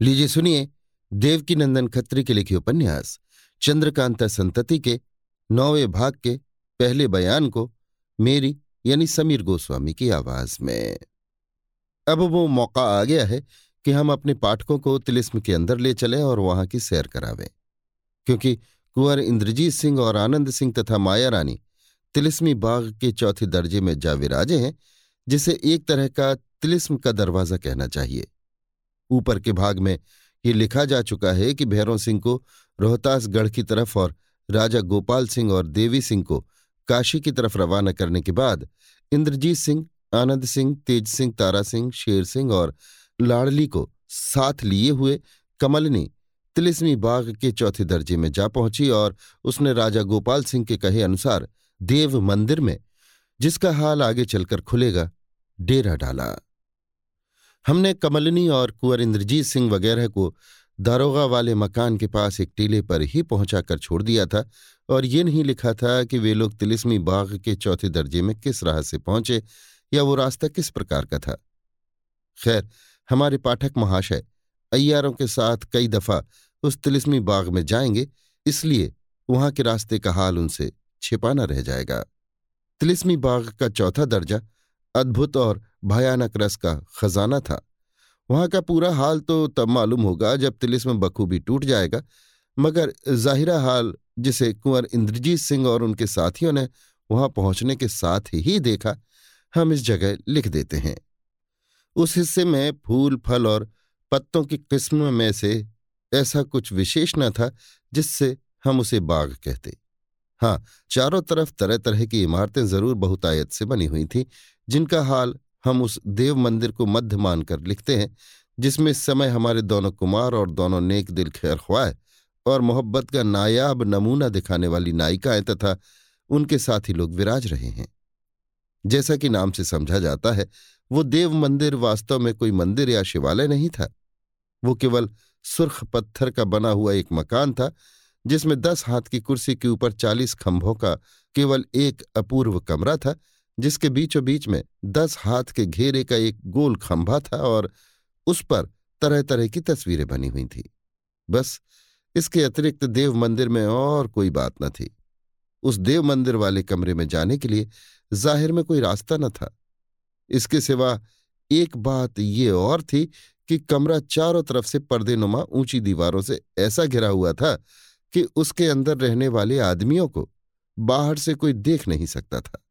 लीजिए सुनिए देवकी नंदन खत्री के लिखे उपन्यास, चंद्रकांता संतति के नौवे भाग के पहले बयान को मेरी यानी समीर गोस्वामी की आवाज़ में। अब वो मौका आ गया है कि हम अपने पाठकों को तिलिस्म के अंदर ले चलें और वहाँ की सैर करावें, क्योंकि कुंवर इंद्रजीत सिंह और आनंद सिंह तथा माया रानी तिलिस्मी बाग के चौथे दर्जे में जा विराजे हैं, जिसे एक तरह का तिलिस्म का दरवाज़ा कहना चाहिए। ऊपर के भाग में ये लिखा जा चुका है कि भैरों सिंह को रोहतासगढ़ की तरफ़ और राजा गोपाल सिंह और देवी सिंह को काशी की तरफ़ रवाना करने के बाद इंद्रजीत सिंह, आनंद सिंह, तेज सिंह, तारा सिंह, शेर सिंह और लाड़ली को साथ लिए हुए कमलनी तिलिस्मी बाग के चौथे दर्जे में जा पहुँची और उसने राजा गोपाल सिंह के कहे अनुसार देव मंदिर में, जिसका हाल आगे चलकर खुलेगा, डेरा डाला। हमने कमलनी और कुंवर इंद्रजीत सिंह वगैरह को दारोगा वाले मकान के पास एक टीले पर ही पहुंचाकर छोड़ दिया था और ये नहीं लिखा था कि वे लोग तिलिस्मी बाग के चौथे दर्जे में किस राह से पहुँचे या वो रास्ता किस प्रकार का था। खैर, हमारे पाठक महाशय, अय्यारों के साथ कई दफ़ा उस तिलिस्मी बाग में जाएँगे, इसलिए वहाँ के रास्ते का हाल उनसे छिपाना रह जाएगा। तिलिस्मी बाग का चौथा दर्जा अद्भुत और भयानक रस का खजाना था। वहाँ का पूरा हाल तो तब मालूम होगा जब तिलिस्म बखूबी टूट जाएगा, मगर जाहिरा हाल जिसे कुंवर इंद्रजीत सिंह और उनके साथियों ने वहाँ पहुँचने के साथ ही देखा, हम इस जगह लिख देते हैं। उस हिस्से में फूल, फल और पत्तों की किस्म में से ऐसा कुछ विशेष न था जिससे हम उसे बाग कहते। हाँ चारों तरफ़ तरह तरह की इमारतें ज़रूर बहुतायत से बनी हुई थीं जिनका हाल हम उस देव मंदिर को मध्य मानकर लिखते हैं, जिसमें इस समय हमारे दोनों कुमार और दोनों नेक दिल खैर ख्वाह और मोहब्बत का नायाब नमूना दिखाने वाली नायिकाएँ तथा उनके साथी लोग विराज रहे हैं। जैसा कि नाम से समझा जाता है, वो देव मंदिर वास्तव में कोई मंदिर या शिवालय नहीं था। वो केवल सुर्ख पत्थर का बना हुआ एक मकान था, जिसमें दस हाथ की कुर्सी के ऊपर चालीस खंभों का केवल एक अपूर्व कमरा था जिसके बीचों बीच में दस हाथ के घेरे का एक गोल खंभा था और उस पर तरह तरह की तस्वीरें बनी हुई थी। बस इसके अतिरिक्त देव मंदिर में और कोई बात न थी। उस देव मंदिर वाले कमरे में जाने के लिए ज़ाहिर में कोई रास्ता न था। इसके सिवा एक बात ये और थी कि कमरा चारों तरफ़ से पर्दे नुमा ऊँची दीवारों से ऐसा घिरा हुआ था कि उसके अंदर रहने वाले आदमियों को बाहर से कोई देख नहीं सकता था।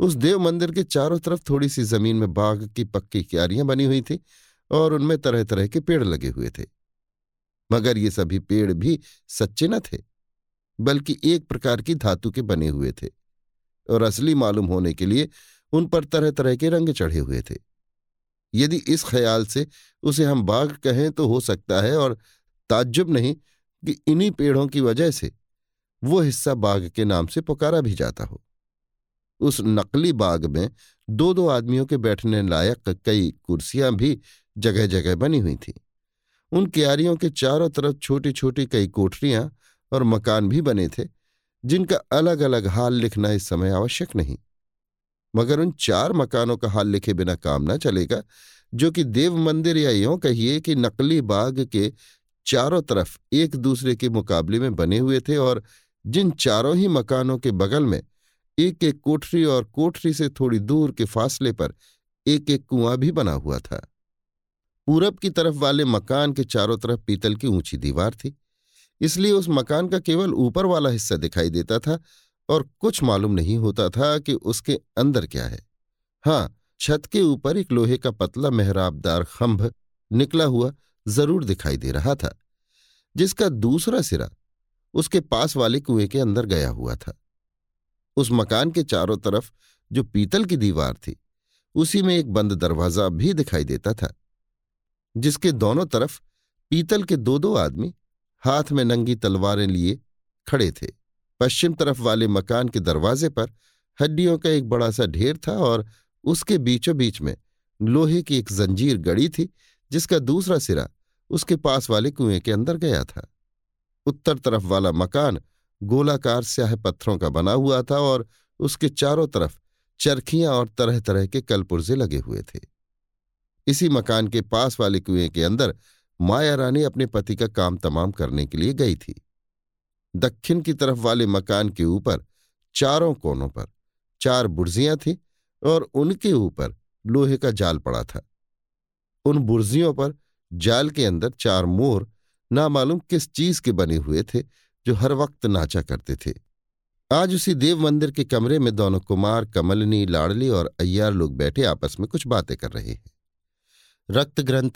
उस देव मंदिर के चारों तरफ़ थोड़ी सी ज़मीन में बाग की पक्की क्यारियाँ बनी हुई थी और उनमें तरह तरह के पेड़ लगे हुए थे। मगर ये सभी पेड़ भी सच्चे न थे, बल्कि एक प्रकार की धातु के बने हुए थे और असली मालूम होने के लिए उन पर तरह तरह के रंग चढ़े हुए थे। यदि इस ख्याल से उसे हम बाग कहें तो हो सकता है और ताज्जुब नहीं कि इन्हीं पेड़ों की वजह से वो हिस्सा बाग के नाम से पुकारा भी जाता हो। उस नकली बाग में दो दो आदमियों के बैठने लायक कई कुर्सियाँ भी जगह जगह बनी हुई थीं। उन क्यारियों के चारों तरफ़ छोटी छोटी कई कोठरियाँ और मकान भी बने थे, जिनका अलग अलग हाल लिखना इस समय आवश्यक नहीं। मगर उन चार मकानों का हाल लिखे बिना काम न चलेगा, जो कि देव मंदिर या यों कहिए कि नकली बाग के चारों तरफ़ एक दूसरे के मुकाबले में बने हुए थे और जिन चारों ही मकानों के बगल में एक एक कोठरी और कोठरी से थोड़ी दूर के फासले पर एक एक कुआँ भी बना हुआ था। पूरब की तरफ़ वाले मकान के चारों तरफ़ पीतल की ऊँची दीवार थी, इसलिए उस मकान का केवल ऊपर वाला हिस्सा दिखाई देता था और कुछ मालूम नहीं होता था कि उसके अंदर क्या है। हाँ छत के ऊपर एक लोहे का पतला मेहराबदार खंभ निकला हुआ ज़रूर दिखाई दे रहा था, जिसका दूसरा सिरा उसके पास वाले कुएँ के अंदर गया हुआ था। उस मकान के चारों तरफ़ जो पीतल की दीवार थी, उसी में एक बंद दरवाज़ा भी दिखाई देता था, जिसके दोनों तरफ़ पीतल के दो दो आदमी हाथ में नंगी तलवारें लिए खड़े थे। पश्चिम तरफ़ वाले मकान के दरवाजे पर हड्डियों का एक बड़ा सा ढेर था और उसके बीचों बीच में लोहे की एक जंजीर गड़ी थी, जिसका दूसरा सिरा उसके पास वाले कुएँ के अंदर गया था। उत्तर तरफ़ वाला मकान गोलाकार स्याह पत्थरों का बना हुआ था और उसके चारों तरफ़ चरखियाँ और तरह तरह के कलपुर्जे लगे हुए थे। इसी मकान के पास वाले कुएँ के अंदर माया रानी अपने पति का काम तमाम करने के लिए गई थी। दक्षिण की तरफ़ वाले मकान के ऊपर चारों कोनों पर चार बुर्जियाँ थीं और उनके ऊपर लोहे का जाल पड़ा था। उन बुर्जियों पर जाल के अंदर चार मोर नामालूम किस चीज़ के बने हुए थे जो हर वक्त नाचा करते थे। आज उसी देव मंदिर के कमरे में दोनों कुमार, कमलनी, लाडली और अय्यार लोग बैठे आपस में कुछ बातें कर रहे हैं। रक्त ग्रंथ,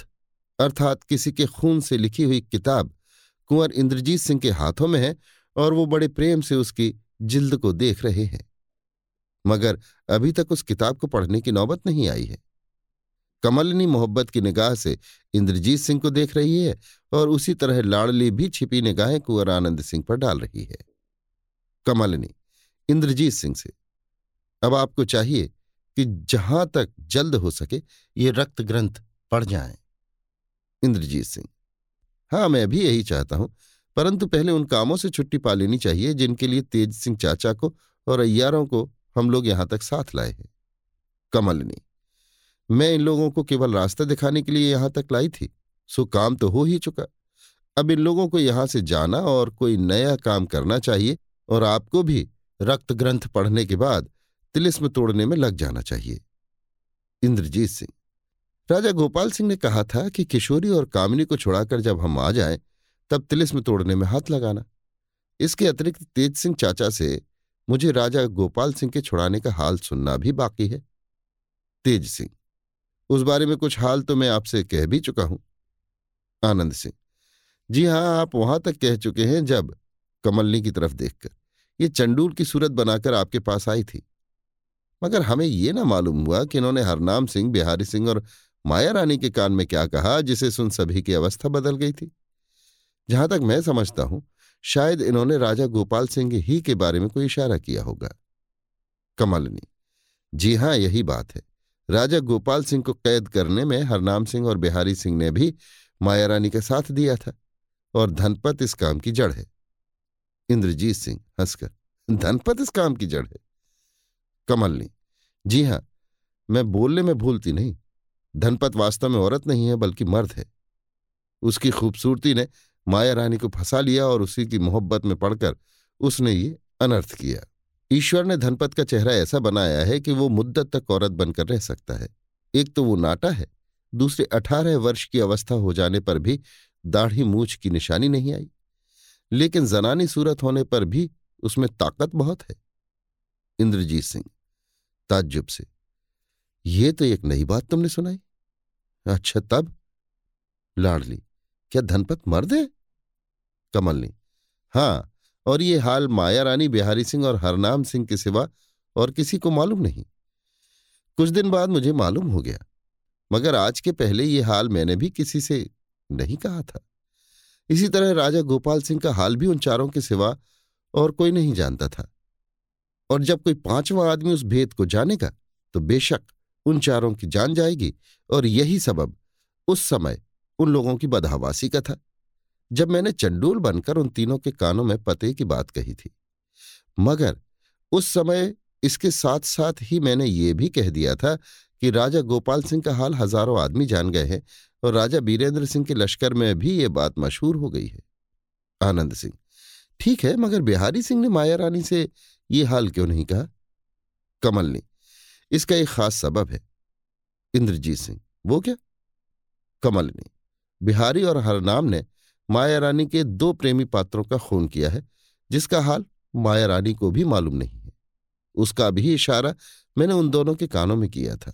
अर्थात किसी के खून से लिखी हुई किताब, कुंवर इंद्रजीत सिंह के हाथों में है और वो बड़े प्रेम से उसकी जिल्द को देख रहे हैं। मगर अभी तक उस किताब को पढ़ने की नौबत नहीं आई है। कमलनी मोहब्बत की निगाह से इंद्रजीत सिंह को देख रही है और उसी तरह लाड़ली भी छिपी निगाहें कुंवर आनंद सिंह पर डाल रही है। कमलनी, इंद्रजीत सिंह से, अब आपको चाहिए कि जहाँ तक जल्द हो सके ये रक्त ग्रंथ पढ़ जाएँ। इंद्रजीत सिंह हाँ मैं भी यही चाहता हूँ, परंतु पहले उन कामों से छुट्टी पा लेनी चाहिए जिनके लिए तेज सिंह चाचा को और अय्यारों को हम लोग यहाँ तक साथ लाए हैं। कमलनी मैं इन लोगों को केवल रास्ता दिखाने के लिए यहाँ तक लाई थी, सो काम तो हो ही चुका। अब इन लोगों को यहाँ से जाना और कोई नया काम करना चाहिए और आपको भी रक्त ग्रंथ पढ़ने के बाद तिलिस्म तोड़ने में लग जाना चाहिए। इंद्रजीत सिंह। राजा गोपाल सिंह ने कहा था कि किशोरी और कामिनी को छुड़ाकर जब हम आ जाएँ, तब तिलिस्म तोड़ने में हाथ लगाना। इसके अतिरिक्त तेज सिंह चाचा से मुझे राजा गोपाल सिंह के छुड़ाने का हाल सुनना भी बाकी है। तेज सिंह। उस बारे में कुछ हाल तो मैं आपसे कह भी चुका हूँ। आनंद सिंह, जी हाँ, आप वहाँ तक कह चुके हैं जब कमलनी की तरफ़ देखकर। ये चंडूल की सूरत बनाकर आपके पास आई थी। मगर हमें ये ना मालूम हुआ कि इन्होंने हरनाम सिंह, बिहारी सिंह और माया रानी के कान में क्या कहा, जिसे सुन सभी की अवस्था बदल गई थी। जहाँ तक मैं समझता हूँ, शायद इन्होंने राजा गोपाल सिंह ही के बारे में कोई इशारा किया होगा। कमलनी, जी हाँ, यही बात है। राजा गोपाल सिंह को कैद करने में हरनाम सिंह और बिहारी सिंह ने भी माया रानी का साथ दिया था और धनपत इस काम की जड़ है। इंद्रजीत सिंह हंसकर, धनपत इस काम की जड़ है? कमलनी जी हाँ, मैं बोलने में भूलती नहीं। धनपत वास्तव में औरत नहीं है, बल्कि मर्द है। उसकी खूबसूरती ने माया रानी को फंसा लिया और उसी की मोहब्बत में पड़कर उसने ये अनर्थ किया। ईश्वर ने धनपत का चेहरा ऐसा बनाया है कि वो मुद्दत तक औरत बनकर रह सकता है। एक तो वो नाटा है, दूसरे अठारह वर्ष की अवस्था हो जाने पर भी दाढ़ी मूछ की निशानी नहीं आई। लेकिन जनानी सूरत होने पर भी उसमें ताकत बहुत है। इंद्रजीत सिंह, ताज्जुब से, ये तो एक नई बात तुमने सुनाई। अच्छा तब? लाडली, क्या धनपत मर्द है? कमलनी हाँ और ये हाल माया रानी, बिहारी सिंह और हरनाम सिंह के सिवा और किसी को मालूम नहीं। कुछ दिन बाद मुझे मालूम हो गया, मगर आज के पहले ये हाल मैंने भी किसी से नहीं कहा था। इसी तरह राजा गोपाल सिंह का हाल भी उन चारों के सिवा और कोई नहीं जानता था। और जब कोई पांचवा आदमी उस भेद को जानेगा तो बेशक उन चारों की जान जाएगी, और यही सबब उस समय उन लोगों की बदहवासी का था। जब मैंने चंडूल बनकर उन तीनों के कानों में पते की बात कही थी। मगर उस समय इसके साथ साथ ही मैंने ये भी कह दिया था कि राजा गोपाल सिंह का हाल हज़ारों आदमी जान गए हैं और राजा बीरेंद्र सिंह के लश्कर में भी ये बात मशहूर हो गई है। आनंद सिंह, ठीक है, मगर बिहारी सिंह ने माया रानी से ये हाल क्यों नहीं कहा? कमलनी इसका एक खास सबब है। इंद्रजीत सिंह, वो क्या? कमलनी बिहारी और हरनाम ने माया रानी के दो प्रेमी पात्रों का खून किया है, जिसका हाल माया रानी को भी मालूम नहीं है। उसका भी इशारा मैंने उन दोनों के कानों में किया था।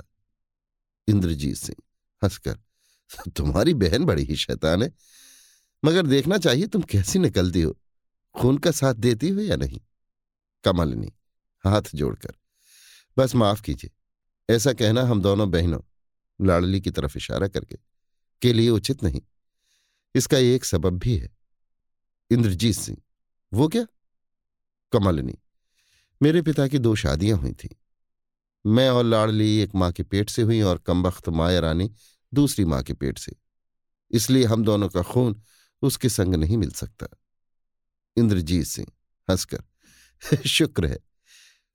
इंद्रजीत सिंह, हंसकर, तुम्हारी बहन बड़ी ही शैतान है। मगर देखना चाहिए तुम कैसी निकलती हो, खून का साथ देती हो या नहीं। कमलनी, हाथ जोड़कर, बस माफ़ कीजिए, ऐसा कहना हम दोनों बहनों, लाड़ली की तरफ़ इशारा करके, के लिए उचित नहीं। इसका एक सबब भी है। इंद्रजीत सिंह। वो क्या? कमलनी। मेरे पिता की दो शादियाँ हुई थीं। मैं और लाड़ली एक माँ के पेट से हुई और कमबख्त माया रानी दूसरी माँ के पेट से। इसलिए हम दोनों का खून उसके संग नहीं मिल सकता। इंद्रजीत सिंह, हंसकर। शुक्र है।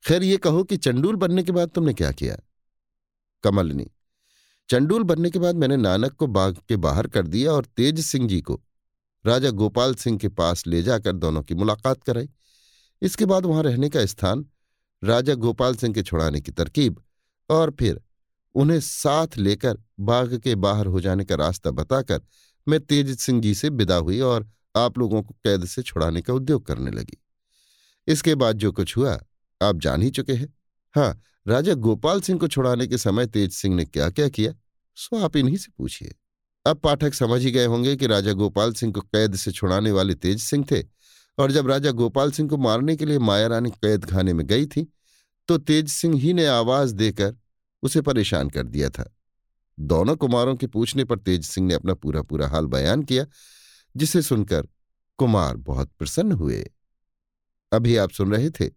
खैर, ये कहो कि चंडूल बनने के बाद तुमने क्या किया? कमलनी चंडूल बनने के बाद मैंने नानक को बाग के बाहर कर दिया और तेज सिंह जी को, राजा गोपाल सिंह के पास ले जाकर दोनों की मुलाकात कराई। इसके बाद वहाँ रहने का स्थान राजा गोपाल सिंह के छुड़ाने की तरकीब और फिर उन्हें साथ लेकर बाग के बाहर हो जाने का रास्ता बताकर मैं तेज सिंह जी से विदा हुई और आप लोगों को कैद से छुड़ाने का उद्योग करने लगी। इसके बाद जो कुछ हुआ, आप जान ही चुके हैं। हाँ राजा गोपाल सिंह को छुड़ाने के समय तेज सिंह ने क्या क्या किया, सो आप इन्हीं से पूछिए। अब पाठक समझ ही गए होंगे कि राजा गोपाल सिंह को कैद से छुड़ाने वाले तेज सिंह थे, और जब राजा गोपाल सिंह को मारने के लिए माया रानी कैद खाने में गई थी तो तेज सिंह ही ने आवाज़ देकर उसे परेशान कर दिया था। दोनों कुमारों के पूछने पर तेज सिंह ने अपना पूरा पूरा हाल बयान किया, जिसे सुनकर कुमार बहुत प्रसन्न हुए। अभी आप सुन रहे थे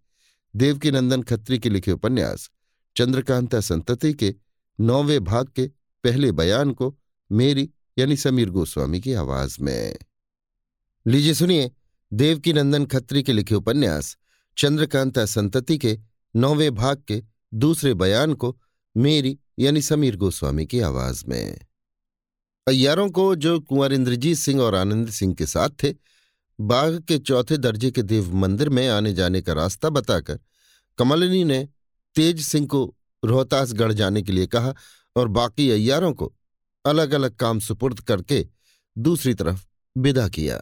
देवकीनंदन खत्री के लिखे उपन्यास चंद्रकांता संतति के नौवे भाग के पहले बयान को मेरी यानी समीर गोस्वामी की आवाज़ में। लीजिए सुनिए देवकी नंदन खत्री के लिखे उपन्यास, चंद्रकांता संतति के नौवे भाग के दूसरे बयान को मेरी यानी समीर गोस्वामी की आवाज़ में। अयारों को जो कुंवर इंद्रजीत सिंह और आनंद सिंह के साथ थे, बाघ के चौथे दर्जे के देव मंदिर में आने जाने का रास्ता बताकर कमलिनी ने तेज सिंह को रोहतासगढ़ जाने के लिए कहा और बाकी अय्यारों को अलग अलग काम सुपुर्द करके दूसरी तरफ़ विदा किया।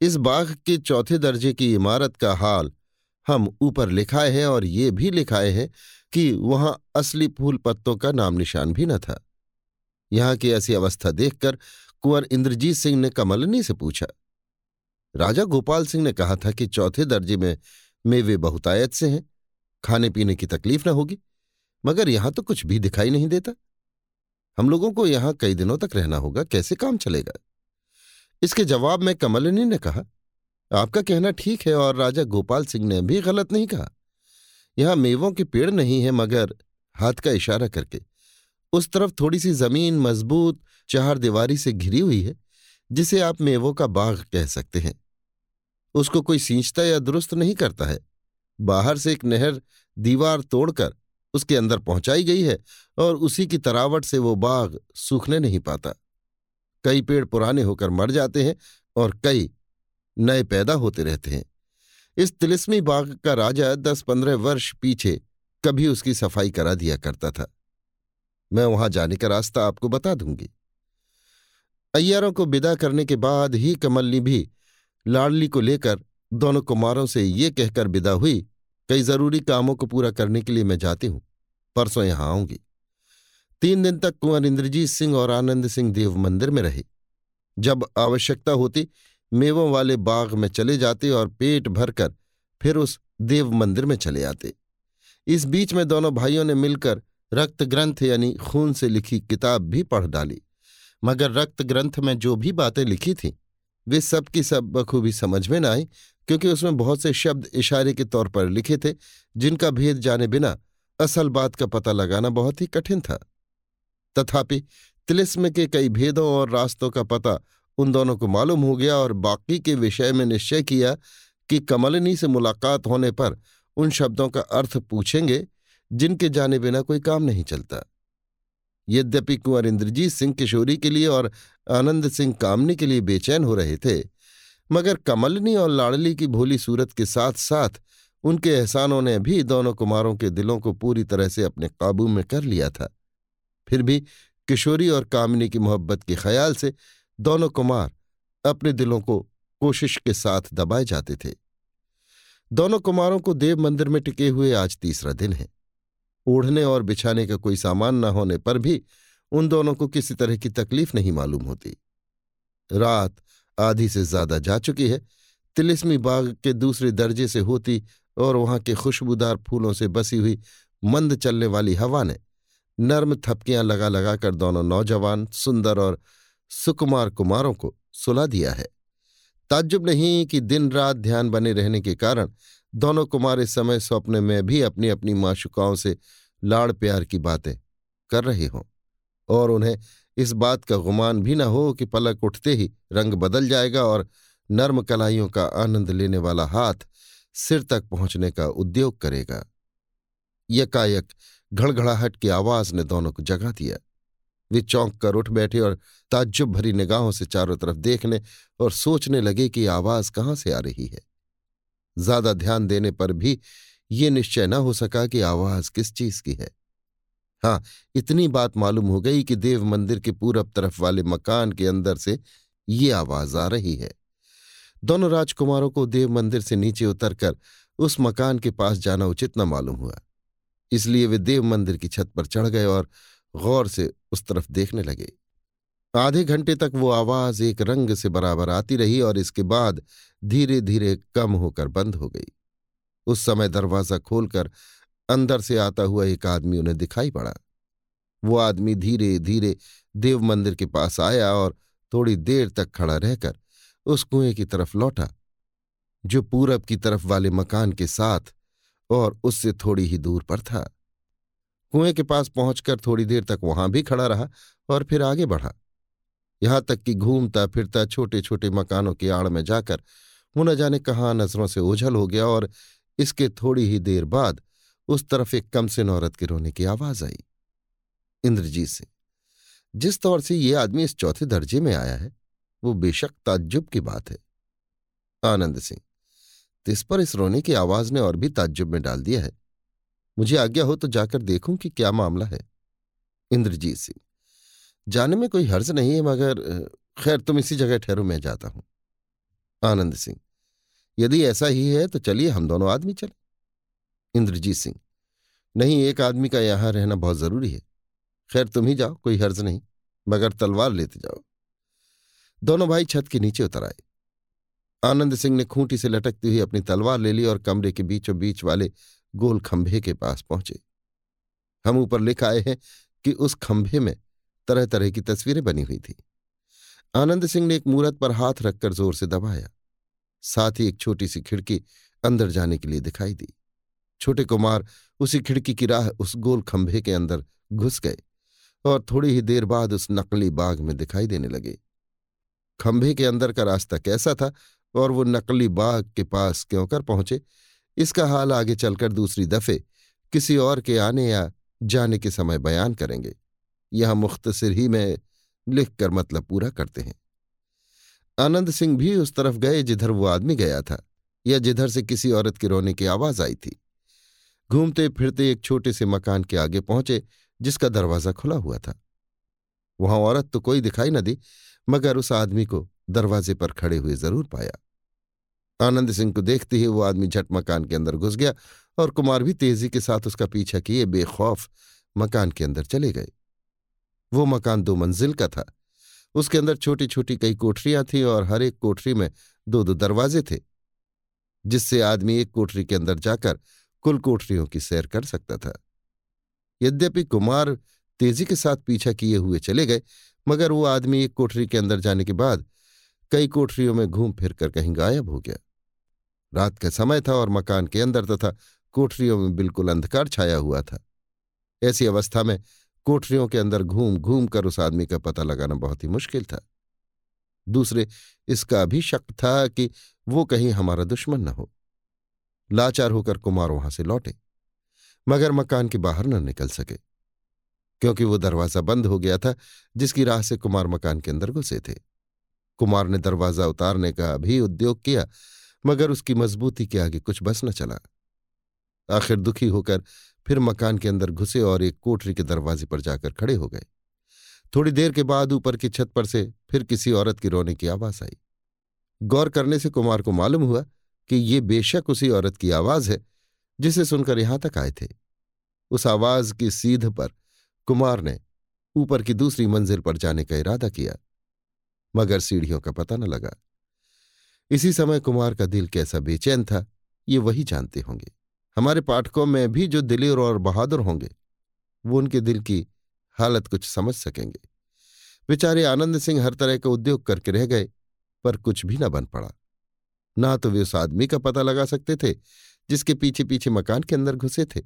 इस बाघ के चौथे दर्जे की इमारत का हाल हम ऊपर लिखाए हैं और ये भी लिखाए हैं कि वहाँ असली फूल पत्तों का नाम निशान भी न था। यहाँ की ऐसी अवस्था देखकर कुंवर इंद्रजीत सिंह ने कमलनी से पूछा। राजा गोपाल सिंह ने कहा था कि चौथे दर्जे में मेवे बहुतायत से हैं। खाने पीने की तकलीफ़ न होगी, मगर यहाँ तो कुछ भी दिखाई नहीं देता। हम लोगों को यहाँ कई दिनों तक रहना होगा, कैसे काम चलेगा? इसके जवाब में कमलिनी ने कहा, आपका कहना ठीक है और राजा गोपाल सिंह ने भी गलत नहीं कहा। यहाँ मेवों के पेड़ नहीं है, मगर हाथ का इशारा करके। उस तरफ़ थोड़ी सी ज़मीन मज़बूत, चार दीवारी से घिरी हुई है, जिसे आप मेवों का बाग कह सकते हैं। उसको कोई सींचता या दुरुस्त नहीं करता है। बाहर से एक नहर दीवार तोड़कर उसके अंदर पहुंचाई गई है और उसी की तरावट से वो बाग सूखने नहीं पाता। कई पेड़ पुराने होकर मर जाते हैं और कई नए पैदा होते रहते हैं। इस तिलिस्मी बाग का राजा दस पंद्रह वर्ष पीछे कभी उसकी सफ़ाई करा दिया करता था। मैं वहाँ जाने का रास्ता आपको बता दूँगी। अय्यारों को विदा करने के बाद ही कमलनी भी लाडली को लेकर दोनों कुमारों से ये कहकर विदा हुई, कई ज़रूरी कामों को पूरा करने के लिए मैं जाती हूँ, परसों यहाँ आऊँगी। तीन दिन तक कुंवर इंद्रजीत सिंह और आनंद सिंह देव मंदिर में रहे। जब आवश्यकता होती, मेवों वाले बाग में चले जाते और पेट भरकर फिर उस देव मंदिर में चले आते। इस बीच में दोनों भाइयों ने मिलकर रक्त ग्रंथ यानी खून से लिखी किताब भी पढ़ डाली। मगर रक्त ग्रंथ में जो भी बातें लिखी थीं, वे सब की सब बखूबी समझ में न आई क्योंकि उसमें बहुत से शब्द इशारे के तौर पर लिखे थे, जिनका भेद जाने बिना असल बात का पता लगाना बहुत ही कठिन था। तथापि, तिलिस्म के कई भेदों और रास्तों का पता उन दोनों को मालूम हो गया और बाकी के विषय में निश्चय किया कि कमलिनी से मुलाकात होने पर उन शब्दों का अर्थ पूछेंगे, जिनके जाने बिना कोई काम नहीं चलता। यद्यपि कुंवर इंद्रजीत सिंह किशोरी के लिए और आनंद सिंह कामनी के लिए बेचैन हो रहे थे मगर कमलनी और लाड़ली की भोली सूरत के साथ साथ उनके एहसानों ने भी दोनों कुमारों के दिलों को पूरी तरह से अपने काबू में कर लिया था। फिर भी किशोरी और कामिनी की मोहब्बत के ख्याल से दोनों कुमार अपने दिलों को कोशिश के साथ दबाए जाते थे। दोनों कुमारों को देव मंदिर में टिके हुए आज तीसरा दिन है। ओढ़ने और बिछाने का कोई सामान न होने पर भी उन दोनों को किसी तरह की तकलीफ़ नहीं मालूम होती। रात आधी से ज़्यादा जा चुकी है। तिलिस्मी बाग के दूसरे दर्जे से होती और वहाँ के खुशबूदार फूलों से बसी हुई मंद चलने वाली हवा ने नर्म थपकियाँ लगा लगाकर दोनों नौजवान, सुंदर और सुकुमार कुमारों को सुला दिया है। ताज्जुब नहीं कि दिन रात ध्यान बने रहने के कारण दोनों कुमार इस समय स्वप्न में भी अपनी अपनी माशुकाओं से लाड़ प्यार की बातें कर रहे हों और उन्हें इस बात का गुमान भी न हो कि पलक उठते ही रंग बदल जाएगा और नर्म कलाइयों का आनंद लेने वाला हाथ सिर तक पहुँचने का उद्योग करेगा। यकायक घड़घड़ाहट की आवाज़ ने दोनों को जगा दिया। वे चौंक कर उठ बैठे और ताज्जुब भरी निगाहों से चारों तरफ़ देखने और सोचने लगे कि आवाज़ कहाँ से आ रही है। ज़्यादा ध्यान देने पर भी ये निश्चय न हो सका कि आवाज़ किस चीज़ की है। हाँ इतनी बात मालूम हो गई कि देव मंदिर के पूरब तरफ़ वाले मकान के अंदर से ये आवाज़ आ रही है। दोनों राजकुमारों को देव मंदिर से नीचे उतरकर उस मकान के पास जाना उचित न मालूम हुआ। इसलिए वे देव मंदिर की छत पर चढ़ गए और गौर से उस तरफ़ देखने लगे। आधे घंटे तक वो आवाज़ एक रंग से बराबर आती रही और इसके बाद धीरे धीरे कम होकर बंद हो गई। उस समय दरवाज़ा खोलकर अंदर से आता हुआ एक आदमी उन्हें दिखाई पड़ा। वो आदमी धीरे धीरे देव मंदिर के पास आया और थोड़ी देर तक खड़ा रहकर उस कुएँ की तरफ़ लौटा, जो पूरब की तरफ़ वाले मकान के साथ और उससे थोड़ी ही दूर पर था। कुएँ के पास पहुंचकर थोड़ी देर तक वहाँ भी खड़ा रहा और फिर आगे बढ़ा। यहाँ तक कि घूमता फिरता छोटे छोटे मकानों की आड़ में जाकर वो न जाने कहाँ नज़रों से ओझल हो गया और इसके थोड़ी ही देर बाद उस तरफ़ एक कम से औरत के रोने की आवाज़ आई। इंद्रजीत सिंह जिस तौर से ये आदमी इस चौथे दर्जे में आया है, वो बेशक ताज्जुब की बात है। आनंद सिंह तिस पर इस रोने की आवाज़ ने और भी ताज्जुब में डाल दिया है। मुझे आज्ञा हो तो जाकर देखूँ कि क्या मामला है। इंद्रजीत सिंह, जाने में कोई हर्ज नहीं है, मगर खैर तुम इसी जगह ठहरो, मैं जाता हूँ। आनंद सिंह, यदि ऐसा ही है तो चलिए हम दोनों आदमी चले। इंद्रजीत सिंह, नहीं, एक आदमी का यहाँ रहना बहुत ज़रूरी है। खैर, तुम ही जाओ, कोई हर्ज नहीं, मगर तलवार लेते जाओ। दोनों भाई छत के नीचे उतर आए। आनंद सिंह ने खूंटी से लटकती हुई अपनी तलवार ले ली और कमरे के बीचों बीच वाले गोल खंभे के पास पहुँचे। हम ऊपर लिख आए हैं कि उस खंभे में तरह तरह की तस्वीरें बनी हुई थी। आनंद सिंह ने एक मूरत पर हाथ रखकर ज़ोर से दबाया। साथ ही एक छोटी सी खिड़की अंदर जाने के लिए दिखाई दी। छोटे कुमार उसी खिड़की की राह उस गोल खंभे के अंदर घुस गए और थोड़ी ही देर बाद उस नकली बाग में दिखाई देने लगे। खंभे के अंदर का रास्ता कैसा था और वो नकली बाग के पास क्यों कर पहुँचे, इसका हाल आगे चलकर दूसरी दफे किसी और के आने या जाने के समय बयान करेंगे। यह मुख्तसर ही में लिखकर मतलब पूरा करते हैं। आनंद सिंह भी उस तरफ़ गए जिधर वो आदमी गया था या जिधर से किसी औरत के रोने की आवाज़ आई थी। घूमते फिरते एक छोटे से मकान के आगे पहुँचे, जिसका दरवाज़ा खुला हुआ था। वहाँ औरत तो कोई दिखाई न दी, मगर उस आदमी को दरवाजे पर खड़े हुए ज़रूर पाया। आनंद सिंह को देखते ही वो आदमी झट मकान के अंदर घुस गया और कुमार भी तेज़ी के साथ उसका पीछा किए, बेखौफ मकान के अंदर चले गए। वो मकान दो मंजिल का था। उसके अंदर छोटी छोटी कई कोठरियाँ थीं और हर एक कोठरी में दो दो दरवाजे थे, जिससे आदमी एक कोठरी के अंदर जाकर कुल कोठरियों की सैर कर सकता था। यद्यपि कुमार तेज़ी के साथ पीछा किए हुए चले गए, मगर वो आदमी एक कोठरी के अंदर जाने के बाद कई कोठरियों में घूम फिर कर कहीं गायब हो गया। रात का समय था और मकान के अंदर तथा कोठरियों में बिल्कुल अंधकार छाया हुआ था। ऐसी अवस्था में कोठरियों के अंदर घूम घूम कर उस आदमी का पता लगाना बहुत ही मुश्किल था। दूसरे, इसका भी शक था कि वो कहीं हमारा दुश्मन न हो। लाचार होकर कुमार वहाँ से लौटे, मगर मकान के बाहर न निकल सके, क्योंकि वो दरवाज़ा बंद हो गया था, जिसकी राह से कुमार मकान के अंदर घुसे थे। कुमार ने दरवाज़ा उतारने का भी उद्योग किया, मगर उसकी मजबूती के आगे कुछ बस न चला। आखिर दुखी होकर फिर मकान के अंदर घुसे और एक कोठरी के दरवाजे पर जाकर खड़े हो गए। थोड़ी देर के बाद ऊपर की छत पर से फिर किसी औरत की रोने की आवाज़ आई। गौर करने से कुमार को मालूम हुआ कि ये बेशक उसी औरत की आवाज़ है, जिसे सुनकर यहाँ तक आए थे। उस आवाज़ की सीध पर कुमार ने ऊपर की दूसरी मंजिल पर जाने का इरादा किया, मगर सीढ़ियों का पता न लगा। इसी समय कुमार का दिल कैसा बेचैन था, ये वही जानते होंगे। हमारे पाठकों में भी जो दिलेर और बहादुर होंगे, वो उनके दिल की हालत कुछ समझ सकेंगे। बेचारे आनंद सिंह हर तरह का उद्योग करके रह गए, पर कुछ भी न बन पड़ा। ना तो वे उस आदमी का पता लगा सकते थे, जिसके पीछे पीछे मकान के अंदर घुसे थे,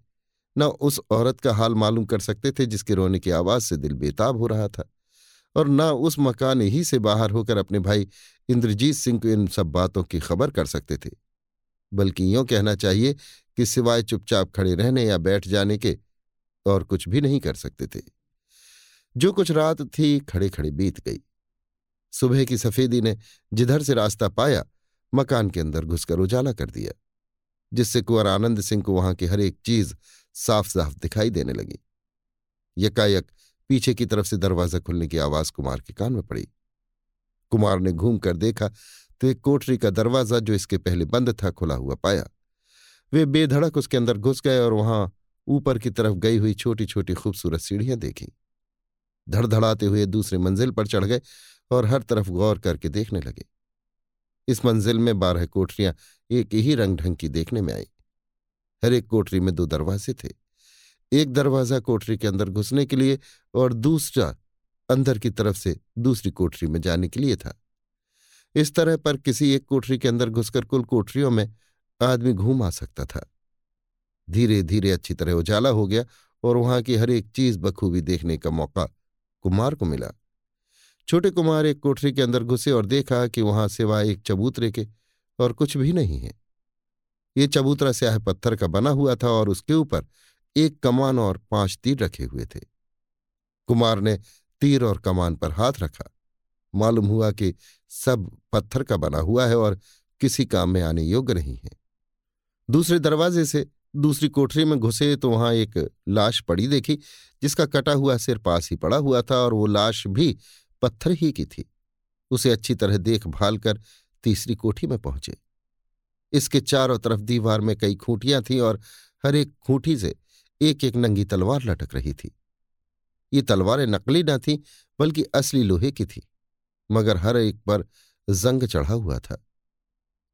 न उस औरत का हाल मालूम कर सकते थे, जिसके रोने की आवाज़ से दिल बेताब हो रहा था, और न उस मकान ही से बाहर होकर अपने भाई इंद्रजीत सिंह को इन सब बातों की खबर कर सकते थे। बल्कि यूँ कहना चाहिए कि सिवाय चुपचाप खड़े रहने या बैठ जाने के और कुछ भी नहीं कर सकते थे। जो कुछ रात थी खड़े खड़े बीत गई। सुबह की सफेदी ने जिधर से रास्ता पाया मकान के अंदर घुसकर उजाला कर दिया, जिससे कुंवर आनंद सिंह को वहाँ की हर एक चीज़ साफ़ साफ़ दिखाई देने लगी। यकायक पीछे की तरफ़ से दरवाज़ा खुलने की आवाज़ कुमार के कान में पड़ी। कुमार ने घूम कर देखा तो एक कोठरी का दरवाज़ा जो इसके पहले बंद था खुला हुआ पाया। वे बेधड़क उसके अंदर घुस गए और वहाँ ऊपर की तरफ़ गई हुई छोटी छोटी खूबसूरत सीढ़ियाँ देखी। धड़धड़ाते हुए दूसरे मंजिल पर चढ़ गए और हर तरफ़ गौर करके देखने लगे। इस मंजिल में बारह कोठरियाँ एक ही रंग ढंग की देखने में आई। हर एक कोठरी में दो दरवाजे थे। एक दरवाज़ा कोठरी के अंदर घुसने के लिए और दूसरा अंदर की तरफ़ से दूसरी कोठरी में जाने के लिए था। इस तरह पर किसी एक कोठरी के अंदर घुसकर कुल कोठरियों में आदमी घूम आ सकता था। धीरे धीरे अच्छी तरह उजाला हो गया और वहाँ की हर एक चीज़ बखूबी देखने का मौका कुमार को मिला। छोटे कुमार एक कोठरी के अंदर घुसे और देखा कि वहाँ सिवाय एक चबूतरे के और कुछ भी नहीं है। ये चबूतरा स्याह पत्थर का बना हुआ था और उसके ऊपर एक कमान और पाँच तीर रखे हुए थे। कुमार ने तीर और कमान पर हाथ रखा। मालूम हुआ कि सब पत्थर का बना हुआ है और किसी काम में आने योग्य नहीं है। दूसरे दरवाजे से दूसरी कोठरी में घुसे तो वहाँ एक लाश पड़ी देखी, जिसका कटा हुआ सिर पास ही पड़ा हुआ था और वो लाश भी पत्थर ही की थी। उसे अच्छी तरह देखभाल कर तीसरी कोठी में पहुँचे। इसके चारों तरफ़ दीवार में कई खूंटियाँ थीं और हर एक खूंटी से एक एक नंगी तलवार लटक रही थी। ये तलवारें नकली न थीं, बल्कि असली लोहे की थी, मगर हर एक पर जंग चढ़ा हुआ था।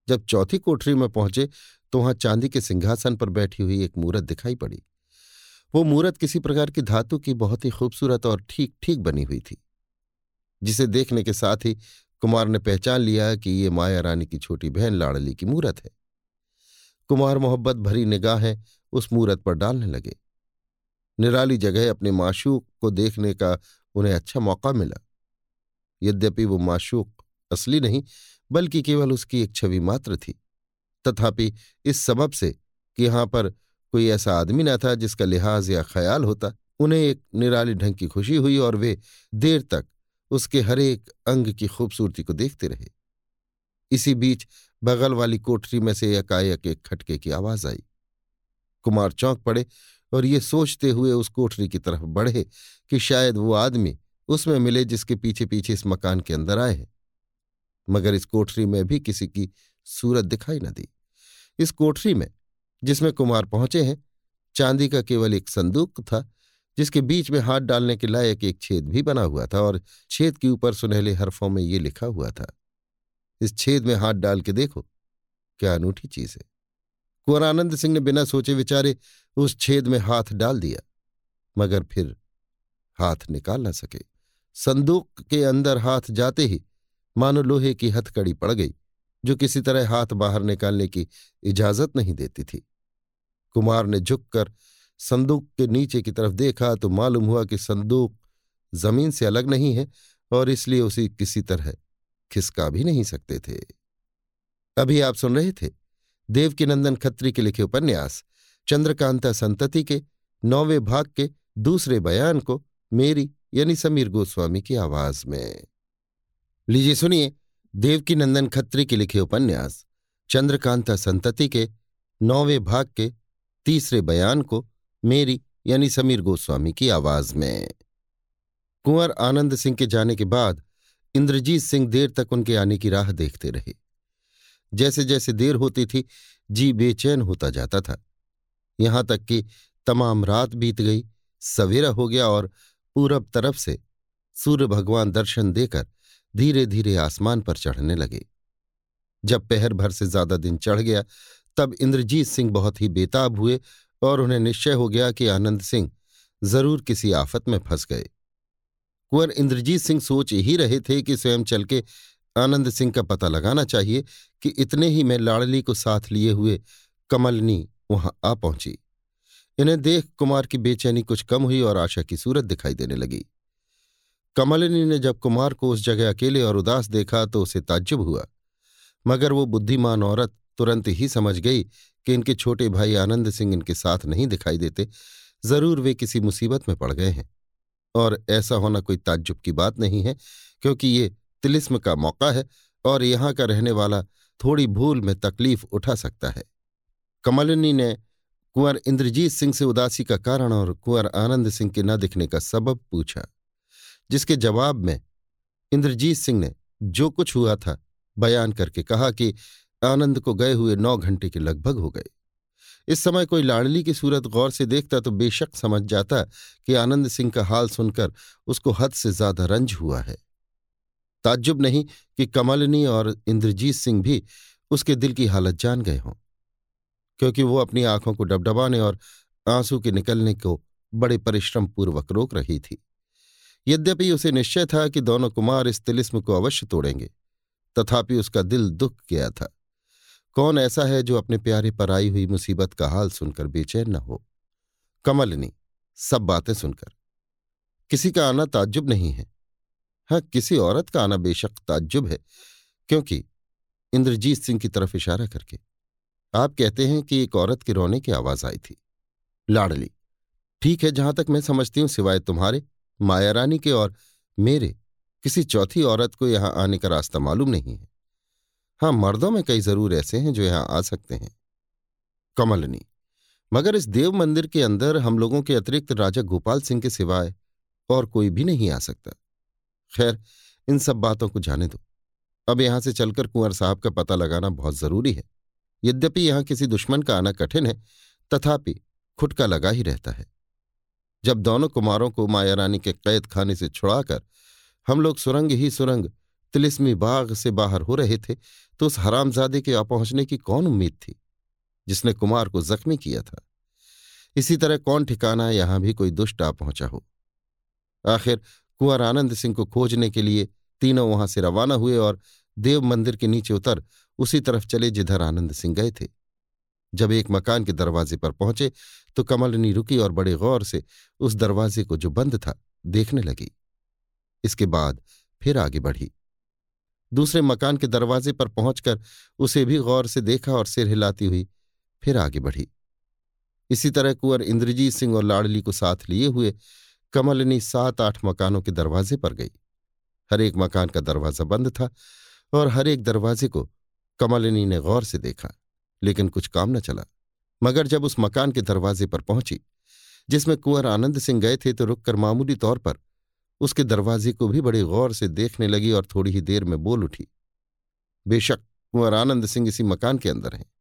जब चौथी कोठरी में पहुँचे तो वहाँ चांदी के सिंहासन पर बैठी हुई एक मूरत दिखाई पड़ी। वो मूरत किसी प्रकार की धातु की बहुत ही खूबसूरत और ठीक ठीक बनी हुई थी। जिसे देखने के साथ ही कुमार ने पहचान लिया कि ये माया रानी की छोटी बहन लाड़ली की मूरत है। कुमार मोहब्बत भरी निगाहें उस मूरत पर डालने लगे। निराली जगह अपने माशूक को देखने का उन्हें अच्छा मौका मिला। यद्यपि वो माशूक असली नहीं, बल्कि केवल उसकी एक छवि मात्र थी। तथापि इस सबब से कि यहाँ पर कोई ऐसा आदमी न था जिसका लिहाज या ख्याल होता, उन्हें एक निराली ढंग की खुशी हुई और वे देर तक उसके हरेक अंग की खूबसूरती को देखते रहे। इसी बीच बगल वाली कोठरी में से एकाएक एक खटके की आवाज़ आई। कुमार चौंक पड़े और ये सोचते हुए उस कोठरी की तरफ़ बढ़े कि शायद वो आदमी उसमें मिले जिसके पीछे पीछे इस मकान के अंदर आए हैं। मगर इस कोठरी में भी किसी की सूरत दिखाई न दी। इस कोठरी में जिसमें कुमार पहुँचे हैं, चांदी का केवल एक संदूक था जिसके बीच में हाथ डालने के लायक एक छेद भी बना हुआ था और छेद के ऊपर सुनहले हरफों में ये लिखा हुआ था, इस छेद में हाथ डाल के देखो, क्या अनूठी चीज़ है। कुंवरानंद सिंह ने बिना सोचे विचारे उस छेद में हाथ डाल दिया, मगर फिर हाथ निकाल न सके। संदूक के अंदर हाथ जाते ही मानो लोहे की हथकड़ी पड़ गई, जो किसी तरह हाथ बाहर निकालने की इजाज़त नहीं देती थी। कुमार ने झुककर संदूक के नीचे की तरफ़ देखा तो मालूम हुआ कि संदूक ज़मीन से अलग नहीं है और इसलिए उसे किसी तरह खिसका भी नहीं सकते थे। अभी आप सुन रहे थे देवकीनंदन खत्री के लिखे उपन्यास, चंद्रकांता संतति के नौवे भाग के दूसरे बयान को मेरी यानी समीर गोस्वामी की आवाज़ में। लीजिए सुनिए देवकीनंदन खत्री के लिखे उपन्यास, चंद्रकांता संतति के नौवे भाग के तीसरे बयान को मेरी यानी समीर गोस्वामी की आवाज़ में। कुंवर आनंद सिंह के जाने के बाद इंद्रजीत सिंह देर तक उनके आने की राह देखते रहे। जैसे जैसे देर होती थी, जी बेचैन होता जाता था। यहाँ तक कि तमाम रात बीत गई, सवेरा हो गया और पूरब तरफ़ से सूर्य भगवान दर्शन देकर धीरे धीरे आसमान पर चढ़ने लगे। जब पहर भर से ज़्यादा दिन चढ़ गया, तब इंद्रजीत सिंह बहुत ही बेताब हुए और उन्हें निश्चय हो गया कि आनंद सिंह ज़रूर किसी आफत में फंस गए। कुंवर इंद्रजीत सिंह सोच ही रहे थे कि स्वयं चल के आनंद सिंह का पता लगाना चाहिए कि इतने ही में लाड़ली को साथ लिए हुए कमलनी वहाँ आ पहुँची। इन्हें देख कुमार की बेचैनी कुछ कम हुई और आशा की सूरत दिखाई देने लगी। कमलिनी ने जब कुमार को उस जगह अकेले और उदास देखा तो उसे ताज्जुब हुआ, मगर वो बुद्धिमान औरत तुरंत ही समझ गई कि इनके छोटे भाई आनंद सिंह इनके साथ नहीं दिखाई देते। ज़रूर वे किसी मुसीबत में पड़ गए हैं। और ऐसा होना कोई ताज्जुब की बात नहीं है, क्योंकि ये तिलिस्म का मौका है और यहाँ का रहने वाला थोड़ी भूल में तकलीफ़ उठा सकता है। कमलिनी ने कुंवर इंद्रजीत सिंह से उदासी का कारण और कुंवर आनंद सिंह के न दिखने का सबब पूछा, जिसके जवाब में इंद्रजीत सिंह ने जो कुछ हुआ था बयान करके कहा कि आनंद को गए हुए नौ घंटे के लगभग हो गए। इस समय कोई लाडली की सूरत गौर से देखता तो बेशक समझ जाता कि आनंद सिंह का हाल सुनकर उसको हद से ज़्यादा रंज हुआ है। ताज्जुब नहीं कि कमलनी और इंद्रजीत सिंह भी उसके दिल की हालत जान गए हों, क्योंकि वो अपनी आँखों को डबडबाने और आँसू के निकलने को बड़े परिश्रम पूर्वक रोक रही थी। यद्यपि उसे निश्चय था कि दोनों कुमार इस तिलिस्म को अवश्य तोड़ेंगे, तथापि उसका दिल दुख गया था। कौन ऐसा है जो अपने प्यारे पर आई हुई मुसीबत का हाल सुनकर बेचैन न हो? कमलनी, सब बातें सुनकर। किसी का आना ताज्जुब नहीं है। हाँ किसी औरत का आना बेशक ताज्जुब है, क्योंकि इंद्रजीत सिंह की तरफ़ इशारा करके। आप कहते हैं कि एक औरत के रोने की आवाज़ आई थी। लाडली, ठीक है, जहाँ तक मैं समझती हूँ, सिवाय तुम्हारे माया रानी के और मेरे, किसी चौथी औरत को यहाँ आने का रास्ता मालूम नहीं है। हाँ मर्दों में कई ज़रूर ऐसे हैं जो यहाँ आ सकते हैं। कमलनी, मगर इस देव मंदिर के अंदर हम लोगों के अतिरिक्त राजा गोपाल सिंह के सिवाय और कोई भी नहीं आ सकता। खैर, इन सब बातों को जाने दो। अब यहाँ से चलकर कुंवर साहब का पता लगाना बहुत ज़रूरी है। यद्यपि यहाँ किसी दुश्मन का आना कठिन है, तथापि खुटका लगा ही रहता है। जब दोनों कुमारों को माया रानी के कैद खाने से छुड़ाकर हम लोग सुरंग ही सुरंग तिलिस्मी बाग से बाहर हो रहे थे तो उस हरामजादे के आ पहुँचने की कौन उम्मीद थी? जिसने कुमार को जख्मी किया था। इसी तरह कौन ठिकाना यहाँ भी कोई दुष्ट आ पहुँचा हो? आखिर कुंवर आनंद सिंह को खोजने के लिए तीनों वहाँ से रवाना हुए और देव मंदिर के नीचे उतर उसी तरफ़ चले जिधर आनंद सिंह गए थे। जब एक मकान के दरवाजे पर पहुँचे तो कमलनी रुकी और बड़े गौर से उस दरवाजे को जो बंद था देखने लगी। इसके बाद फिर आगे बढ़ी। दूसरे मकान के दरवाजे पर पहुंचकर उसे भी गौर से देखा और सिर हिलाती हुई फिर आगे बढ़ी। इसी तरह कुंवर इंद्रजीत सिंह और लाडली को साथ लिए हुए कमलनी सात आठ मकानों के दरवाजे पर गई। हर एक मकान का दरवाज़ा बंद था और हर एक दरवाजे को कमलिनी ने गौर से देखा, लेकिन कुछ काम न चला। मगर जब उस मकान के दरवाजे पर पहुँची, जिसमें कुंवर आनंद सिंह गए थे तो रुककर मामूली तौर पर उसके दरवाजे को भी बड़े गौर से देखने लगी और थोड़ी ही देर में बोल उठी, बेशक कुंवर आनंद सिंह इसी मकान के अंदर हैं।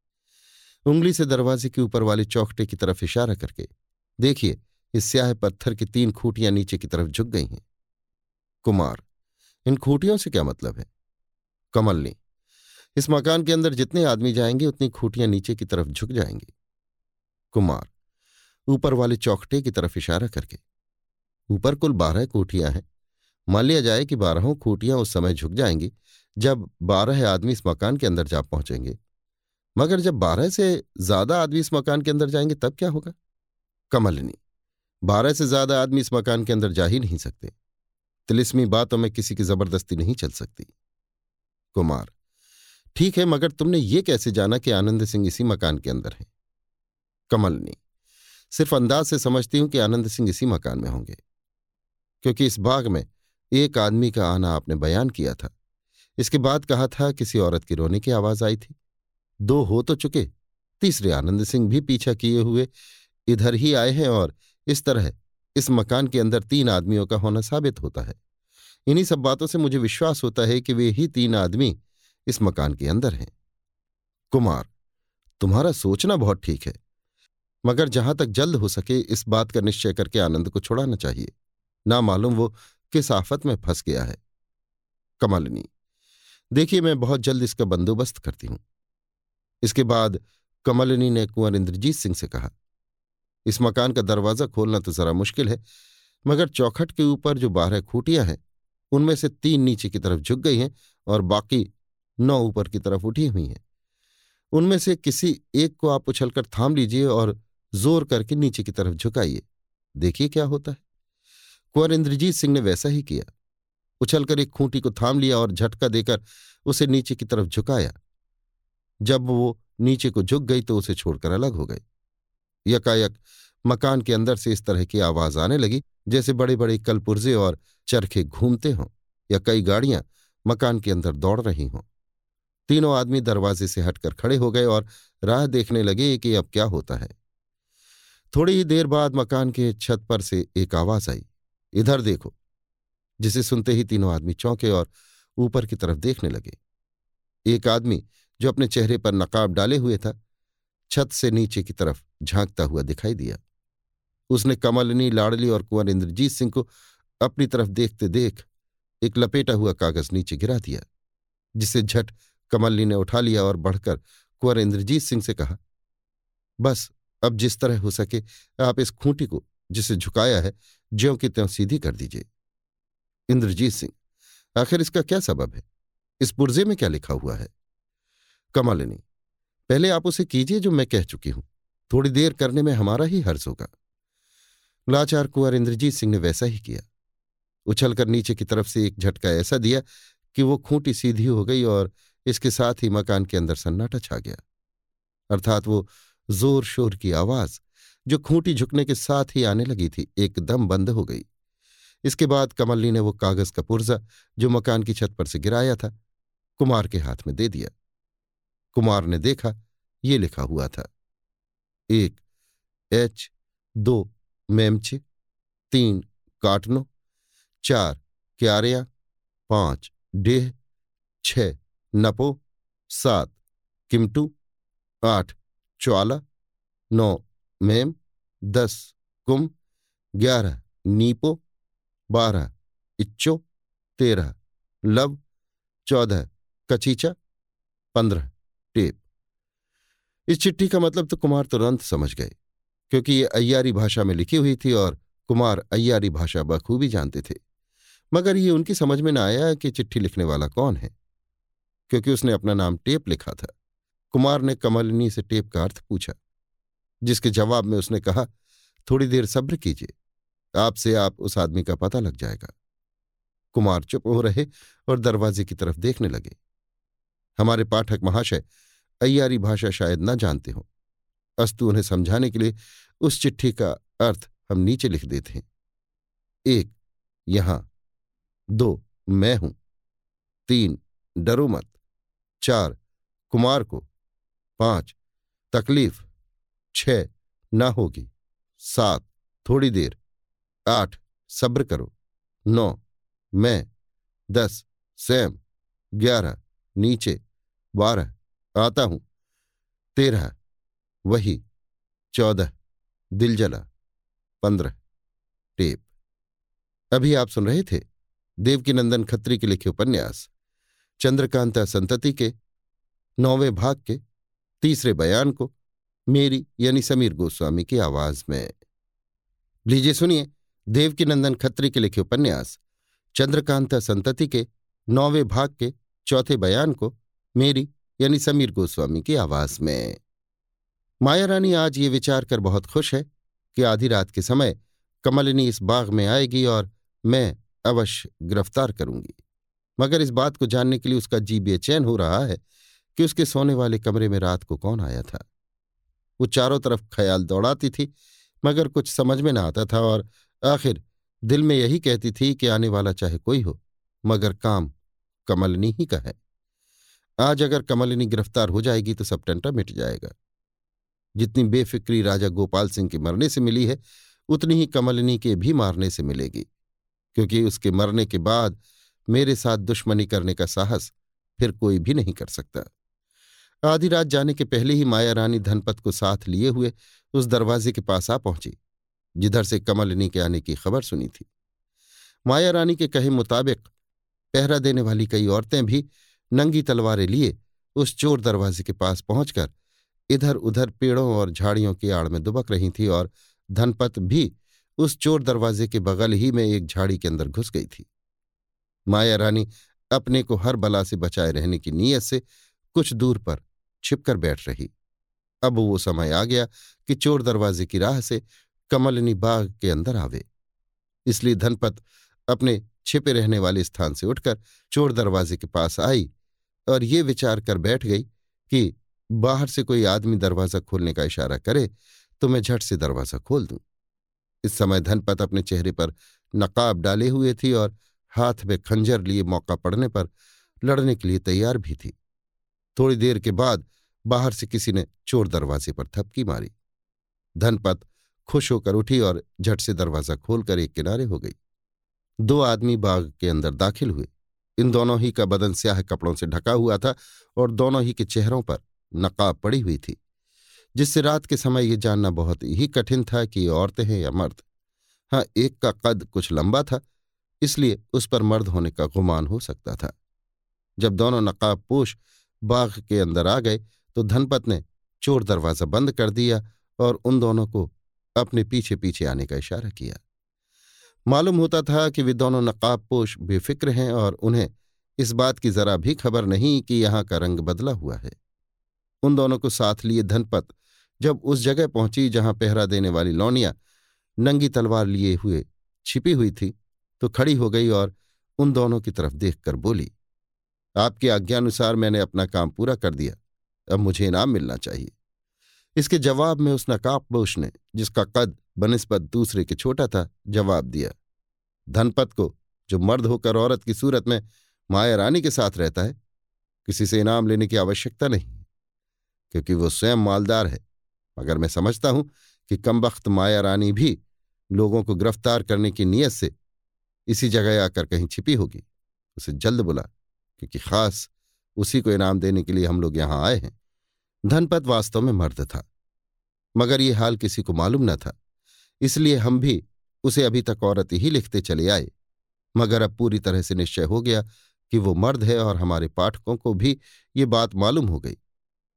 उंगली से दरवाजे के ऊपर वाले चौखटे की तरफ़ इशारा करके, देखिए, इस स्याह पत्थर की तीन खूटियाँ नीचे की तरफ़ झुक गई हैं। कुमार, इन खूटियों से क्या मतलब है? कमलनी इस मकान के अंदर जितने आदमी जाएँगे, उतनी खूटियाँ नीचे की तरफ़ झुक जाएँगी। कुमार, ऊपर वाले चौखटे की तरफ़ इशारा करके ऊपर कुल बारह कोठियाँ हैं। मान लिया जाए कि बारहों खूटियाँ उस समय झुक जाएँगी, जब बारह आदमी इस मकान के अंदर जा पहुँचेंगे। मगर जब बारह से ज़्यादा आदमी इस मकान के अंदर जाएँगे, तब क्या होगा? कमलनी, बारह से ज़्यादा आदमी इस मकान के अंदर जा ही नहीं सकते। तिलिस्मी बातों में किसी की ज़बरदस्ती नहीं चल सकती। कुमार, ठीक है, मगर तुमने ये कैसे जाना कि आनंद सिंह इसी मकान के अंदर हैं? कमलनी, सिर्फ़ अंदाज से समझती हूँ कि आनंद सिंह इसी मकान में होंगे। क्योंकि इस बाग में एक आदमी का आना आपने बयान किया था। इसके बाद कहा था, किसी औरत की रोने की आवाज़ आई थी। दो हो तो चुके, तीसरे आनंद सिंह भी पीछा किए हुए इधर ही आए हैं और इस तरह इस मकान के अंदर तीन आदमियों का होना साबित होता है। इन्हीं सब बातों से मुझे विश्वास होता है कि वे ही तीन आदमी इस मकान के अंदर हैं। कुमार, तुम्हारा सोचना बहुत ठीक है, मगर जहाँ तक जल्द हो सके इस बात का निश्चय करके आनंद को छुड़ाना चाहिए। ना मालूम वो किस आफत में फंस गया है। कमलनी, देखिए मैं बहुत जल्द इसका बंदोबस्त करती हूँ। इसके बाद कमलनी ने कुंवर इंद्रजीत सिंह से कहा, इस मकान का दरवाज़ा खोलना तो जरा मुश्किल है, मगर चौखट के ऊपर जो बारह खूटियाँ हैं, उनमें से तीन नीचे की तरफ़ झुक गई हैं और बाकी नौ ऊपर की तरफ़ उठी हुई हैं। उनमें से किसी एक को आप उछलकर थाम लीजिए और ज़ोर करके नीचे की तरफ़ झुकाइए। देखिए क्या होता है। कुंवर इंद्रजीत सिंह ने वैसा ही किया। उछलकर एक खूंटी को थाम लिया और झटका देकर उसे नीचे की तरफ़ झुकाया। जब वो नीचे को झुक गई तो उसे छोड़कर अलग हो गई। यकायक मकान के अंदर से इस तरह की आवाज़ आने लगी, जैसे बड़े बड़े कलपुर्जे और चरखे घूमते हों या कई गाड़ियाँ मकान के अंदर दौड़ रही हों। तीनों आदमी दरवाजे से हटकर खड़े हो गए और राह देखने लगे कि अब क्या होता है। थोड़ी ही देर बाद मकान के छत पर से एक आवाज़ आई। इधर देखो, जिसे सुनते ही तीनों आदमी चौंके और ऊपर की तरफ़ देखने लगे। एक आदमी, जो अपने चेहरे पर नकाब डाले हुए था, छत से नीचे की तरफ़ झांकता हुआ दिखाई दिया। उसने कमलनी, लाडली और कुंवर इंद्रजीत सिंह को अपनी तरफ़ देखते देख एक लपेटा हुआ कागज़ नीचे गिरा दिया, जिसे झट कमलनी ने उठा लिया और बढ़कर कुंवर इंद्रजीत सिंह से कहा, बस, अब जिस तरह हो सके आप इस खूंटी को, जिसे झुकाया है ज्यों की त्यों सीधी कर दीजिए। इंद्रजीत सिंह, आखिर इसका क्या सबब है? इस पुर्जे में क्या लिखा हुआ है? कमालिनी, पहले आप उसे कीजिए जो मैं कह चुकी हूँ। थोड़ी देर करने में हमारा ही हर्ज होगा। लाचार कुंवर इंद्रजीत सिंह ने वैसा ही किया। उछलकर नीचे की तरफ़ से एक झटका ऐसा दिया कि वो खूंटी सीधी हो गई और इसके साथ ही मकान के अंदर सन्नाटा छा गया। अर्थात वो ज़ोर शोर की आवाज़ जो खूंटी झुकने के साथ ही आने लगी थी, एकदम बंद हो गई। इसके बाद कमलनी ने वो कागज़ का पुर्जा, जो मकान की छत पर से गिराया था, कुमार के हाथ में दे दिया। कुमार ने देखा, ये लिखा हुआ था। एक, एच, दो, मेमचे, तीन, काटनो, चार, क्यारिया, पाँच, डेह, छ, नपो, सात, किमटू, आठ च्वाला नौ मेम, दस, कुम, ग्यारह, नीपो, बारह, इच्चो, तेरह, लव, चौदह, कचीचा, पंद्रह, टेप। इस चिट्ठी का मतलब तो कुमार तुरंत समझ गए, क्योंकि ये अय्यारी भाषा में लिखी हुई थी और कुमार अय्यारी भाषा बखूबी जानते थे। मगर ये उनकी समझ में न आया कि चिट्ठी लिखने वाला कौन है, क्योंकि उसने अपना नाम टेप लिखा था। कुमार ने कमलिनी से टेप का अर्थ पूछा। जिसके जवाब में उसने कहा, थोड़ी देर सब्र कीजिए, आपसे आप उस आदमी का पता लग जाएगा। कुमार चुप हो रहे और दरवाजे की तरफ़ देखने लगे। हमारे पाठक महाशय अयारी भाषा शायद न जानते हो। अस्तु उन्हें समझाने के लिए उस चिट्ठी का अर्थ हम नीचे लिख देते हैं। एक, यहाँ। दो, मैं हूँ। तीन, डरो मत। चार, कुमार को। पाँच, तकलीफ़। छ न होगी। सात थोड़ी देर। आठ सब्र करो। नौ मैं। दस सैम। ग्यारह नीचे। बारह आता हूँ। तेरह वही। चौदह दिल जला। पंद्रह टेप। अभी आप सुन रहे थे देवकीनंदन खत्री के लिखे उपन्यास। चंद्रकांता संतति के नौवें भाग के तीसरे बयान को मेरी यानी समीर गोस्वामी की आवाज़ में। लीजिए सुनिए देवकीनंदन खत्री के लिखे उपन्यास, चंद्रकांता संतति के नौवें भाग के चौथे बयान को मेरी यानी समीर गोस्वामी की आवाज़ में। माया रानी, आज ये विचार कर बहुत खुश है कि आधी रात के समय कमलिनी इस बाग में आएगी और मैं अवश्य गिरफ़्तार करूँगी। मगर इस बात को जानने के लिए उसका जी बेचैन हो रहा है कि उसके सोने वाले कमरे में रात को कौन आया था। वो चारों तरफ़ ख्याल दौड़ाती थी, मगर कुछ समझ में न आता था और आखिर दिल में यही कहती थी कि आने वाला चाहे कोई हो, मगर काम कमलनी ही का है। आज अगर कमलिनी गिरफ़्तार हो जाएगी तो सब टंटा मिट जाएगा। जितनी बेफिक्री राजा गोपाल सिंह के मरने से मिली है, उतनी ही कमलिनी के भी मारने से मिलेगी, क्योंकि उसके मरने के बाद मेरे साथ दुश्मनी करने का साहस फिर कोई भी नहीं कर सकता। आधी रात जाने के पहले ही माया रानी धनपत को साथ लिए हुए उस दरवाजे के पास आ पहुँची, जिधर से कमलिनी के आने की खबर सुनी थी। माया रानी के कहे मुताबिक पहरा देने वाली कई औरतें भी नंगी तलवारें लिए उस चोर दरवाजे के पास पहुंचकर इधर उधर पेड़ों और झाड़ियों की आड़ में दुबक रही थी और धनपत भी उस चोर दरवाजे के बगल ही में एक झाड़ी के अंदर घुस गई थी। माया रानी अपने को हर बला से बचाए रहने की नीयत से कुछ दूर पर छिपकर बैठ रही। अब वो समय आ गया कि चोर दरवाजे की राह से कमलनी बाग के अंदर आवे। इसलिए धनपत अपने छिपे रहने वाले स्थान से उठकर चोर दरवाजे के पास आई और ये विचार कर बैठ गई कि बाहर से कोई आदमी दरवाज़ा खोलने का इशारा करे तो मैं झट से दरवाज़ा खोल दूँ। इस समय धनपत अपने चेहरे पर नकाब डाले हुए थी और हाथ में खंजर लिए मौका पड़ने पर लड़ने के लिए तैयार भी थी। थोड़ी देर के बाद बाहर से किसी ने चोर दरवाजे पर थपकी मारी। धनपत खुश होकर उठी और झट से दरवाज़ा खोलकर एक किनारे हो गई। दो आदमी बाग के अंदर दाखिल हुए। इन दोनों ही का बदन स्याह कपड़ों से ढका हुआ था और दोनों ही के चेहरों पर नकाब पड़ी हुई थी, जिससे रात के समय ये जानना बहुत ही कठिन था कि ये औरतें हैं या मर्द। हाँ एक का कद कुछ लंबा था, इसलिए उस पर मर्द होने का गुमान हो सकता था। जब दोनों नकाब पोश बाग के अंदर आ गए तो धनपत ने चोर दरवाज़ा बंद कर दिया और उन दोनों को अपने पीछे पीछे आने का इशारा किया। मालूम होता था कि वे दोनों नकाब पोश बेफिक्र हैं और उन्हें इस बात की जरा भी खबर नहीं कि यहाँ का रंग बदला हुआ है। उन दोनों को साथ लिए धनपत जब उस जगह पहुँची जहाँ पहरा देने वाली लौनिया नंगी तलवार लिए हुए छिपी हुई थी तो खड़ी हो गई और उन दोनों की तरफ़ देखकर बोली आपकी आज्ञानुसार मैंने अपना काम पूरा कर दिया। अब मुझे इनाम मिलना चाहिए। इसके जवाब में उस नकाबपोश ने, जिसका कद बनस्पत दूसरे के छोटा था, जवाब दिया, धनपत को, जो मर्द होकर औरत की सूरत में माया रानी के साथ रहता है, किसी से इनाम लेने की आवश्यकता नहीं क्योंकि वो स्वयं मालदार है। मगर मैं समझता हूँ कि कमबख्त माया रानी भी लोगों को गिरफ़्तार करने की नीयत से इसी जगह आकर कहीं छिपी होगी। उसे जल्द बुला। क्योंकि खास उसी को इनाम देने के लिए हम लोग यहाँ आए हैं। धनपत वास्तव में मर्द था, मगर ये हाल किसी को मालूम न था, इसलिए हम भी उसे अभी तक औरत ही लिखते चले आए। मगर अब पूरी तरह से निश्चय हो गया कि वो मर्द है और हमारे पाठकों को भी ये बात मालूम हो गई,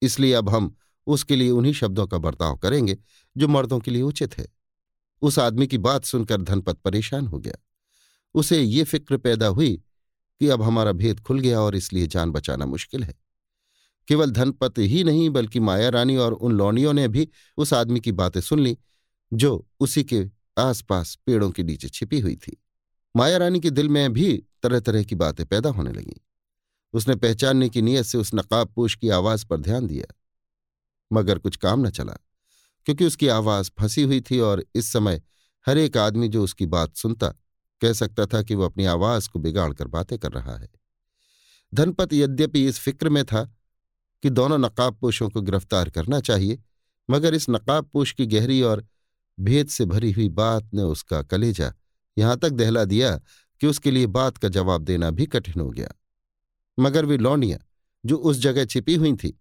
इसलिए अब हम उसके लिए उन्हीं शब्दों का बर्ताव करेंगे जो मर्दों के लिए उचित है। उस आदमी की बात सुनकर धनपत परेशान हो गया। उसे ये फ़िक्र पैदा हुई कि अब हमारा भेद खुल गया और इसलिए जान बचाना मुश्किल है। केवल धनपत ही नहीं, बल्कि माया रानी और उन लौनियों ने भी उस आदमी की बातें सुन ली, जो उसी के आसपास पेड़ों के नीचे छिपी हुई थी। माया रानी के दिल में भी तरह तरह की बातें पैदा होने लगीं। उसने पहचानने की नीयत से उस नकाब पोश की आवाज़ पर ध्यान दिया। मगर कुछ काम न चला, क्योंकि उसकी आवाज़ फंसी हुई थी और इस समय हर एक आदमी जो उसकी बात सुनता कह सकता था कि वो अपनी आवाज़ को बिगाड़कर बातें कर रहा है। धनपत यद्यपि इस फ़िक्र में था कि दोनों नकाबपोशों को गिरफ़्तार करना चाहिए, मगर इस नकाबपोश की गहरी और भेद से भरी हुई बात ने उसका कलेजा यहाँ तक दहला दिया कि उसके लिए बात का जवाब देना भी कठिन हो गया। मगर वे लौंडियाँ, जो उस जगह छिपी हुई थी,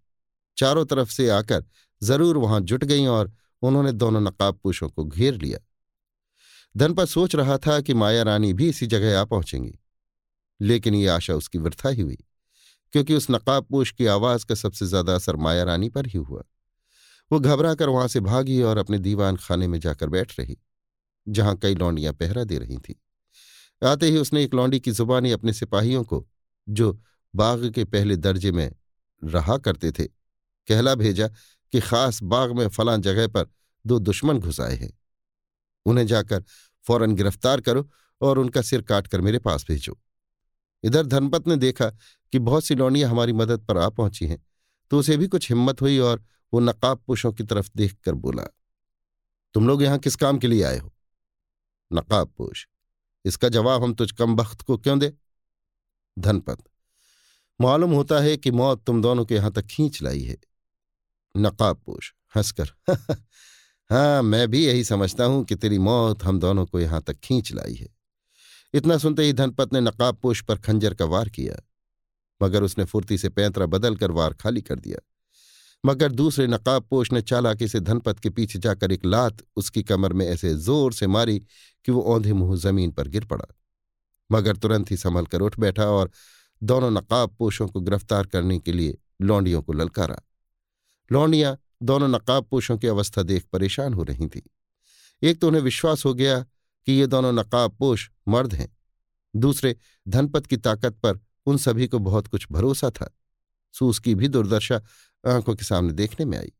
चारों तरफ़ से आकर ज़रूर वहाँ जुट गईं और उन्होंने दोनों नकाबपोशों को घेर लिया। धनपत सोच रहा था कि माया रानी भी इसी जगह आ पहुंचेंगी। लेकिन ये आशा उसकी वृथा ही हुई, क्योंकि उस नकाबपोश की आवाज़ का सबसे ज़्यादा असर माया रानी पर ही हुआ। वो घबरा कर वहाँ से भागी और अपने दीवान खाने में जाकर बैठ रही, जहाँ कई लौंडियाँ पहरा दे रही थीं। आते ही उसने एक लौंडी की जुबानी अपने सिपाहियों को, जो बाग के पहले दर्जे में रहा करते थे, कहला भेजा कि खास बाग में फलां जगह पर दो दुश्मन घुस आए हैं। उन्हें जाकर फ़ौरन गिरफ़्तार करो और उनका सिर काटकर मेरे पास भेजो। इधर धनपत ने देखा कि बहुत सी लौनियाँ हमारी मदद पर आ पहुँची हैं तो उसे भी कुछ हिम्मत हुई और वो नकाब पुशों की तरफ़ देखकर बोला, तुम लोग यहाँ किस काम के लिए आए हो? नकाब पोश इसका जवाब हम तुझ कम वक्त को क्यों दे? धनपत, मालूम होता है कि मौत तुम दोनों के यहाँ तक खींच लाई है। नकाब पोश हंसकर हाँ मैं भी यही समझता हूँ कि तेरी मौत हम दोनों को यहाँ तक खींच लाई है। इतना सुनते ही धनपत ने नकाब पोश पर खंजर का वार किया, मगर उसने फुर्ती से पैंतरा बदलकर वार खाली कर दिया। मगर दूसरे नकाब पोश ने चालाकी से धनपत के पीछे जाकर एक लात उसकी कमर में ऐसे ज़ोर से मारी कि वो औंधे मुँह ज़मीन पर गिर पड़ा। मगर तुरंत ही संभल कर उठ बैठा और दोनों नकाब पोशों को गिरफ़्तार करने के लिए लौंडियों को ललकारा। लौंडियाँ दोनों नकाब पोशों की अवस्था देख परेशान हो रही थी। एक तो उन्हें विश्वास हो गया कि ये दोनों नकाब पोश मर्द हैं। दूसरे, धनपत की ताकत पर उन सभी को बहुत कुछ भरोसा था। सूस की भी दुर्दशा आँखों के सामने देखने में आई।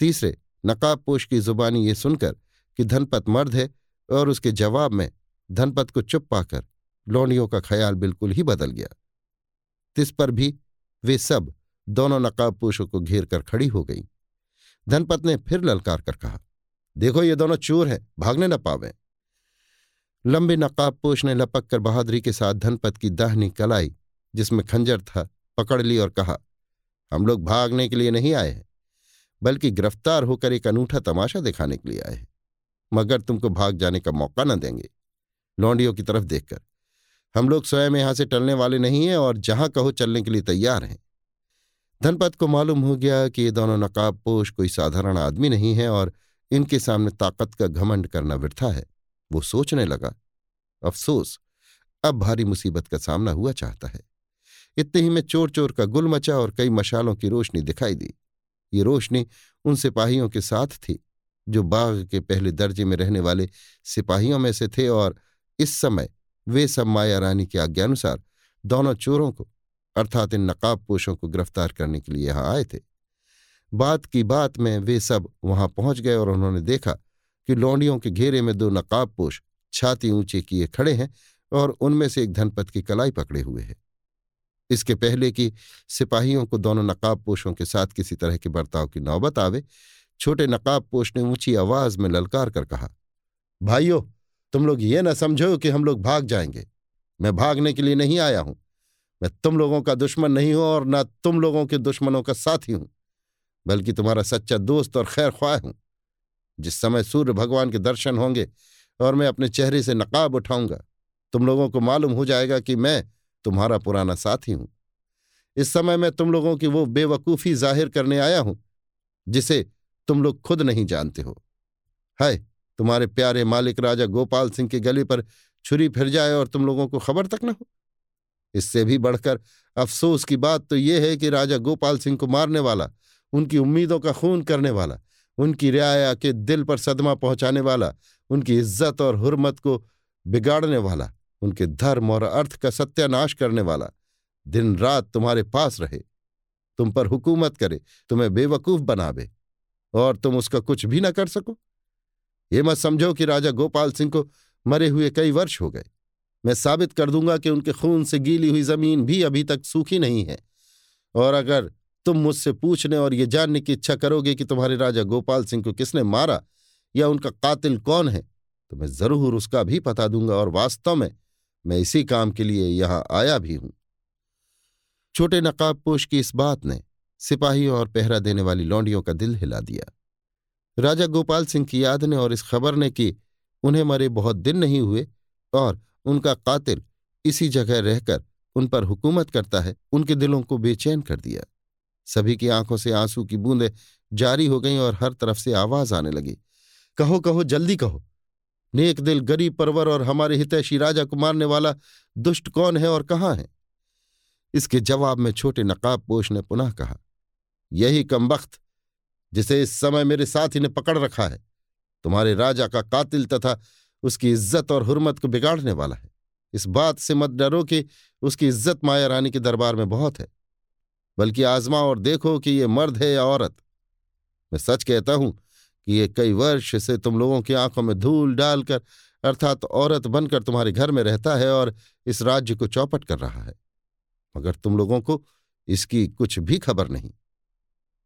तीसरे, नकाब पोश की जुबानी ये सुनकर कि धनपत मर्द है और उसके जवाब में धनपत को चुप पाकर लौंडियों का ख्याल बिल्कुल ही बदल गया। तिस पर भी वे सब दोनों नकाब पोशों को घेर कर खड़ी हो गईं। धनपत ने फिर ललकार कर कहा, देखो, ये दोनों चोर हैं, भागने न पावे। लंबे नकाबपोश ने लपक कर बहादुरी के साथ धनपत की दाहनी कलाई जिसमें खंजर था, पकड़ ली और कहा, हम लोग भागने के लिए नहीं आए हैं, बल्कि गिरफ़्तार होकर एक अनूठा तमाशा दिखाने के लिए आए हैं। मगर तुमको भाग जाने का मौका न देंगे। लौंडियों की तरफ़ देखकर, हम लोग स्वयं यहाँ से टलने वाले नहीं हैं और जहाँ कहो चलने के लिए तैयार हैं। धनपत को मालूम हो गया कि ये दोनों नकाब पोश कोई साधारण आदमी नहीं है और इनके सामने ताकत का घमंड करना वृथा है। वो सोचने लगा, अफसोस, अब भारी मुसीबत का सामना हुआ चाहता है। इतने ही में चोर चोर का गुल मचा और कई मशालों की रोशनी दिखाई दी। ये रोशनी उन सिपाहियों के साथ थी, जो बाग के पहले दर्जे में रहने वाले सिपाहियों में से थे और इस समय वे सब माया रानी के आज्ञानुसार दोनों चोरों को अर्थात इन नकाबपोशों को गिरफ़्तार करने के लिए यहाँ आए थे। बात की बात में वे सब वहाँ पहुँच गए और उन्होंने देखा कि लौंडियों के घेरे में दो नकाबपोश छाती ऊँचे किए खड़े हैं और उनमें से एक धनपत की कलाई पकड़े हुए है। इसके पहले कि सिपाहियों को दोनों नकाबपोशों के साथ किसी तरह के बर्ताव की नौबत आवे, छोटे नकाबपोश ने ऊँची आवाज़ में ललकार कर कहा, भाइयों, तुम लोग ये न समझो कि हम लोग भाग जाएँगे। मैं भागने के लिए नहीं आया हूँ। मैं तुम लोगों का दुश्मन नहीं हूँ और ना तुम लोगों के दुश्मनों का साथी हूँ, बल्कि तुम्हारा सच्चा दोस्त और खैर ख्वाह हूँ। जिस समय सूर्य भगवान के दर्शन होंगे और मैं अपने चेहरे से नकाब उठाऊँगा, तुम लोगों को मालूम हो जाएगा कि मैं तुम्हारा पुराना साथी हूँ। इस समय मैं तुम लोगों की वो बेवकूफ़ी ज़ाहिर करने आया हूँ, जिसे तुम लोग खुद नहीं जानते हो। हाय, तुम्हारे प्यारे मालिक राजा गोपाल सिंह के गले पर छुरी फिर जाए और तुम लोगों को खबर तक न हो। इससे भी बढ़कर, अफसोस की बात तो यह है कि राजा गोपाल सिंह को मारने वाला, उनकी उम्मीदों का खून करने वाला, उनकी रियाया के दिल पर सदमा पहुँचाने वाला, उनकी इज़्ज़त और हुरमत को बिगाड़ने वाला, उनके धर्म और अर्थ का सत्यानाश करने वाला, दिन रात तुम्हारे पास रहे, तुम पर हुकूमत करे, तुम्हें बेवकूफ़ बनावे, और तुम उसका कुछ भी न कर सको। ये मत समझो कि राजा गोपाल सिंह को मरे हुए कई वर्ष हो गए। मैं साबित कर दूँगा कि उनके खून से गीली हुई ज़मीन भी अभी तक सूखी नहीं है। और अगर तुम मुझसे पूछने और ये जानने की इच्छा करोगे कि तुम्हारे राजा गोपाल सिंह को किसने मारा या उनका कातिल कौन है तो मैं ज़रूर उसका भी पता दूँगा और वास्तव में मैं इसी काम के लिए यहाँ आया भी हूँ। छोटे नकाबपोश की इस बात ने सिपाहियों और पहरा देने वाली लौंडियों का दिल हिला दिया। राजा गोपाल सिंह की याद ने और इस खबर ने कि उन्हें मरे बहुत दिन नहीं हुए और उनका कातिल इसी जगह रहकर उन पर हुकूमत करता है, उनके दिलों को बेचैन कर दिया। सभी की आँखों से आँसू की बूंदें जारी हो गईं और हर तरफ़ से आवाज़ आने लगी। कहो कहो, जल्दी कहो। नेक दिल, गरीब परवर और हमारे हितैषी राजा को मारने वाला दुष्ट कौन है और कहाँ है? इसके जवाब में छोटे नकाब पोश ने पुनः कहा, यही कमबख्त जिसे इस समय मेरे साथी ने पकड़ रखा है। तुम्हारे राजा का कातिल तथा उसकी इज़्ज़त और हुरमत को बिगाड़ने वाला है। इस बात से मत डरो कि उसकी इज़्ज़त माया रानी के दरबार में बहुत है, बल्कि आजमा और देखो कि ये मर्द है या औरत। मैं सच कहता हूँ कि ये कई वर्ष से तुम लोगों की आँखों में धूल डालकर, अर्थात औरत बनकर तुम्हारे घर में रहता है और इस राज्य को चौपट कर रहा है। मगर तुम लोगों को इसकी कुछ भी खबर नहीं।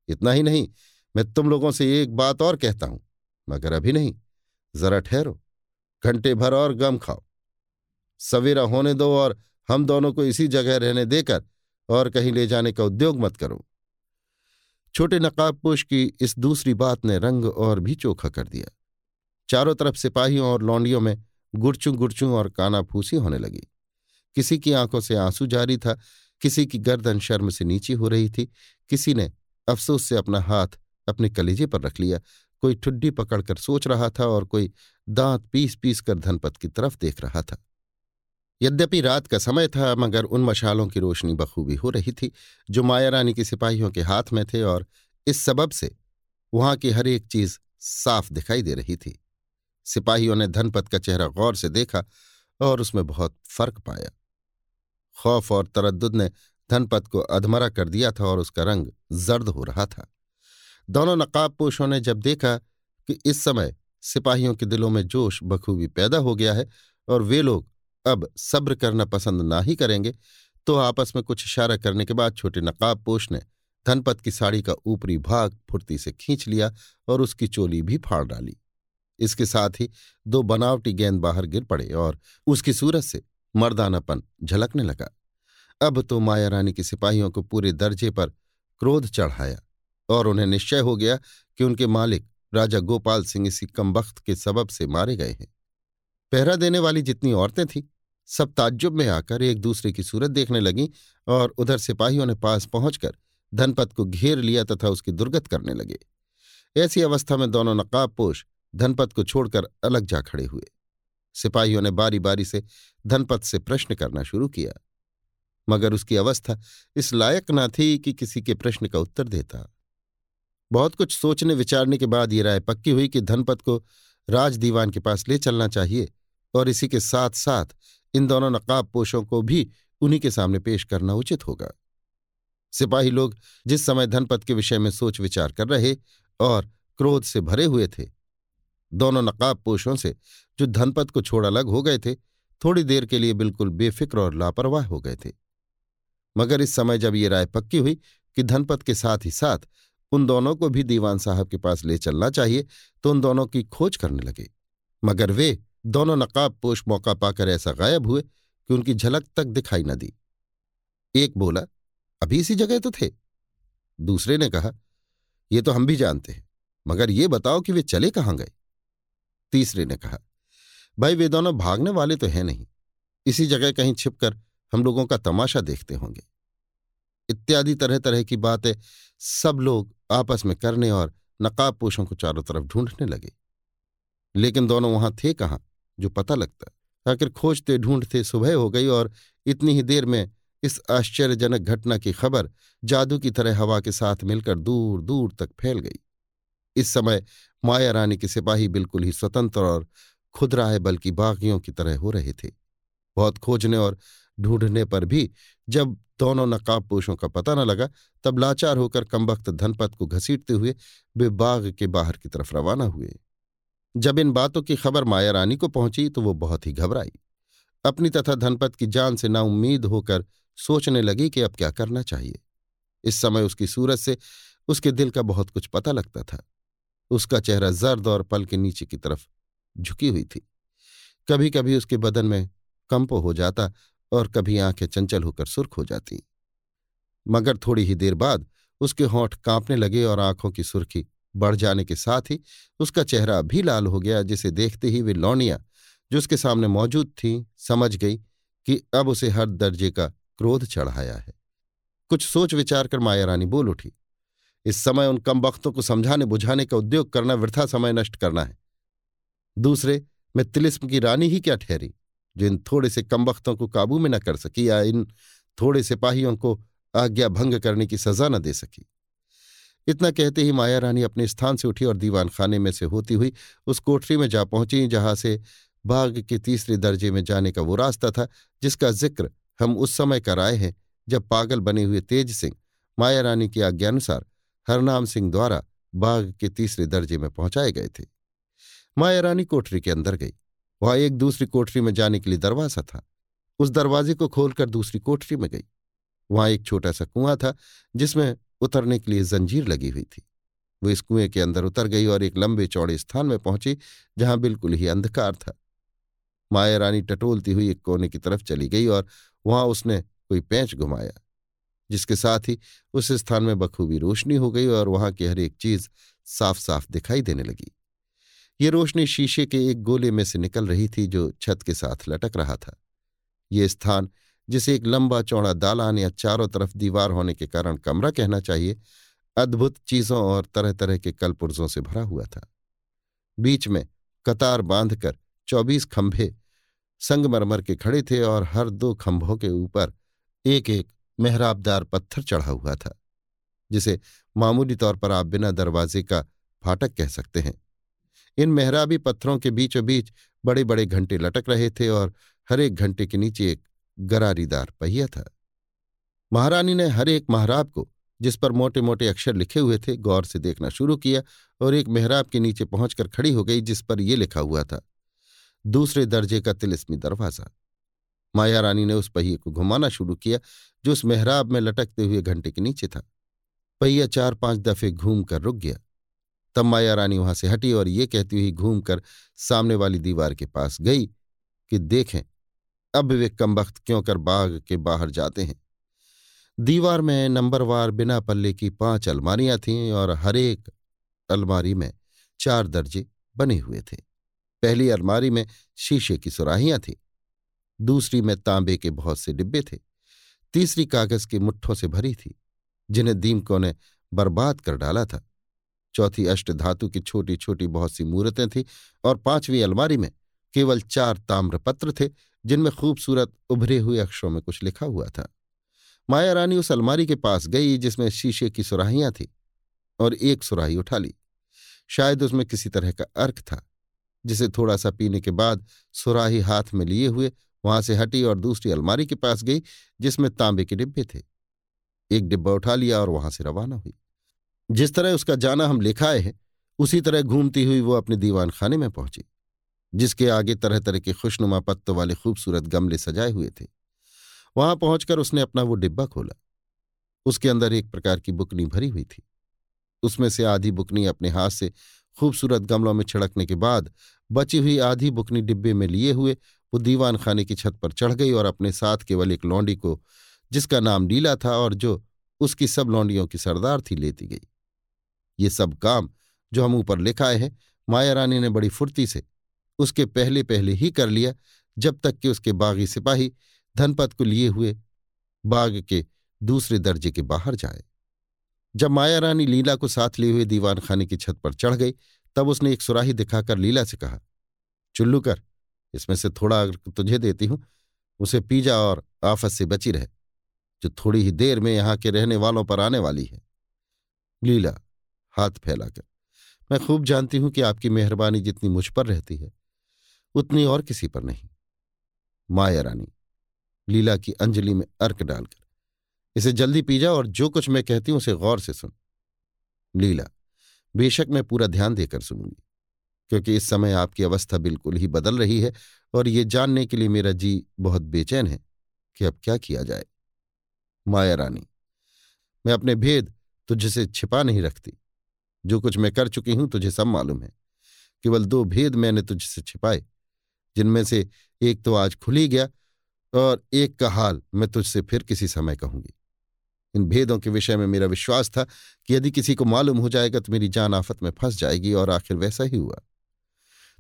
इतना ही नहीं, मैं तुम लोगों से एक बात और कहता हूँ, मगर अभी नहीं, जरा ठहरो। घंटे भर और गम खाओ। सवेरा होने दो और हम दोनों को इसी जगह रहने देकर और कहीं ले जाने का उद्योग मत करो। छोटे नकाबपोश की इस दूसरी बात ने रंग और भी चोखा कर दिया। चारों तरफ़ सिपाहियों और लौंडियों में गुड़चू गुड़चू और काना फूसी होने लगी। किसी की आँखों से आँसू जारी था, किसी की गर्दन शर्म से नीचे हो रही थी, किसी ने अफसोस से अपना हाथ अपने कलेजे पर रख लिया कोई ठुड्डी पकड़कर सोच रहा था और कोई दांत पीस पीस कर धनपत की तरफ़ देख रहा था। यद्यपि रात का समय था, मगर उन मशालों की रोशनी बखूबी हो रही थी, जो माया रानी के सिपाहियों के हाथ में थे और इस सबब से वहाँ की हर एक चीज़ साफ़ दिखाई दे रही थी। सिपाहियों ने धनपत का चेहरा गौर से देखा और उसमें बहुत फ़र्क पाया। खौफ और तरद्दुद ने धनपत को अधमरा कर दिया था और उसका रंग जर्द हो रहा था। दोनों नकाबपोशों ने जब देखा कि इस समय सिपाहियों के दिलों में जोश बखूबी पैदा हो गया है और वे लोग अब सब्र करना पसंद ना ही करेंगे तो आपस में कुछ इशारा करने के बाद छोटे नकाब पोश ने धनपत की साड़ी का ऊपरी भाग फुर्ती से खींच लिया और उसकी चोली भी फाड़ डाली। इसके साथ ही दो बनावटी गेंद बाहर गिर पड़े और उसकी सूरत से मर्दानापन झलकने लगा। अब तो माया रानी के सिपाहियों को पूरे दर्जे पर क्रोध चढ़ाया। और उन्हें निश्चय हो गया कि उनके मालिक राजा गोपाल सिंह इसी कमबख्त के सबब से मारे गए हैं। पहरा देने वाली जितनी औरतें थीं, सब ताज्जुब में आकर एक दूसरे की सूरत देखने लगीं और उधर सिपाहियों ने पास पहुंचकर धनपत को घेर लिया तथा उसकी दुर्गत करने लगे। ऐसी अवस्था में दोनों नकाबपोश धनपत को छोड़कर अलग जा खड़े हुए। सिपाहियों ने बारी बारी से धनपत से प्रश्न करना शुरू किया। मगर उसकी अवस्था इस लायक न थी कि किसी के प्रश्न का उत्तर देता। बहुत कुछ सोचने, विचारने के बाद ये राय पक्की हुई कि धनपत को राज दीवान के पास ले चलना चाहिए और इसी के साथ साथ इन दोनों नकाब पोशों को भी उन्हीं के सामने पेश करना उचित होगा। सिपाही लोग जिस समय धनपत के विषय में सोच विचार कर रहे और क्रोध से भरे हुए थे, दोनों नकाब पोशों से जो धनपत को छोड़ अलग हो गए थे, थोड़ी देर के लिए बिल्कुल बेफिक्र और लापरवाह हो गए थे। मगर इस समय जब ये राय पक्की हुई कि धनपत के साथ ही साथ उन दोनों को भी दीवान साहब के पास ले चलना चाहिए तो उन दोनों की खोज करने लगे। मगर वे दोनों नकाब पोष मौका पाकर ऐसा गायब हुए कि उनकी झलक तक दिखाई न दी। एक बोला, अभी इसी जगह तो थे? दूसरे ने कहा, ये तो हम भी जानते हैं, मगर ये बताओ कि वे चले कहाँ गए? तीसरे ने कहा, भाई, वे दोनों भागने वाले तो हैं नहीं। इसी जगह कहीं छिपकर हम लोगों का तमाशा देखते होंगे। इत्यादि तरह तरह की बातें सब लोग आपस में करने और नकाबपोशों को चारों तरफ़ ढूँढने लगे। लेकिन दोनों वहाँ थे कहाँ, जो पता लगता। आखिर खोजते ढूंढते सुबह हो गई और इतनी ही देर में इस आश्चर्यजनक घटना की खबर जादू की तरह हवा के साथ मिलकर दूर दूर तक फैल गई। इस समय माया रानी के सिपाही बिल्कुल ही स्वतंत्र और खुदराए बल्कि बागियों की तरह हो रहे थे। बहुत खोजने और ढूँढने पर भी जब दोनों नकाबपोशों का पता न लगा, तब लाचार होकर कमबख्त धनपत को घसीटते हुए वे बाग के बाहर की तरफ़ रवाना हुए। जब इन बातों की खबर माया रानी को पहुँची तो वो बहुत ही घबराई। अपनी तथा धनपत की जान से नाउम्मीद होकर सोचने लगी कि अब क्या करना चाहिए। इस समय उसकी सूरत से उसके दिल का बहुत कुछ पता लगता था। उसका चेहरा जर्द और पल के नीचे की तरफ़ झुकी हुई थी। कभी कभी उसके बदन में कंप हो जाता और कभी आँखें चंचल होकर सुर्ख हो जाती। मगर थोड़ी ही देर बाद उसके होंठ कांपने लगे और आँखों की सुर्खी बढ़ जाने के साथ ही उसका चेहरा भी लाल हो गया, जिसे देखते ही वे लौनिया जो उसके सामने मौजूद थी, समझ गई कि अब उसे हर दर्जे का क्रोध चढ़ाया है। कुछ सोच विचार कर माया रानी बोल उठी, इस समय उन कम वक्तों को समझाने बुझाने का उद्योग करना वृथा समय नष्ट करना है। दूसरे, मैं तिलिस्म की रानी ही क्या ठहरी? जो इन थोड़े से कम वक्तों को काबू में न कर सकी या इन थोड़े सिपाहियों को आज्ञा भंग करने की सजा न दे सकी। इतना कहते ही माया रानी अपने स्थान से उठी और दीवान खाने में से होती हुई उस कोठरी में जा पहुँची, जहाँ से बाघ के तीसरे दर्जे में जाने का वो रास्ता था, जिसका ज़िक्र हम उस समय कराए हैं, जब पागल बने हुए तेज सिंह, माया रानी की आज्ञानुसार हरनाम सिंह द्वारा बाघ के तीसरे दर्जे में पहुँचाए गए थे। माया रानी कोठरी के अंदर गई। वहाँ एक दूसरी कोठरी में जाने के लिए दरवाज़ा था। उस दरवाजे को खोलकर दूसरी कोठरी में गई। वहाँ एक छोटा सा कुआँ था, जिसमें उतरने के लिए जंजीर लगी हुई थी। वो इस कुएँ के अंदर उतर गई और एक लंबे चौड़े स्थान में पहुँची, जहाँ बिल्कुल ही अंधकार था। माया रानी टटोलती हुई एक कोने की तरफ़ चली गई और वहाँ उसने कोई पैंच घुमाया, जिसके साथ ही उस स्थान में बखूबी रोशनी हो गई और वहाँ की हर एक चीज़ साफ़ साफ़ दिखाई देने लगी। ये रोशनी शीशे के एक गोले में से निकल रही थी जो छत के साथ लटक रहा था। ये स्थान, जिसे एक लंबा चौड़ा दालान या चारों तरफ़ दीवार होने के कारण कमरा कहना चाहिए, अद्भुत चीज़ों और तरह तरह के कलपुर्जों से भरा हुआ था। बीच में कतार बांधकर चौबीस खंभे संगमरमर के खड़े थे और हर दो खंभों के ऊपर एक एक मेहराबदार पत्थर चढ़ा हुआ था, जिसे मामूली तौर पर आप बिना दरवाजे का फाटक कह सकते हैं। इन मेहराबी पत्थरों के बीचों बीच बड़े बड़े घंटे लटक रहे थे और हर एक घंटे के नीचे एक गरारीदार पहिया था। महारानी ने हर एक महराब को, जिस पर मोटे मोटे अक्षर लिखे हुए थे, गौर से देखना शुरू किया और एक मेहराब के नीचे पहुंचकर खड़ी हो गई, जिस पर यह लिखा हुआ था, दूसरे दर्जे का तिलिस्मी दरवाज़ा। माया रानी ने उस पहिए को घुमाना शुरू किया, जो उस मेहराब में लटकते हुए घंटे के नीचे था। पहिया चार पाँच दफे घूम कर रुक गया। तब माया रानी वहाँ से हटी और ये कहती हुई घूमकर सामने वाली दीवार के पास गई कि देखें, अब वे कमबख्त क्यों कर बाग के बाहर जाते हैं। दीवार में नंबरवार बिना पल्ले की पाँच अलमारियाँ थीं और हर एक अलमारी में चार दर्जे बने हुए थे। पहली अलमारी में शीशे की सुराहियाँ थीं, दूसरी में तांबे के बहुत से डिब्बे थे, तीसरी कागज़ की मुट्ठों से भरी थी, जिन्हें दीमकों ने बर्बाद कर डाला था। चौथी अष्ट धातु की छोटी छोटी बहुत सी मूर्तें थीं और पांचवीं अलमारी में केवल चार ताम्रपत्र थे, जिनमें खूबसूरत उभरे हुए अक्षरों में कुछ लिखा हुआ था। माया रानी उस अलमारी के पास गई, जिसमें शीशे की सुराहियाँ थी और एक सुराही उठा ली। शायद उसमें किसी तरह का अर्क था, जिसे थोड़ा सा पीने के बाद सुराही हाथ में लिए हुए वहाँ से हटी और दूसरी अलमारी के पास गई, जिसमें तांबे के डिब्बे थे। एक डिब्बा उठा लिया और वहाँ से रवाना हुई। जिस तरह उसका जाना हम लिखाए हैं, उसी तरह घूमती हुई वो अपने दीवान खाने में पहुँची, जिसके आगे तरह तरह के खुशनुमा पत्तों वाले खूबसूरत गमले सजाए हुए थे। वहाँ पहुंचकर उसने अपना वो डिब्बा खोला। उसके अंदर एक प्रकार की बुकनी भरी हुई थी। उसमें से आधी बुकनी अपने हाथ से खूबसूरत गमलों में छिड़कने के बाद बची हुई आधी बुकनी डिब्बे में लिए हुए वो दीवान खाने की छत पर चढ़ गई और अपने साथ केवल एक लौंडी को, जिसका नाम लीला था और जो उसकी सब लौंडियों की सरदार थी, लेती गई। ये सब काम जो हम ऊपर लिखाए हैं, माया रानी ने बड़ी फुर्ती से उसके पहले पहले ही कर लिया, जब तक कि उसके बागी सिपाही धनपत को लिए हुए बाग के दूसरे दर्जे के बाहर जाए। जब माया रानी लीला को साथ लिए हुए दीवान खाने की छत पर चढ़ गई, तब उसने एक सुराही दिखाकर लीला से कहा, चुल्लू कर, इसमें से थोड़ा अगर तुझे देती हूँ, उसे पी जा और आफत से बची रहे, जो थोड़ी ही देर में यहाँ के रहने वालों पर आने वाली है। लीला हाथ फैलाकर। मैं खूब जानती हूँ कि आपकी मेहरबानी जितनी मुझ पर रहती है, उतनी और किसी पर नहीं। माया रानी, लीला की अंजलि में अर्क डालकर, इसे जल्दी पी जा और जो कुछ मैं कहती हूँ उसे गौर से सुन। लीला, बेशक मैं पूरा ध्यान देकर सुनूँगी, क्योंकि इस समय आपकी अवस्था बिल्कुल ही बदल रही है और ये जानने के लिए मेरा जी बहुत बेचैन है कि अब क्या किया जाए। माया रानी, मैं अपने भेद तुझसे छिपा नहीं रखती। जो कुछ मैं कर चुकी हूँ तुझे सब मालूम है। केवल दो भेद मैंने तुझसे छिपाए, जिनमें से एक तो आज खुल ही गया और एक का हाल मैं तुझसे फिर किसी समय कहूँगी। इन भेदों के विषय में मेरा विश्वास था कि यदि किसी को मालूम हो जाएगा तो मेरी जान आफत में फंस जाएगी और आखिर वैसा ही हुआ।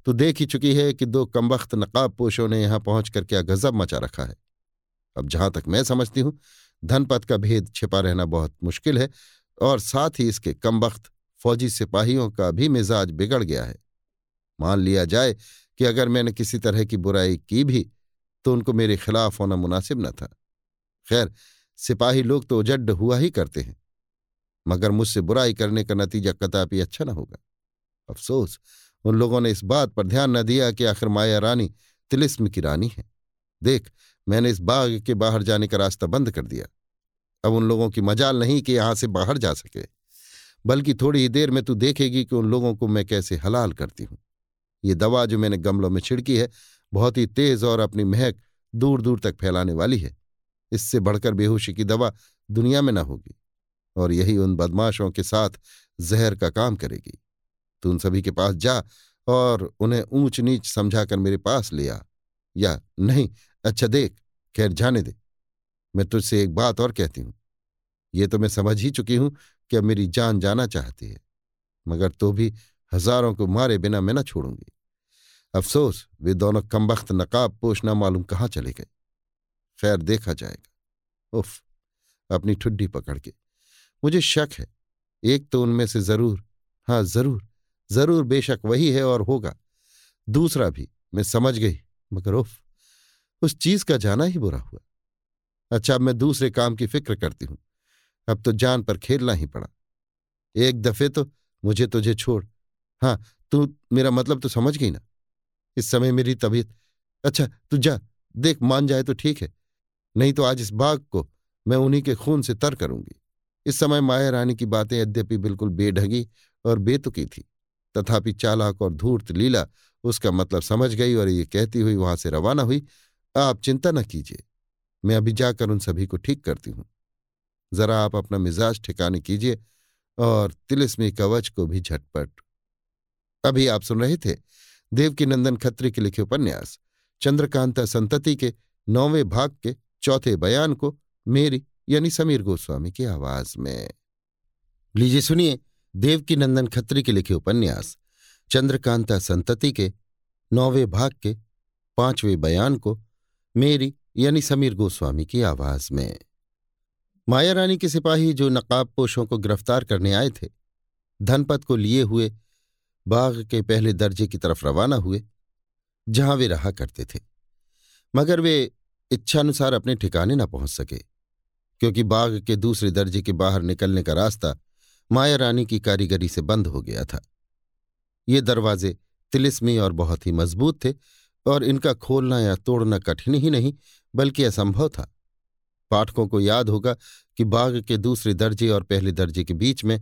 तो देख ही चुकी है कि दो कमबख्त नकाब पोशों ने यहाँ पहुंचकर क्या गजब मचा रखा है। अब जहाँ तक मैं समझती हूँ धनपद का भेद छिपा रहना बहुत मुश्किल है और साथ ही इसके कमबख्त फौजी सिपाहियों का भी मिजाज बिगड़ गया है। मान लिया जाए कि अगर मैंने किसी तरह की बुराई की भी तो उनको मेरे खिलाफ होना मुनासिब न था। खैर, सिपाही लोग तो उजड्ड हुआ ही करते हैं। मगर मुझसे बुराई करने का नतीजा कदापि अच्छा न होगा। अफसोस, उन लोगों ने इस बात पर ध्यान न दिया कि आखिर माया रानी तिलिस्म की रानी है। देख, मैंने इस बाग के बाहर जाने का रास्ता बंद कर दिया। अब उन लोगों की मजाल नहीं कि यहाँ से बाहर जा सके। बल्कि थोड़ी ही देर में तू देखेगी कि उन लोगों को मैं कैसे हलाल करती हूँ। ये दवा जो मैंने गमलों में छिड़की है, बहुत ही तेज और अपनी महक दूर दूर तक फैलाने वाली है। इससे बढ़कर बेहोशी की दवा दुनिया में न होगी और यही उन बदमाशों के साथ जहर का काम करेगी। तू उन सभी के पास जा और उन्हें ऊंच नीच समझाकर मेरे पास ले आ। या नहीं अच्छा देख, खैर जाने दे। मैं तुझसे एक बात और कहती हूँ। ये तो मैं समझ ही चुकी हूँ कि अब मेरी जान जाना चाहती है? मगर तो भी हज़ारों को मारे बिना मैं न छोड़ूँगी। अफसोस, वे दोनों कमबख्त नकाब पोष न मालूम कहाँ चले गए। खैर, देखा जाएगा। उफ, अपनी ठुड्डी पकड़ के। मुझे शक है। एक तो उनमें से ज़रूर हाँ ज़रूर ज़रूर बेशक वही है और होगा। दूसरा भी, मैं समझ गई, मगर उफ, उस चीज़ का जाना ही बुरा हुआ। अच्छा अब मैं दूसरे काम की फ़िक्र करती हूँ। अब तो जान पर खेलना ही पड़ा। एक दफे तो मुझे तुझे छोड़। हाँ तू, मेरा मतलब तो समझ गई ना? इस समय मेरी तबीयत। अच्छा तू जा, देख, मान जाए तो ठीक है। नहीं तो आज इस बाग को मैं उन्हीं के खून से तर करूँगी। इस समय माया रानी की बातें यद्यपि बिल्कुल बेढगी और बेतुकी थी, तथापि चालाक और धूर्त लीला उसका मतलब समझ गई और ये कहती हुई वहाँ से रवाना हुई, आप चिंता न कीजिए, मैं अभी जाकर उन सभी को ठीक करती हूँ। जरा आप अपना मिजाज ठिकाने कीजिए और तिलिस्मी कवच को भी झटपट। अभी आप सुन रहे थे देवकीनंदन खत्री के लिखे उपन्यास, चंद्रकांता संतति के नौवें भाग के चौथे बयान को मेरी यानी समीर गोस्वामी की आवाज़ में। लीजिए सुनिए देवकीनंदन खत्री के लिखे उपन्यास, चंद्रकांता संतति के नौवें भाग के पाँचवें बयान को मेरी यानी समीर गोस्वामी की आवाज़ में। माया रानी के सिपाही जो नकाबपोशों को गिरफ़्तार करने आए थे, धनपत को लिए हुए बाग के पहले दर्जे की तरफ़ रवाना हुए, जहाँ वे रहा करते थे। मगर वे इच्छानुसार अपने ठिकाने न पहुँच सके, क्योंकि बाग के दूसरे दर्जे के बाहर निकलने का रास्ता माया रानी की कारीगरी से बंद हो गया था। ये दरवाजे तिलिस्मी और बहुत ही मज़बूत थे, और इनका खोलना या तोड़ना कठिन ही नहीं, बल्कि असंभव था। पाठकों को याद होगा कि बाग के दूसरे दर्जे और पहले दर्जे के बीच में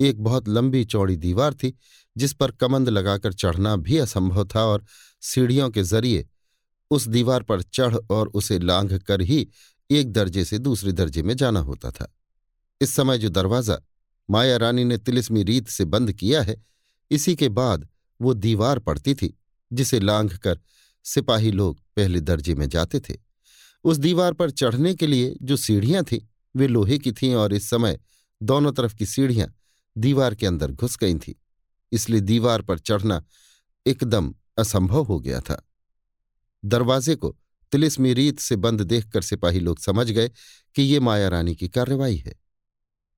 एक बहुत लंबी चौड़ी दीवार थी, जिस पर कमंद लगाकर चढ़ना भी असंभव था और सीढ़ियों के ज़रिए उस दीवार पर चढ़ और उसे लांघ कर ही एक दर्जे से दूसरे दर्जे में जाना होता था। इस समय जो दरवाज़ा माया रानी ने तिलिस्मी रीत से बंद किया है, इसी के बाद वो दीवार पड़ती थी, जिसे लांघ कर सिपाही लोग पहले दर्जे में जाते थे। उस दीवार पर चढ़ने के लिए जो सीढ़ियाँ थीं, वे लोहे की थीं और इस समय दोनों तरफ़ की सीढ़ियाँ दीवार के अंदर घुस गई थीं, इसलिए दीवार पर चढ़ना एकदम असंभव हो गया था। दरवाजे को तिलिस्मी रीत से बंद देखकर सिपाही लोग समझ गए कि ये माया रानी की कार्रवाई है।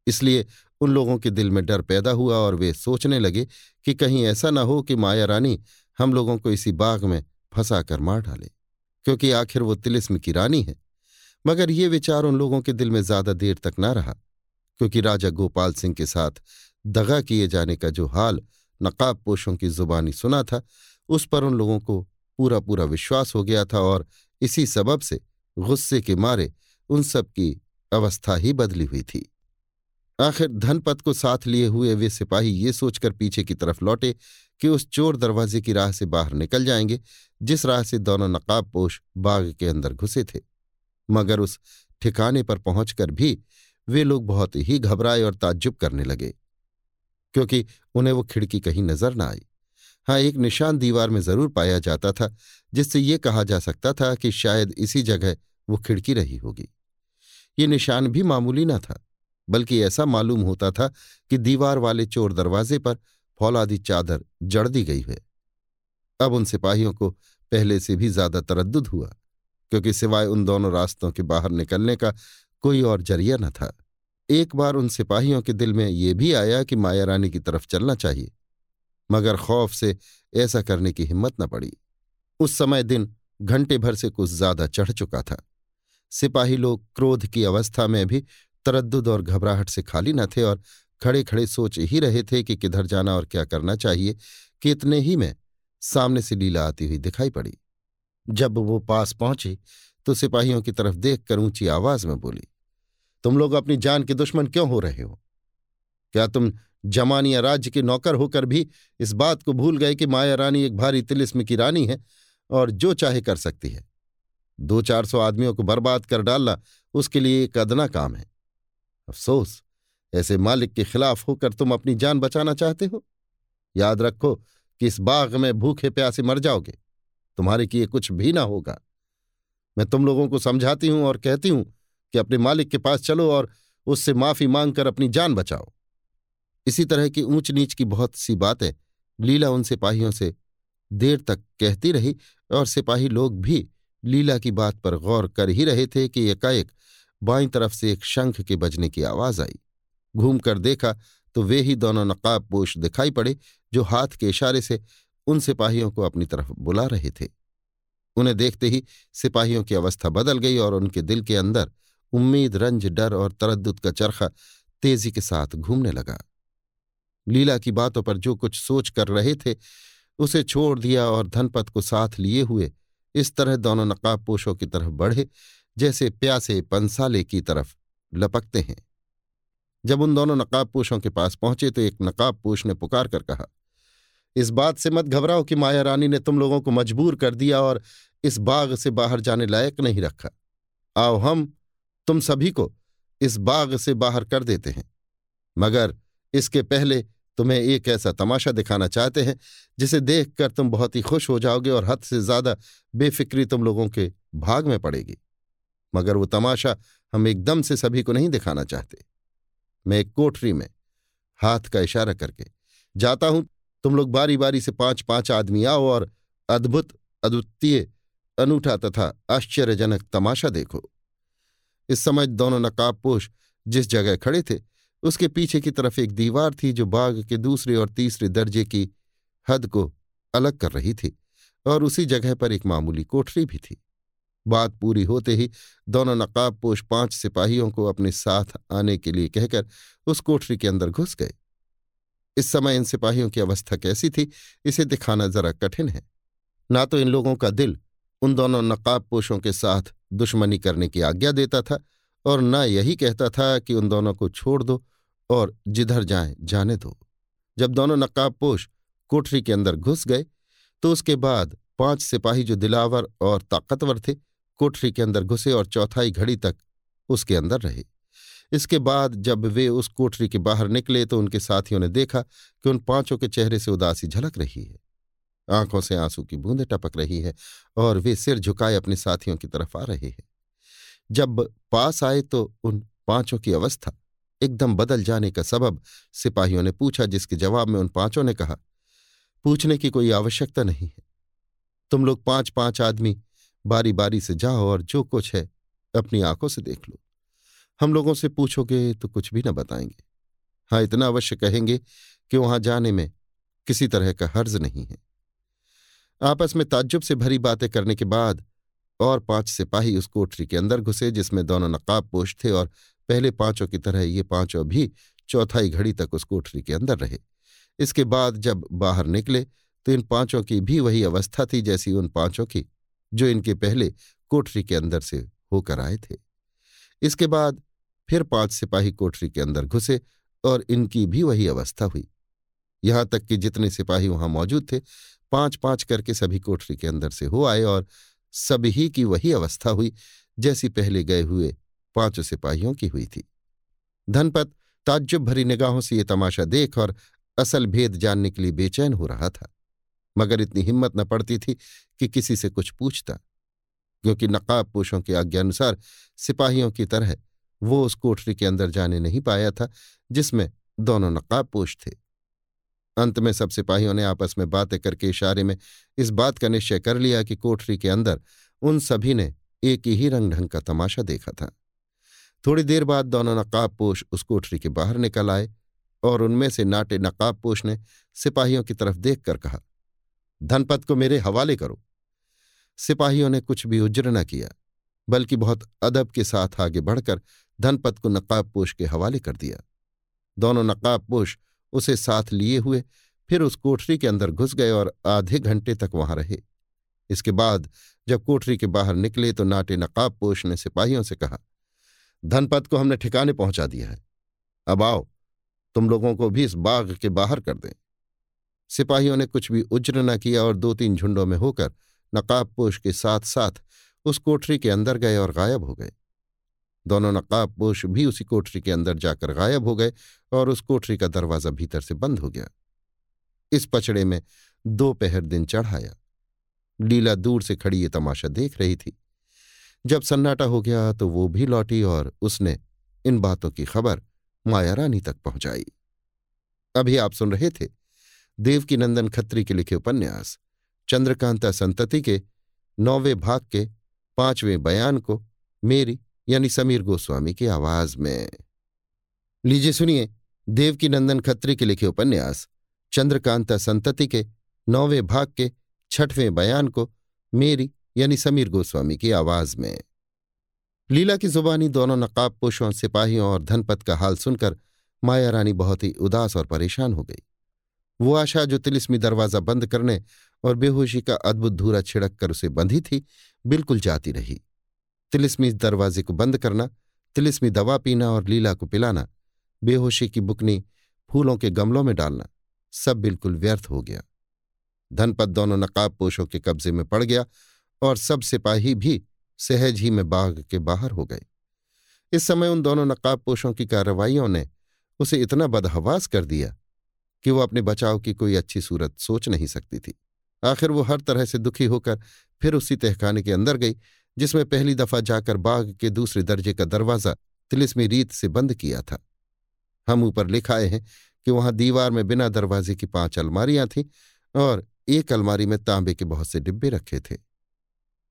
इसलिए उन लोगों के दिल में डर पैदा हुआ और वे सोचने लगे कि कहीं ऐसा न हो कि माया रानी हम लोगों को इसी बाग में फंसा कर मार डाले। क्योंकि आखिर वो तिलिस्म की रानी है। मगर ये विचार उन लोगों के दिल में ज़्यादा देर तक न रहा, क्योंकि राजा गोपाल सिंह के साथ दगा किए जाने का जो हाल नकाब पोशों की जुबानी सुना था, उस पर उन लोगों को पूरा पूरा विश्वास हो गया था और इसी सबब से गुस्से के मारे उन सब की अवस्था ही बदली हुई थी। आखिर धनपत को साथ लिए हुए वे सिपाही ये सोचकर पीछे की तरफ़ लौटे कि उस चोर दरवाजे की राह से बाहर निकल जाएँगे, जिस राह से दोनों नकाबपोश बाग के अंदर घुसे थे। मगर उस ठिकाने पर पहुंचकर भी वे लोग बहुत ही घबराए और ताज्जुब करने लगे, क्योंकि उन्हें वो खिड़की कहीं नज़र न आई। हाँ एक निशान दीवार में ज़रूर पाया जाता था, जिससे ये कहा जा सकता था कि शायद इसी जगह वो खिड़की रही होगी। ये निशान भी मामूली न था, बल्कि ऐसा मालूम होता था कि दीवार वाले चोर दरवाजे पर फौलादी चादर जड़ दी गई है। अब उन सिपाहियों को पहले से भी ज़्यादा तरद्दुद हुआ, क्योंकि सिवाय उन दोनों रास्तों के बाहर निकलने का कोई और ज़रिया न था। एक बार उन सिपाहियों के दिल में ये भी आया कि माया रानी की तरफ़ चलना चाहिए, मगर खौफ से ऐसा करने की हिम्मत न पड़ी। उस समय दिन घंटे भर से कुछ ज़्यादा चढ़ चुका था। सिपाही लोग क्रोध की अवस्था में भी तरद्दुद और घबराहट से खाली न थे और खड़े खड़े सोच ही रहे थे कि किधर जाना और क्या करना चाहिए, कि इतने ही में सामने से लीला आती हुई दिखाई पड़ी। जब वो पास पहुँची तो सिपाहियों की तरफ़ देख कर ऊँची आवाज़ में बोली, तुम लोग अपनी जान के दुश्मन क्यों हो रहे हो? क्या तुम जमानिया राज्य के नौकर होकर भी इस बात को भूल गए कि माया रानी एक भारी तिलिस्म की रानी है और जो चाहे कर सकती है? दो चार सौ आदमियों को बर्बाद कर डालना उसके लिए एक अदना काम है। अफसोस ऐसे मालिक के खिलाफ होकर तुम अपनी जान बचाना चाहते हो? याद रखो कि इस बाग में भूखे प्यासे मर जाओगे। तुम्हारे किए कुछ भी ना होगा। मैं तुम लोगों को समझाती हूँ और कहती हूँ कि अपने मालिक के पास चलो और उससे माफ़ी मांगकर अपनी जान बचाओ। इसी तरह की ऊंच नीच की बहुत सी बातें लीला उन सिपाहियों से देर तक कहती रही और सिपाही लोग भी लीला की बात पर गौर कर ही रहे थे कि एकाएक बाई तरफ़ से एक शंख के बजने की आवाज़ आई। घूमकर देखा तो वे ही दोनों नकाब पोश दिखाई पड़े, जो हाथ के इशारे से उन सिपाहियों को अपनी तरफ़ बुला रहे थे। उन्हें देखते ही सिपाहियों की अवस्था बदल गई और उनके दिल के अंदर उम्मीद, रंज, डर और तरद्दुत का चरखा तेज़ी के साथ घूमने लगा। लीला की बातों पर जो कुछ सोच कर रहे थे, उसे छोड़ दिया और धनपत को साथ लिए हुए इस तरह दोनों नकाबपोशों की तरफ़ बढ़े, जैसे प्यासे पंसाले की तरफ़ लपकते हैं। जब उन दोनों नकाबपोशों के पास पहुँचे तो एक नकाबपोश ने पुकार कर कहा, इस बात से मत घबराओ कि माया रानी ने तुम लोगों को मजबूर कर दिया और इस बाग से बाहर जाने लायक नहीं रखा। आओ हम, तुम सभी को इस बाग से बाहर कर देते हैं। मगर इसके पहले तुम्हें एक ऐसा तमाशा दिखाना चाहते हैं, जिसे देखकर तुम बहुत ही खुश हो जाओगे और हद से ज़्यादा बेफिक्री तुम लोगों के भाग में पड़ेगी। मगर वो तमाशा हम एकदम से सभी को नहीं दिखाना चाहते। मैं एक कोठरी में हाथ का इशारा करके, जाता हूँ, तुम लोग बारी बारी से पाँच पाँच आदमी आओ और अद्भुत, अद्वितीय, अनूठा तथा आश्चर्यजनक तमाशा देखो। इस समय दोनों नकाबपोश जिस जगह खड़े थे, उसके पीछे की तरफ़ एक दीवार थी जो बाग के दूसरे और तीसरे दर्जे की हद को अलग कर रही थी और उसी जगह पर एक मामूली कोठरी भी थी। बात पूरी होते ही दोनों नकाबपोश पाँच सिपाहियों को अपने साथ आने के लिए कहकर उस कोठरी के अंदर घुस गए। इस समय इन सिपाहियों की अवस्था कैसी थी, इसे दिखाना जरा कठिन है। ना तो इन लोगों का दिल उन दोनों नकाबपोशों के साथ दुश्मनी करने की आज्ञा देता था और न यही कहता था कि उन दोनों को छोड़ दो और जिधर जाएँ, जाने दो। जब दोनों नकाबपोश कोठरी के अंदर घुस गए तो उसके बाद पाँच सिपाही जो दिलावर और ताकतवर थे कोठरी के अंदर घुसे और चौथाई घड़ी तक उसके अंदर रहे। इसके बाद जब वे उस कोठरी के बाहर निकले तो उनके साथियों ने देखा कि उन पाँचों के चेहरे से उदासी झलक रही है। आँखों से आँसू की बूंदें टपक रही है और वे सिर झुकाए अपने साथियों की तरफ़ आ रहे हैं। जब पास आए तो उन पाँचों की अवस्था एकदम बदल जाने का सबब सिपाहियों ने पूछा, जिसके जवाब में उन पाँचों ने कहा, पूछने की कोई आवश्यकता नहीं है। तुम लोग पाँच पाँच आदमी बारी बारी से जाओ और जो कुछ है अपनी आँखों से देख लो। हम लोगों से पूछोगे तो कुछ भी न बताएँगे। हाँ इतना अवश्य कहेंगे कि वहाँ जाने में किसी तरह का हर्ज नहीं है। आपस में ताज्जुब से भरी बातें करने के बाद और पाँच सिपाही उस कोठरी के अंदर घुसे जिसमें दोनों नकाब पोष थे और पहले पाँचों की तरह ये पाँचों भी चौथाई घड़ी तक उस कोठरी के अंदर रहे। इसके बाद जब बाहर निकले तो इन पाँचों की भी वही अवस्था थी जैसी उन पाँचों की जो इनके पहले कोठरी के अंदर से होकर आए थे। इसके बाद फिर पाँच सिपाही कोठरी के अंदर घुसे और इनकी भी वही अवस्था हुई। यहाँ तक कि जितने सिपाही वहाँ मौजूद थे पाँच पाँच करके सभी कोठरी के अंदर से हो आए और सभी की वही अवस्था हुई, जैसी पहले गए हुए पाँचों सिपाहियों की हुई थी। धनपत ताज्जुब भरी निगाहों से ये तमाशा देख और असल भेद जानने के लिए बेचैन हो रहा था। मगर इतनी हिम्मत न पड़ती थी कि किसी से कुछ पूछता। क्योंकि नकाब पोशों के आज्ञानुसार सिपाहियों की तरह वो उस कोठरी के अंदर जाने नहीं पाया था, जिसमें दोनों नकाब पोश थे। अंत में सब सिपाहियों ने आपस में बातें करके इशारे में इस बात का निश्चय कर लिया कि कोठरी के अंदर उन सभी ने एक ही रंग ढंग का तमाशा देखा था। थोड़ी देर बाद दोनों नकाबपोश उस कोठरी के बाहर निकल आए और उनमें से नाटे नकाबपोश ने सिपाहियों की तरफ़ देखकर कहा धनपत को मेरे हवाले करो। सिपाहियों ने कुछ भी उज्र न किया, बल्कि बहुत अदब के साथ आगे बढ़कर धनपत को नकाबपोश के हवाले कर दिया। दोनों नकाबपोश उसे साथ लिए हुए फिर उस कोठरी के अंदर घुस गए और आधे घंटे तक वहाँ रहे। इसके बाद जब कोठरी के बाहर निकले तो नाटे नकाबपोश ने सिपाहियों से कहा, धनपत को हमने ठिकाने पहुँचा दिया है। अब आओ, तुम लोगों को भी इस बाग के बाहर कर दें। सिपाहियों ने कुछ भी उज्र न किया और दो तीन झुंडों में होकर नकाबपोश के साथ साथ उस कोठरी के अंदर गए और गायब हो गए। दोनों नकाबपोश भी उसी कोठरी के अंदर जाकर गायब हो गए और उस कोठरी का दरवाज़ा भीतर से बंद हो गया। इस पचड़े में दो पहर दिन चढ़ाया। लीला दूर से खड़ी ये तमाशा देख रही थी। जब सन्नाटा हो गया तो वो भी लौटी और उसने इन बातों की खबर माया रानी तक पहुंचाई। अभी आप सुन रहे थे देवकी नंदन खत्री के लिखे उपन्यास, चंद्रकांता संतति के, नौवें भाग के, पाँचवें बयान को, मेरी यानी समीर गोस्वामी की आवाज़ में। लीजिए सुनिए देवकी नंदन खत्री के लिखे उपन्यास, चंद्रकांता संतति के, नौवें भाग के, छठवें बयान को, मेरी यानी समीर गोस्वामी की आवाज़ में। लीला की जुबानी दोनों नकाबपोशों, सिपाहियों और धनपत का हाल सुनकर माया रानी बहुत ही उदास और परेशान हो गई। वो आशा जो तिलिस्मी दरवाज़ा बंद करने और बेहोशी का अद्भुत धूरा छिड़क कर उसे बंधी थी, बिल्कुल जाती रही। तिलिस्मी दरवाजे को बंद करना, तिलिस्मी दवा पीना और लीला को पिलाना, बेहोशी की बुकनी फूलों के गमलों में डालना, सब बिल्कुल व्यर्थ हो गया। धनपत दोनों नकाब पोशों के कब्जे में पड़ गया और सब सिपाही भी सहज ही में बाघ के बाहर हो गए। इस समय उन दोनों नकाब पोशों की कार्रवाइयों ने उसे इतना बदहवास कर दिया कि वो अपने बचाव की कोई अच्छी सूरत सोच नहीं सकती थी। आखिर वो हर तरह से दुखी होकर फिर उसी तहखाने के अंदर गई, जिसमें पहली दफ़ा जाकर बाग के दूसरे दर्जे का दरवाज़ा तिलिस्मी रीत से बंद किया था। हम ऊपर लिखाए हैं कि वहाँ दीवार में बिना दरवाजे की पाँच अलमारियाँ थीं और एक अलमारी में तांबे के बहुत से डिब्बे रखे थे।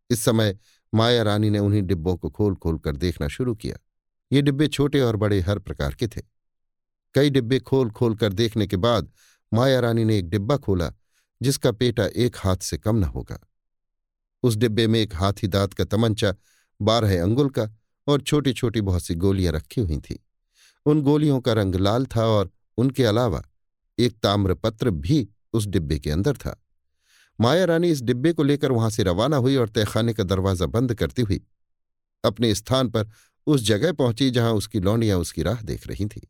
इस समय माया रानी ने उन्हीं डिब्बों को खोल खोल कर देखना शुरू किया। ये डिब्बे छोटे और बड़े हर प्रकार के थे। कई डिब्बे खोल खोल कर देखने के बाद माया रानी ने एक डिब्बा खोला, जिसका पेटा एक हाथ से कम न होगा। उस डिब्बे में एक हाथी दांत का तमंचा, बारह अंगुल का और छोटी छोटी बहुत सी गोलियाँ रखी हुई थीं। उन गोलियों का रंग लाल था और उनके अलावा एक ताम्रपत्र भी उस डिब्बे के अंदर था। माया रानी इस डिब्बे को लेकर वहाँ से रवाना हुई और तहखाने का दरवाज़ा बंद करती हुई अपने स्थान पर उस जगह पहुँची जहाँ उसकी लौंडियाँ उसकी राह देख रही थीं।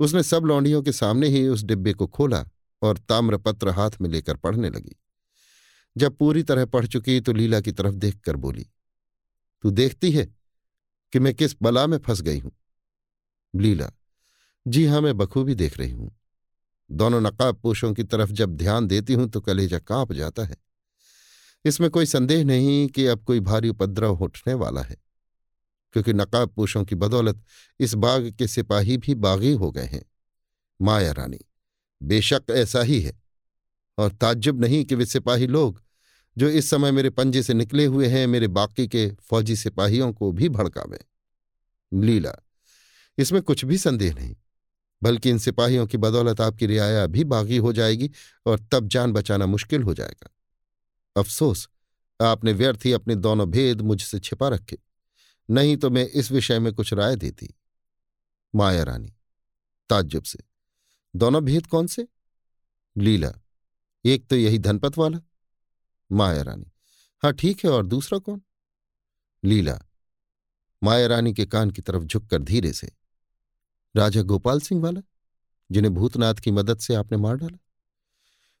उसने सब लौंडियों के सामने ही उस डिब्बे को खोला और ताम्रपत्र हाथ में लेकर पढ़ने लगी। जब पूरी तरह पढ़ चुकी तो लीला की तरफ़ देखकर बोली, तू देखती है कि मैं किस बला में फंस गई हूँ? लीला, जी हाँ, मैं बखूबी देख रही हूँ। दोनों नकाब पोशों की तरफ़ जब ध्यान देती हूँ तो कलेजा काँप जाता है। इसमें कोई संदेह नहीं कि अब कोई भारी उपद्रव उठने वाला है। क्योंकि नकाब पोशों की बदौलत इस बाग के सिपाही भी बागी हो गए हैं। माया रानी, बेशक ऐसा ही है। और ताज्जुब नहीं कि वे सिपाही लोग, जो इस समय मेरे पंजे से निकले हुए हैं, मेरे बाकी के फौजी सिपाहियों को भी भड़कावें। लीला, इसमें कुछ भी संदेह नहीं, बल्कि इन सिपाहियों की बदौलत आपकी रियाया भी बागी हो जाएगी और तब जान बचाना मुश्किल हो जाएगा। अफसोस, आपने व्यर्थ ही अपने दोनों भेद मुझसे छिपा रखे। नहीं तो मैं इस विषय में कुछ राय देती। माया रानी, ताज्जुब से। दोनों भेद कौन से? लीला, एक तो यही धनपत वाला। माया रानी हाँ ठीक है, और दूसरा कौन? लीला, माया रानी के कान की तरफ़ झुककर धीरे से। राजा गोपाल सिंह वाला, जिन्हें भूतनाथ की मदद से आपने मार डाला।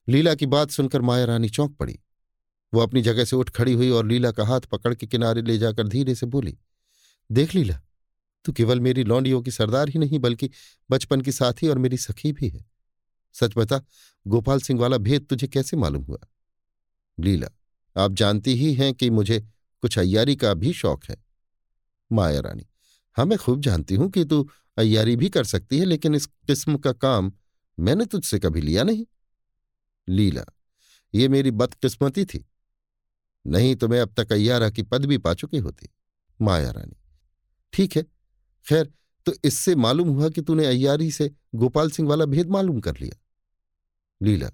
लीला की बात सुनकर माया रानी चौंक पड़ी। वो अपनी जगह से उठ खड़ी हुई और लीला का हाथ पकड़ के किनारे ले जाकर धीरे से बोली देख लीला, तू केवल मेरी लौंडियों की सरदार ही नहीं, बल्कि बचपन की साथी और मेरी सखी भी है। सच बता, गोपाल सिंह वाला भेद तुझे कैसे मालूम हुआ? लीला, आप जानती ही हैं कि मुझे कुछ अय्यारी का भी शौक है। माया रानी हाँ मैं खूब जानती हूँ कि तू अय्यारी भी कर सकती है, लेकिन इस किस्म का काम मैंने तुझसे कभी लिया नहीं। लीला, ये मेरी बदकिस्मती थी। नहीं तो मैं अब तक अय्यारा की पद भी पा चुकी होती। माया रानी ठीक है। खैर तो इससे मालूम हुआ कि तूने अय्यारी से गोपाल सिंह वाला भेद मालूम कर लिया। लीला,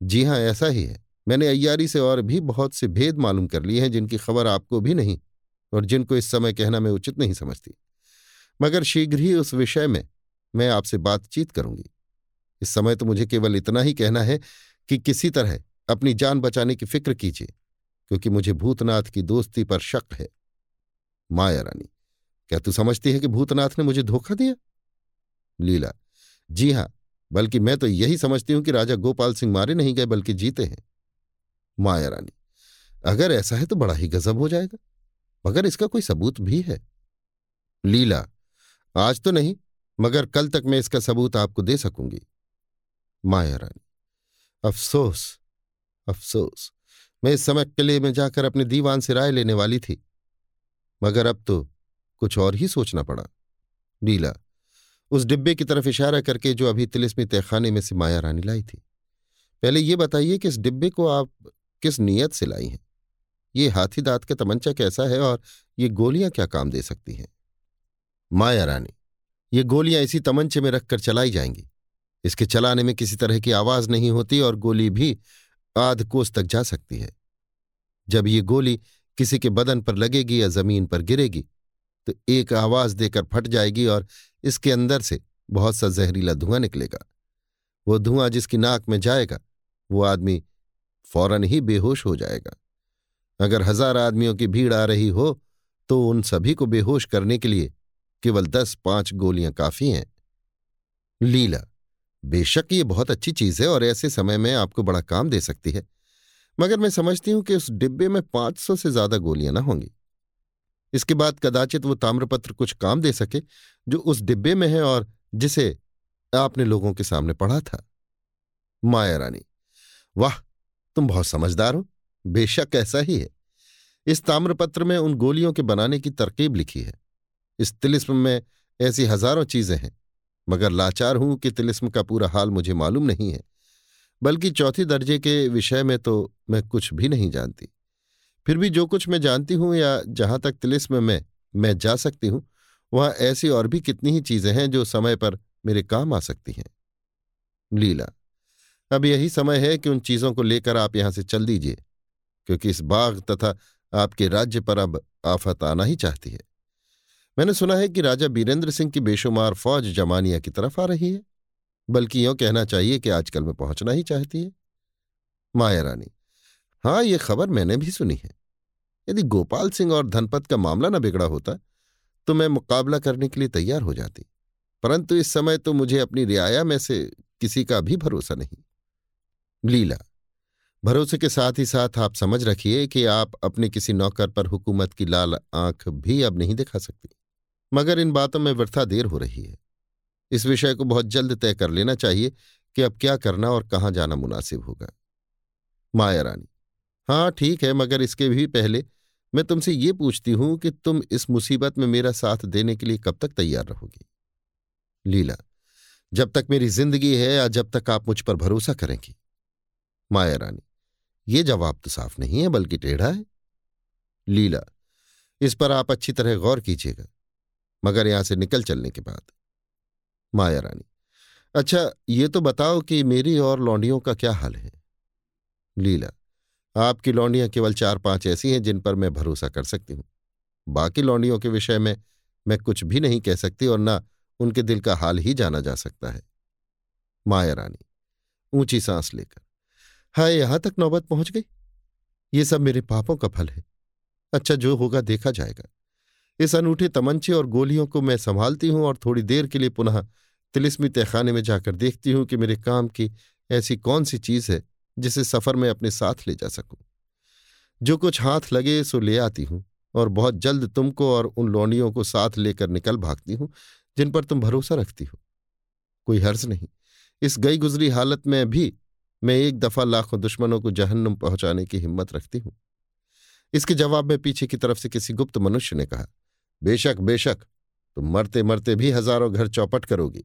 जी हाँ, ऐसा ही है। मैंने अय्यारी से और भी बहुत से भेद मालूम कर लिए हैं, जिनकी खबर आपको भी नहीं और जिनको इस समय कहना मैं उचित नहीं समझती। मगर शीघ्र ही उस विषय में मैं आपसे बातचीत करूँगी। इस समय तो मुझे केवल इतना ही कहना है कि किसी तरह अपनी जान बचाने की फ़िक्र कीजिए, क्योंकि मुझे भूतनाथ की दोस्ती पर शक है। माया रानी। क्या तू समझती है कि भूतनाथ ने मुझे धोखा दिया? लीला, जी हाँ, बल्कि मैं तो यही समझती हूँ कि राजा गोपाल सिंह मारे नहीं गए बल्कि जीते हैं। माया रानी, अगर ऐसा है तो बड़ा ही गजब हो जाएगा, मगर इसका कोई सबूत भी है। लीला, आज तो नहीं, मगर कल तक मैं इसका सबूत आपको दे सकूँगी। माया रानी, अफसोस अफसोस, मैं इस समय किले में जाकर अपने दीवान से राय लेने वाली थी, मगर अब तो कुछ और ही सोचना पड़ा। लीला उस डिब्बे की तरफ़ इशारा करके जो अभी तिलिस्मी तहखाने में से माया रानी लाई थी। पहले ये बताइए कि इस डिब्बे को आप किस नीयत से लाई हैं? ये हाथी दांत का तमंचा कैसा है और ये गोलियाँ क्या काम दे सकती हैं? माया रानी, ये गोलियाँ इसी तमंचे में रखकर चलाई जाएँगी। इसके चलाने में किसी तरह की आवाज़ नहीं होती और गोली भी आध कोस तक जा सकती है। जब ये गोली किसी के बदन पर लगेगी या ज़मीन पर गिरेगी तो एक आवाज़ देकर फट जाएगी और इसके अंदर से बहुत सा जहरीला धुआँ निकलेगा। वो धुआँ जिसकी नाक में जाएगा, वो आदमी फ़ौरन ही बेहोश हो जाएगा। अगर हज़ार आदमियों की भीड़ आ रही हो तो उन सभी को बेहोश करने के लिए केवल दस पाँच गोलियाँ काफ़ी हैं। लीला, बेशक ये बहुत अच्छी चीज़ है और ऐसे समय में आपको बड़ा काम दे सकती है, मगर मैं समझती हूँ कि उस डिब्बे में पाँच सौ से ज़्यादा गोलियाँ ना होंगी। इसके बाद कदाचित वो ताम्रपत्र कुछ काम दे सके जो उस डिब्बे में है और जिसे आपने लोगों के सामने पढ़ा था। माया रानी, वाह, तुम बहुत समझदार हो। बेशक ऐसा ही है। इस ताम्रपत्र में उन गोलियों के बनाने की तरकीब लिखी है। इस तिलिस्म में ऐसी हज़ारों चीज़ें हैं। मगर लाचार हूँ कि तिलिस्म का पूरा हाल मुझे मालूम नहीं है। बल्कि चौथी दर्जे के विषय में तो मैं कुछ भी नहीं जानती। फिर भी जो कुछ मैं जानती हूँ या जहाँ तक तिलिस्म में मैं जा सकती हूँ, वहाँ ऐसी और भी कितनी ही चीज़ें हैं जो समय पर मेरे काम आ सकती हैं। लीला, अब यही समय है कि उन चीज़ों को लेकर आप यहाँ से चल दीजिए, क्योंकि इस बाग तथा आपके राज्य पर अब आफत आना ही चाहती है। मैंने सुना है कि राजा बीरेंद्र सिंह की बेशुमार फौज जमानिया की तरफ़ आ रही है, बल्कि यूँ कहना चाहिए कि आजकल में पहुँचना ही चाहती है। माया रानी हाँ ये खबर मैंने भी सुनी है। यदि गोपाल सिंह और धनपत का मामला न बिगड़ा होता तो मैं मुकाबला करने के लिए तैयार हो जाती। परंतु इस समय तो मुझे अपनी रियाया में से किसी का भी भरोसा नहीं। लीला, भरोसे के साथ ही साथ आप समझ रखिए कि आप अपने किसी नौकर पर हुकूमत की लाल आँख भी अब नहीं दिखा सकती। मगर इन बातों में वृथा देर हो रही है। इस विषय को बहुत जल्द तय कर लेना चाहिए कि अब क्या करना और कहाँ जाना मुनासिब होगा। माया रानी हाँ ठीक है, मगर इसके भी पहले मैं तुमसे ये पूछती हूँ कि तुम इस मुसीबत में मेरा साथ देने के लिए कब तक तैयार रहोगी? लीला, जब तक मेरी ज़िंदगी है या जब तक आप मुझ पर भरोसा करेंगी? माया रानी, ये जवाब तो साफ़ नहीं है, बल्कि टेढ़ा है। लीला, इस पर आप अच्छी तरह गौर कीजिएगा, मगर यहाँ से निकल चलने के बाद। माया रानी अच्छा ये तो बताओ कि मेरी और लौंडियों का क्या हाल है? लीला आपकी लौंडियाँ केवल चार पाँच ऐसी हैं जिन पर मैं भरोसा कर सकती हूँ। बाकी लौंडियों के विषय में मैं कुछ भी नहीं कह सकती और ना उनके दिल का हाल ही जाना जा सकता है। माया रानी, ऊँची सांस लेकर हाय यहाँ तक नौबत पहुँच गई? ये सब मेरे पापों का फल है। अच्छा जो होगा देखा जाएगा। इस अनूठे तमंचे और गोलियों को मैं संभालती हूँ और थोड़ी देर के लिए पुनः तिलिस्मी तहखाने में जाकर देखती हूँ कि मेरे काम की ऐसी कौन सी चीज़ है जिसे सफ़र में अपने साथ ले जा सकूँ। जो कुछ हाथ लगे, सो ले आती हूँ, और बहुत जल्द तुमको और उन लौंडियों को साथ लेकर निकल भागती हूँ, जिन पर तुम भरोसा रखती हो। कोई हर्ज नहीं। इस गई गुजरी हालत में भी मैं एक दफ़ा लाखों दुश्मनों को जहन्नुम पहुँचाने की हिम्मत रखती हूँ। इसके जवाब में पीछे की तरफ़ से किसी गुप्त मनुष्य ने कहा, बेशक बेशक, तुम मरते मरते भी हज़ारों घर चौपट करोगी।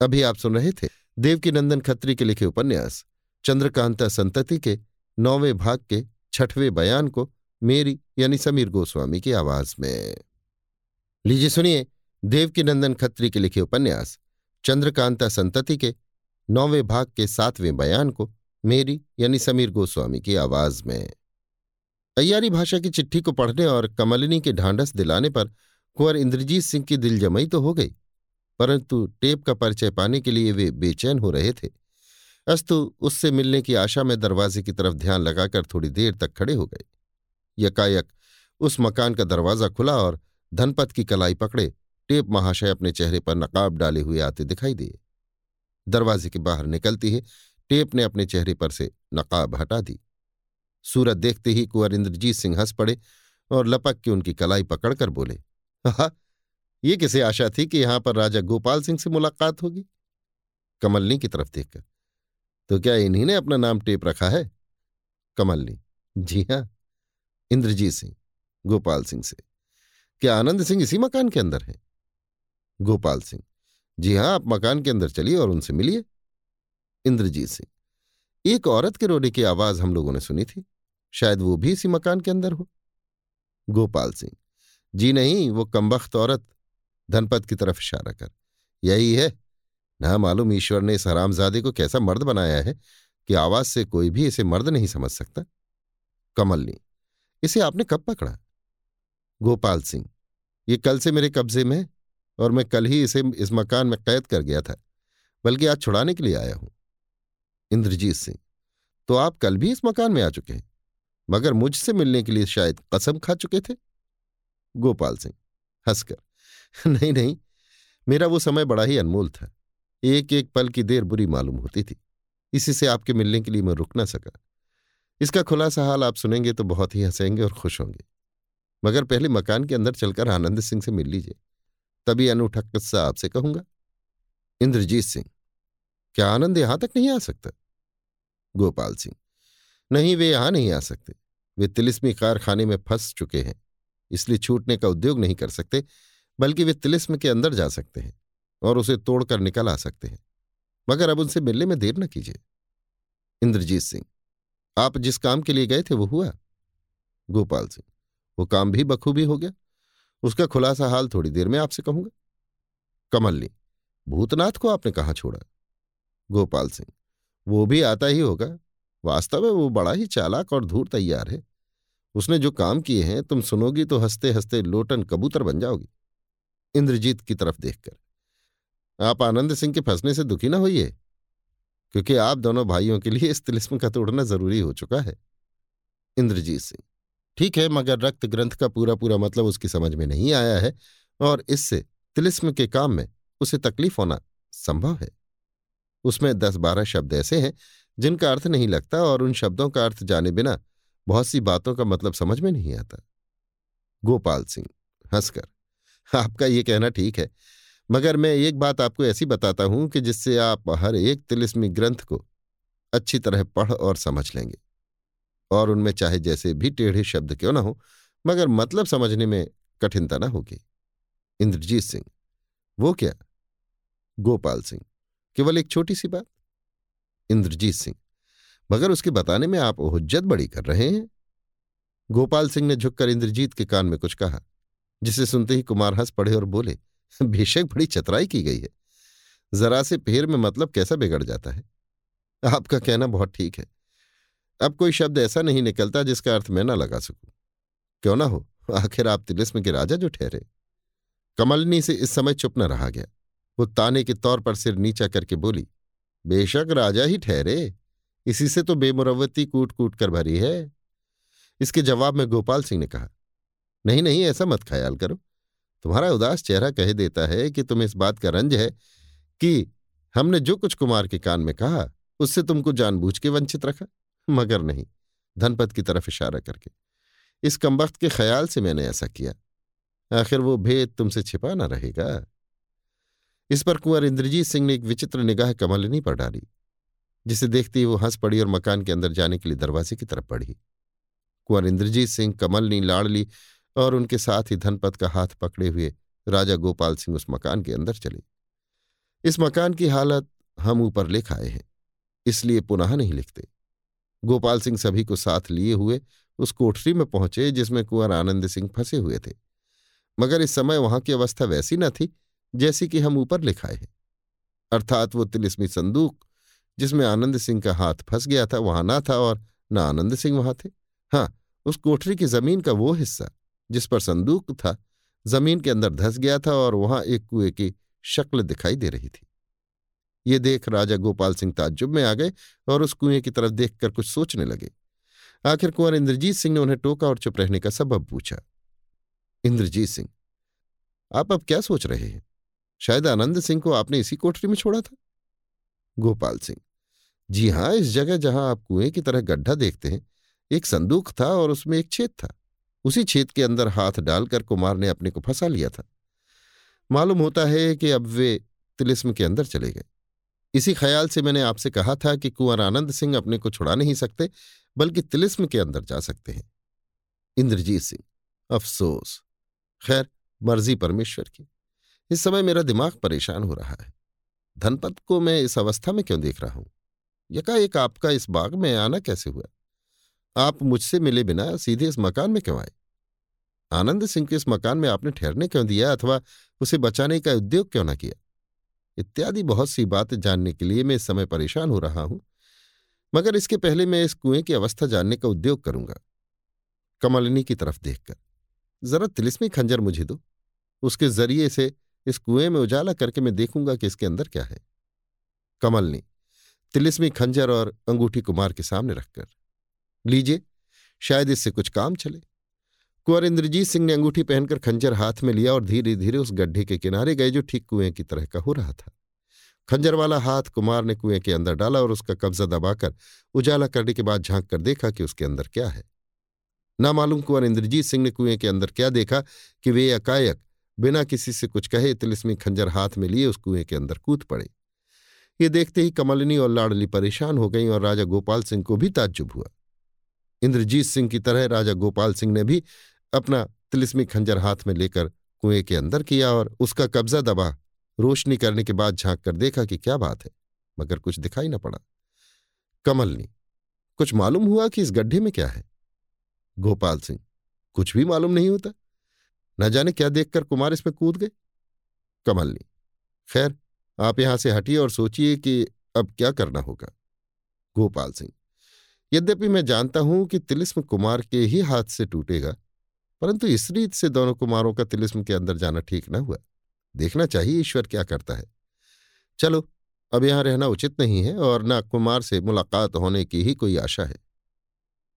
अभी आप सुन रहे थे देवकी नंदन खत्री के लिखे उपन्यास। चंद्रकांता संतति के, नौवें भाग के, छठवें बयान को, मेरी यानी समीर गोस्वामी की आवाज़ में। लीजिए सुनिए देवकी नंदन खत्री के लिखे उपन्यास, चंद्रकांता संतति के, नौवें भाग के सातवें बयान को, मेरी यानी समीर गोस्वामी की आवाज़ में। अयारी भाषा की चिट्ठी को पढ़ने और कमलिनी के ढांढस दिलाने पर कुंवर इंद्रजीत सिंह की दिलजमई तो हो गई, परंतु टेप का परिचय पाने के लिए वे बेचैन हो रहे थे। अस्तु, उससे मिलने की आशा में दरवाजे की तरफ़ ध्यान लगाकर थोड़ी देर तक खड़े हो गए। यकायक, उस मकान का दरवाज़ा खुला और धनपत की कलाई पकड़े, टेप महाशय अपने चेहरे पर नकाब डाले हुए आते दिखाई दिए। दरवाजे के बाहर निकलती ही टेप ने अपने चेहरे पर से नकाब हटा दी। सूरत देखते ही कुंवर इंद्रजीत सिंह हंस पड़े और लपक के उनकी कलाई पकड़कर बोले हा ये किसे आशा थी कि यहाँ पर राजा गोपाल सिंह से मुलाकात होगी? कमलनी की तरफ़ देखकर। तो क्या इन्हीं ने अपना नाम टेप रखा है? कमलनी। जी हाँ। इंद्रजीत सिंह। गोपाल सिंह से। क्या आनंद सिंह इसी मकान के अंदर है? गोपाल सिंह। जी हाँ आप मकान के अंदर चलिए और उनसे मिलिए। इंद्रजीत सिंह। एक औरत के रोने की आवाज़ हम लोगों ने सुनी थी। शायद वो भी इसी मकान के अंदर हो। गोपाल सिंह। जी नहीं, वो कमबख्त औरत धनपत की तरफ़ इशारा कर। यही है। ना मालूम ईश्वर ने इस हरामजादे को कैसा मर्द बनाया है कि आवाज़ से कोई भी इसे मर्द नहीं समझ सकता। कमलनी, इसे आपने कब पकड़ा? गोपाल सिंह, ये कल से मेरे कब्जे में और मैं कल ही इसे इस मकान में कैद कर गया था, बल्कि आज छुड़ाने के लिए आया हूँ। इंद्रजीत सिंह तो आप कल भी इस मकान में आ चुके हैं, मगर मुझसे मिलने के लिए शायद कसम खा चुके थे? गोपाल सिंह, हंसकर, नहीं नहीं, मेरा वो समय बड़ा ही अनमोल था। एक एक पल की देर बुरी मालूम होती थी। इसी से आपके मिलने के लिए मैं रुक ना सका। इसका खुलासा हाल आप सुनेंगे तो बहुत ही हंसेंगे और खुश होंगे। मगर पहले मकान के अंदर चलकर आनंद सिंह से मिल लीजिए। तभी अनूठा किस्सा आपसे कहूँगा। इंद्रजीत सिंह, क्या आनंद यहाँ तक नहीं आ सकता? गोपाल सिंह, नहीं, वे यहाँ नहीं आ सकते। वे तिलिस्मी कारखाने में फंस चुके हैं, इसलिए छूटने का उद्योग नहीं कर सकते, बल्कि वे तिलिस्म के अंदर जा सकते हैं। और उसे तोड़कर निकल आ सकते हैं। मगर अब उनसे मिलने में देर न कीजिए। इंद्रजीत सिंह, आप जिस काम के लिए गए थे वो हुआ? गोपाल सिंह, वो काम भी बखूबी हो गया। उसका खुलासा हाल थोड़ी देर में आपसे कहूँगा। कमलनी, भूतनाथ को आपने कहा छोड़ा? गोपाल सिंह, वो भी आता ही होगा। वास्तव में वो बड़ा ही चालाक और धूर तैयार है। उसने जो काम किए हैं, तुम सुनोगी तो हँसते हँसते लोटन कबूतर बन जाओगी। इंद्रजीत की तरफ़ देखकर आप आनंद सिंह के फंसने से दुखी ना होइए, क्योंकि आप दोनों भाइयों के लिए इस तिलिस्म का तोड़ना ज़रूरी हो चुका है। इंद्रजीत सिंह, ठीक है, मगर रक्त ग्रंथ का पूरा पूरा मतलब उसकी समझ में नहीं आया है, और इससे तिलिस्म के काम में उसे तकलीफ़ होना संभव है। उसमें दस बारह शब्द ऐसे हैं, जिनका अर्थ नहीं लगता और उन शब्दों का अर्थ जाने बिना बहुत सी बातों का मतलब समझ में नहीं आता। गोपाल सिंह, हंसकर, आपका ये कहना ठीक है मगर मैं एक बात आपको ऐसी बताता हूँ कि जिससे आप हर एक तिलिस्मी ग्रंथ को अच्छी तरह पढ़ और समझ लेंगे। और उनमें चाहे जैसे भी टेढ़े शब्द क्यों ना हो, मगर मतलब समझने में कठिनता ना होगी। इंद्रजीत सिंह, वो क्या? गोपाल सिंह, केवल एक छोटी सी बात? इंद्रजीत सिंह, मगर उसके बताने में आप हुज्जत बड़ी कर रहे हैं। गोपाल सिंह ने झुककर इंद्रजीत के कान में कुछ कहा, जिसे सुनते ही कुमार हंस पड़े और बोले बेशक बड़ी चतराई की गई है। जरा से फेर में मतलब कैसा बिगड़ जाता है? आपका कहना बहुत ठीक है। अब कोई शब्द ऐसा नहीं निकलता जिसका अर्थ मैं ना लगा सकूँ। क्यों ना हो? आखिर आप तिलिस्म के राजा जो ठहरे। कमलनी से इस समय चुप न रहा गया। वो ताने के तौर पर सिर नीचा करके बोली, बेशक राजा ही ठहरे। इसी से तो बेमुरवती कूट कूट कर भरी है। इसके जवाब में गोपाल सिंह ने कहा, नहीं नहीं, ऐसा मत ख्याल करो। तुम्हारा उदास चेहरा कह देता है कि तुम्हें इस बात का रंज है कि हमने जो कुछ कुमार के कान में कहा, उससे तुमको जानबूझ के वंचित रखा। मगर नहीं, धनपत की तरफ़ इशारा करके। इस कमबख्त के ख्याल से मैंने ऐसा किया। आखिर वो भेद तुमसे छिपा ना रहेगा। इस पर कुंवर इंद्रजीत सिंह ने एक विचित्र निगाह कमलिनी पर डाली, जिसे देखते ही वो हंस पड़ी और मकान के अंदर जाने के लिए दरवाजे की तरफ़ बढ़ी। कुंवर इंद्रजीत सिंह कमलनी लाड़ली और उनके साथ ही धनपत का हाथ पकड़े हुए राजा गोपाल सिंह उस मकान के अंदर चले। इस मकान की हालत हम ऊपर लिख आए हैं, इसलिए पुनः नहीं लिखते। गोपाल सिंह सभी को साथ लिए हुए उस कोठरी में पहुँचे जिसमें कुंवर आनंद सिंह फंसे हुए थे। मगर इस समय वहाँ की अवस्था वैसी न थी जैसी कि हम ऊपर लिखाए हैं। अर्थात वो तिलिस्मी संदूक जिसमें आनंद सिंह का हाथ फंस गया था वहाँ ना था और न आनंद सिंह वहाँ थे। हाँ उस कोठरी की ज़मीन का वो हिस्सा जिस पर संदूक था, ज़मीन के अंदर धस गया था और वहाँ एक कुएँ की शक्ल दिखाई दे रही थी। ये देख राजा गोपाल सिंह ताज्जुब में आ गए और उस कुएँ की तरफ़ देखकर कुछ सोचने लगे। आखिर कुंवर इंद्रजीत सिंह ने उन्हें टोका और चुप रहने का सबब पूछा, इंद्रजीत सिंह, आप अब क्या सोच रहे हैं? शायद आनंद सिंह को आपने इसी कोठरी में छोड़ा था? गोपाल सिंह, जी हाँ, इस जगह जहाँ आप कुएँ की तरह गड्ढा देखते हैं, एक संदूक था और उसमें एक छेद था। उसी छेद के अंदर हाथ डालकर कुमार ने अपने को फंसा लिया था। मालूम होता है कि अब वे तिलिस्म के अंदर चले गए। इसी ख्याल से मैंने आपसे कहा था कि कुंवर आनंद सिंह अपने को छुड़ा नहीं सकते, बल्कि तिलिस्म के अंदर जा सकते हैं। इंद्रजीत सिंह, अफसोस। खैर, मर्ज़ी परमेश्वर की। इस समय मेरा दिमाग परेशान हो रहा है। धनपत को मैं इस अवस्था में क्यों देख रहा हूँ? यकाएक आपका इस बाग में आना कैसे हुआ? आप मुझसे मिले बिना सीधे इस मकान में क्यों आए? आनंद सिंह के इस मकान में आपने ठहरने क्यों दिया अथवा उसे बचाने का उद्योग क्यों ना किया? इत्यादि बहुत सी बातें जानने के लिए मैं इस समय परेशान हो रहा हूँ, मगर इसके पहले मैं इस कुएँ की अवस्था जानने का उद्योग करूँगा। कमलिनी की तरफ़ देखकर, जरा तिलिस्मी खंजर मुझे दो। उसके ज़रिए से इस कुएँ में उजाला करके मैं देखूँगा कि इसके अंदर क्या है। कमलनी तिलिस्मी खंजर और अंगूठी कुमार के सामने रखकर लीजिए, शायद इससे कुछ काम चले। कुंवर इंद्रजीत सिंह ने अंगूठी पहनकर खंजर हाथ में लिया और धीरे धीरे उस गड्ढे के किनारे गए जो ठीक कुएँ की तरह का हो रहा था। खंजर वाला हाथ कुमार ने कुएँ के अंदर डाला और उसका कब्जा दबाकर उजाला करने के बाद झाँक कर देखा कि उसके अंदर क्या है। ना मालूम कुंवर इंद्रजीत सिंह ने कुएँ के अंदर क्या देखा कि वे अकायक, बिना किसी से कुछ कहे, तिलिस्मी खंजर हाथ में लिए उस कुएँ के अंदर कूद पड़े। ये देखते ही कमलिनी और लाडली परेशान हो गईं और राजा गोपाल सिंह को भी ताज्जुब हुआ। इंद्रजीत सिंह की तरह राजा गोपाल सिंह ने भी अपना तिलिस्मी खंजर हाथ में लेकर कुएँ के अंदर किया और उसका कब्जा दबा। रोशनी करने के बाद झाँक कर देखा कि क्या बात है, मगर कुछ दिखाई न पड़ा। कमलनी, कुछ मालूम हुआ कि इस गड्ढे में क्या है? गोपाल सिंह, कुछ भी मालूम नहीं होता। न जाने क्या देखकर कुमार इसमें कूद गए। कमलनी, खैर, आप यहाँ से हटिए और सोचिए कि अब क्या करना होगा। गोपाल सिंह यद्यपि मैं जानता हूँ कि तिलिस्म कुमार के ही हाथ से टूटेगा, परंतु इस रीत से दोनों कुमारों का तिलिस्म के अंदर जाना ठीक न हुआ। देखना चाहिए ईश्वर क्या करता है। चलो, अब यहाँ रहना उचित नहीं है और न कुमार से मुलाकात होने की ही कोई आशा है।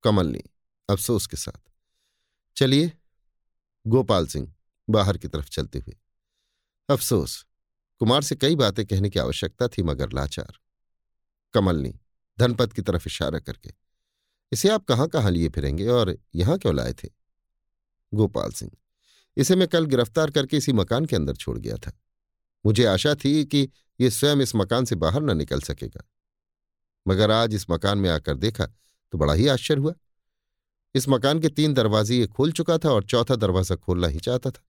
कमलनी, अफसोस के साथ। चलिए, गोपाल सिंह, बाहर की तरफ़ चलते हुए। अफसोस, कुमार से कई बातें कहने की आवश्यकता थी मगर लाचार। कमलनी, धनपत की तरफ़ इशारा करके। इसे आप कहाँ कहाँ लिए फिरेंगे और यहाँ क्यों लाए थे? गोपाल सिंह, इसे मैं कल गिरफ़्तार करके इसी मकान के अंदर छोड़ गया था। मुझे आशा थी कि यह स्वयं इस मकान से बाहर न निकल सकेगा। मगर आज इस मकान में आकर देखा तो बड़ा ही आश्चर्य हुआ। इस मकान के तीन दरवाजे ये खोल चुका था और चौथा दरवाज़ा खोलना ही चाहता था।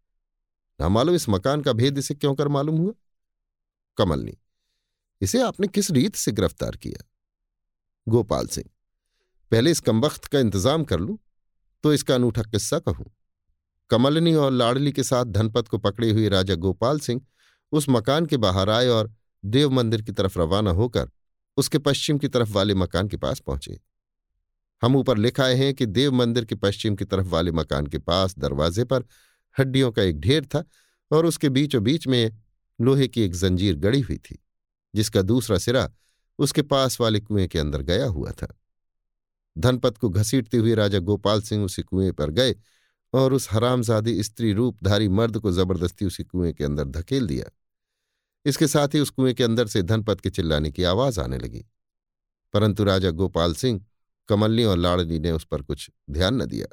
ना मालूम इस मकान का भेद इसे क्यों कर मालूम हुआ? कमलनी, इसे आपने किस रीत से गिरफ़्तार किया? गोपाल सिंह पहले इस कमबख्त का इंतज़ाम कर लूँ तो इसका अनूठा किस्सा कहूँ। कमलनी और लाडली के साथ धनपत को पकड़े हुए राजा गोपाल सिंह उस मकान के बाहर आए और देव मंदिर की तरफ़ रवाना होकर उसके पश्चिम की तरफ़ वाले मकान के पास पहुँचे। हम ऊपर लिखाए हैं कि देव मंदिर के पश्चिम की तरफ़ वाले मकान के पास दरवाजे पर हड्डियों का एक ढेर था और उसके बीचों बीच में लोहे की एक जंजीर गड़ी हुई थी, जिसका दूसरा सिरा उसके पास वाले कुएँ के अंदर गया हुआ था। धनपत को घसीटते हुए राजा गोपाल सिंह उसी कुएँ पर गए और उस हरामजादी स्त्री रूपधारी मर्द को ज़बरदस्ती उसी कुएँ के अंदर धकेल दिया। इसके साथ ही उस कुएँ के अंदर से धनपत के चिल्लाने की आवाज़ आने लगी। परंतु राजा गोपाल सिंह, कमलनी और लाड़नी ने उस पर कुछ ध्यान न दिया।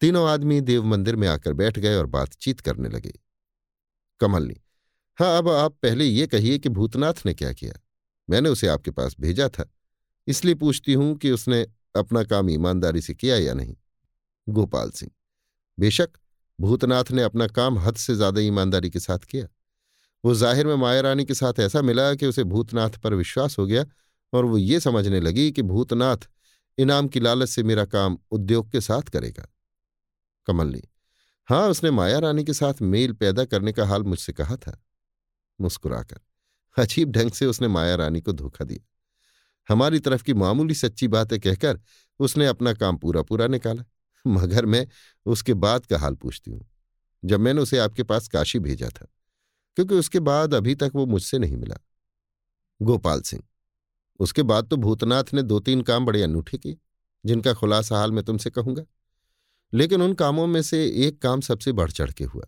तीनों आदमी देव मंदिर में आकर बैठ गए और बातचीत करने लगे। कमलनी हाँ अब आप पहले ये कहिए कि भूतनाथ ने क्या किया? मैंने उसे आपके पास भेजा था। इसलिए पूछती हूँ कि उसने अपना काम ईमानदारी से किया या नहीं? गोपाल सिंह, बेशक भूतनाथ ने अपना काम हद से ज़्यादा ईमानदारी के साथ किया। वो ज़ाहिर में माया रानी के साथ ऐसा मिला कि उसे भूतनाथ पर विश्वास हो गया और वो ये समझने लगी कि भूतनाथ इनाम की लालच से मेरा काम उद्योग के साथ करेगा। कमलनी हाँ उसने माया रानी के साथ मेल पैदा करने का हाल मुझसे कहा था। मुस्कुराकर, अजीब ढंग से उसने माया रानी को धोखा दिया। हमारी तरफ़ की मामूली सच्ची बातें कहकर उसने अपना काम पूरा पूरा निकाला। मगर मैं उसके बाद का हाल पूछती हूँ, जब मैंने उसे आपके पास काशी भेजा था, क्योंकि उसके बाद अभी तक वो मुझसे नहीं मिला। गोपाल सिंह, उसके बाद तो भूतनाथ ने दो तीन काम बड़े अनूठे किए, जिनका खुलासा हाल मैं तुमसे कहूँगा। लेकिन उन कामों में से एक काम सबसे बढ़ चढ़ के हुआ।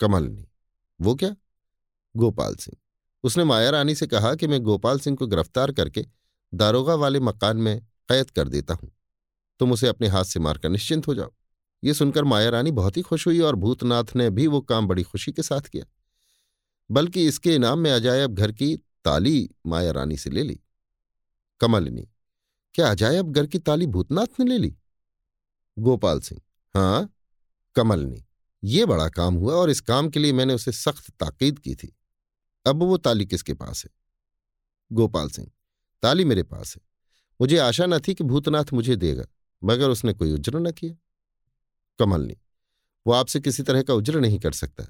कमलनी वो क्या? गोपाल सिंह। उसने माया रानी से कहा कि मैं गोपाल सिंह को गिरफ़्तार करके दारोगा वाले मकान में कैद कर देता हूँ। तुम उसे अपने हाथ से मारकर निश्चिंत हो जाओ। ये सुनकर माया रानी बहुत ही खुश हुई और भूतनाथ ने भी वो काम बड़ी खुशी के साथ किया। बल्कि इसके इनाम में अजायब घर की ताली माया रानी से ले ली। कमलिनी, क्या अजायब घर की ताली भूतनाथ ने ले ली? गोपाल सिंह हाँ कमलनी, ये बड़ा काम हुआ और इस काम के लिए मैंने उसे सख्त ताकीद की थी। अब वो ताली किसके पास है? गोपाल सिंह। ताली मेरे पास है। मुझे आशा न थी कि भूतनाथ मुझे देगा, मगर उसने कोई उज्र न किया। कमलनी वो आपसे किसी तरह का उज्र नहीं कर सकता,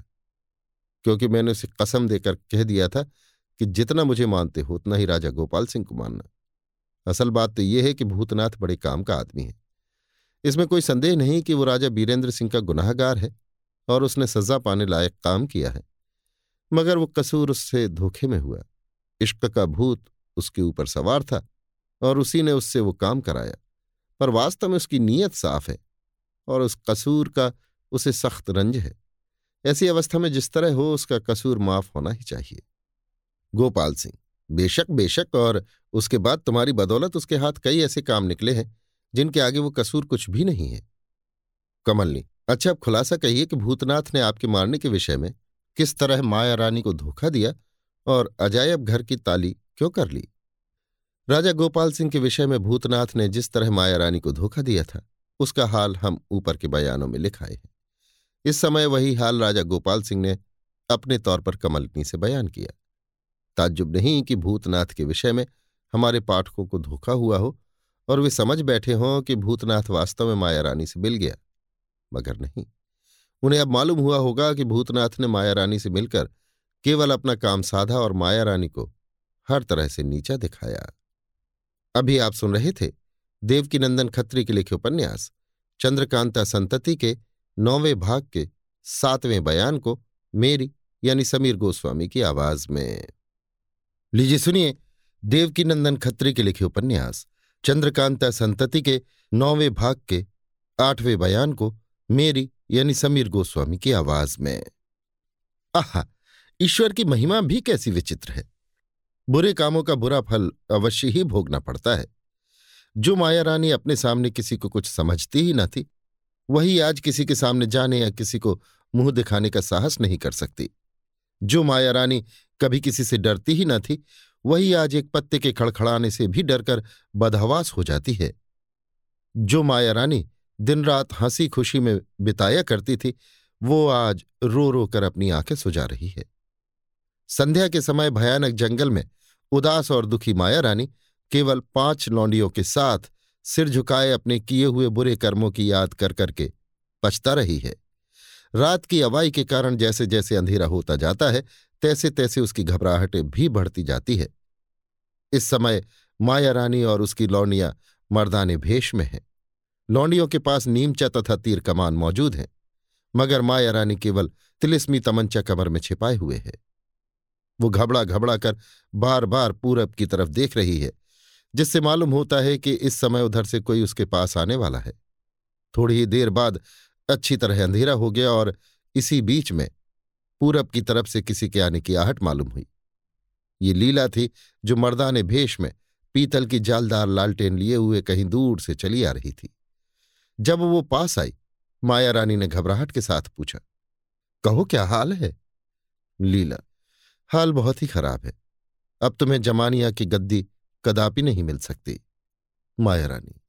क्योंकि मैंने उसे कसम देकर कह दिया था कि जितना मुझे मानते हो, उतना ही राजा गोपाल सिंह को मानना। असल बात तो यह है कि भूतनाथ बड़े काम का आदमी है। इसमें कोई संदेह नहीं कि वो राजा बीरेंद्र सिंह का गुनाहगार है और उसने सजा पाने लायक काम किया है। मगर वो कसूर उससे धोखे में हुआ। इश्क का भूत उसके ऊपर सवार था और उसी ने उससे वो काम कराया। पर वास्तव में उसकी नीयत साफ़ है और उस कसूर का, उसे सख्त रंज है। ऐसी अवस्था में जिस तरह हो, उसका कसूर माफ़ होना ही चाहिए। गोपाल सिंह, बेशक बेशक, और उसके बाद तुम्हारी बदौलत उसके हाथ कई ऐसे काम निकले हैं, जिनके आगे वो कसूर कुछ भी नहीं है। कमलनी अच्छा अब खुलासा कहिए कि भूतनाथ ने आपके मारने के विषय में किस तरह माया रानी को धोखा दिया और अजायब घर की ताली क्यों कर ली? राजा गोपाल सिंह के विषय में भूतनाथ ने जिस तरह माया रानी को धोखा दिया था, उसका हाल हम ऊपर के बयानों में लिखाए हैं। इस समय वही हाल राजा गोपाल सिंह ने अपने तौर पर कमलनी से बयान किया। ताज्जुब नहीं कि भूतनाथ के विषय में हमारे पाठकों को धोखा हुआ हो और वे समझ बैठे हों कि भूतनाथ वास्तव में माया रानी से मिल गया, मगर नहीं। उन्हें अब मालूम हुआ होगा कि भूतनाथ ने माया रानी से मिलकर केवल अपना काम साधा और माया रानी को हर तरह से नीचा दिखाया। अभी आप सुन रहे थे देवकीनंदन खत्री के लिखे उपन्यास, चंद्रकांता संतति के नौवें भाग के सातवें बयान को मेरी यानी समीर गोस्वामी की आवाज़ में। लीजिए सुनिए देवकीनंदन खत्री के लिखे उपन्यास, चंद्रकांता संतति के नौवें भाग के आठवें बयान को मेरी यानी समीर गोस्वामी की आवाज़ में। आहा, ईश्वर की महिमा भी कैसी विचित्र है। बुरे कामों का बुरा फल अवश्य ही भोगना पड़ता है। जो माया रानी अपने सामने किसी को कुछ समझती ही न थी, वही आज किसी के सामने जाने या किसी को मुँह दिखाने का साहस नहीं कर सकती। जो माया रानी कभी किसी से डरती ही न थी, वही आज एक पत्ते के खड़खड़ाने से भी डरकर बदहवास हो जाती है। जो माया रानी दिन रात हँसी खुशी में बिताया करती थी, वो आज रो रो कर अपनी आँखें सुजा रही है। संध्या के समय भयानक जंगल में उदास और दुखी माया रानी केवल पाँच लौंडियों के साथ सिर झुकाए अपने किए हुए बुरे कर्मों की याद कर करके पछता रही है। रात की अवाई के कारण जैसे जैसे अंधेरा होता जाता है तैसे तैसे उसकी घबराहटें भी बढ़ती जाती है। इस समय माया रानी और उसकी लौंडियाँ मर्दाने भेष में हैं। लौंडियों के पास नीमचा तथा तीर कमान मौजूद हैं, मगर माया रानी केवल तिलिस्मी तमंचा कमर में छिपाए हुए है। वो घबड़ा घबड़ा कर बार बार पूरब की तरफ़ देख रही है, जिससे मालूम होता है कि इस समय उधर से कोई उसके पास आने वाला है। थोड़ी ही देर बाद अच्छी तरह अंधेरा हो गया और इसी बीच में पूरब की तरफ़ से किसी के आने की आहट मालूम हुई। ये लीला थी जो मर्दाने भेष में पीतल की जालदार लालटेन लिए हुए कहीं दूर से चली आ रही थी। जब वो पास आई, माया रानी ने घबराहट के साथ पूछा, कहो, क्या हाल है? लीला, हाल बहुत ही खराब है। अब तुम्हें जमानिया की गद्दी कदापि नहीं मिल सकती। माया रानी,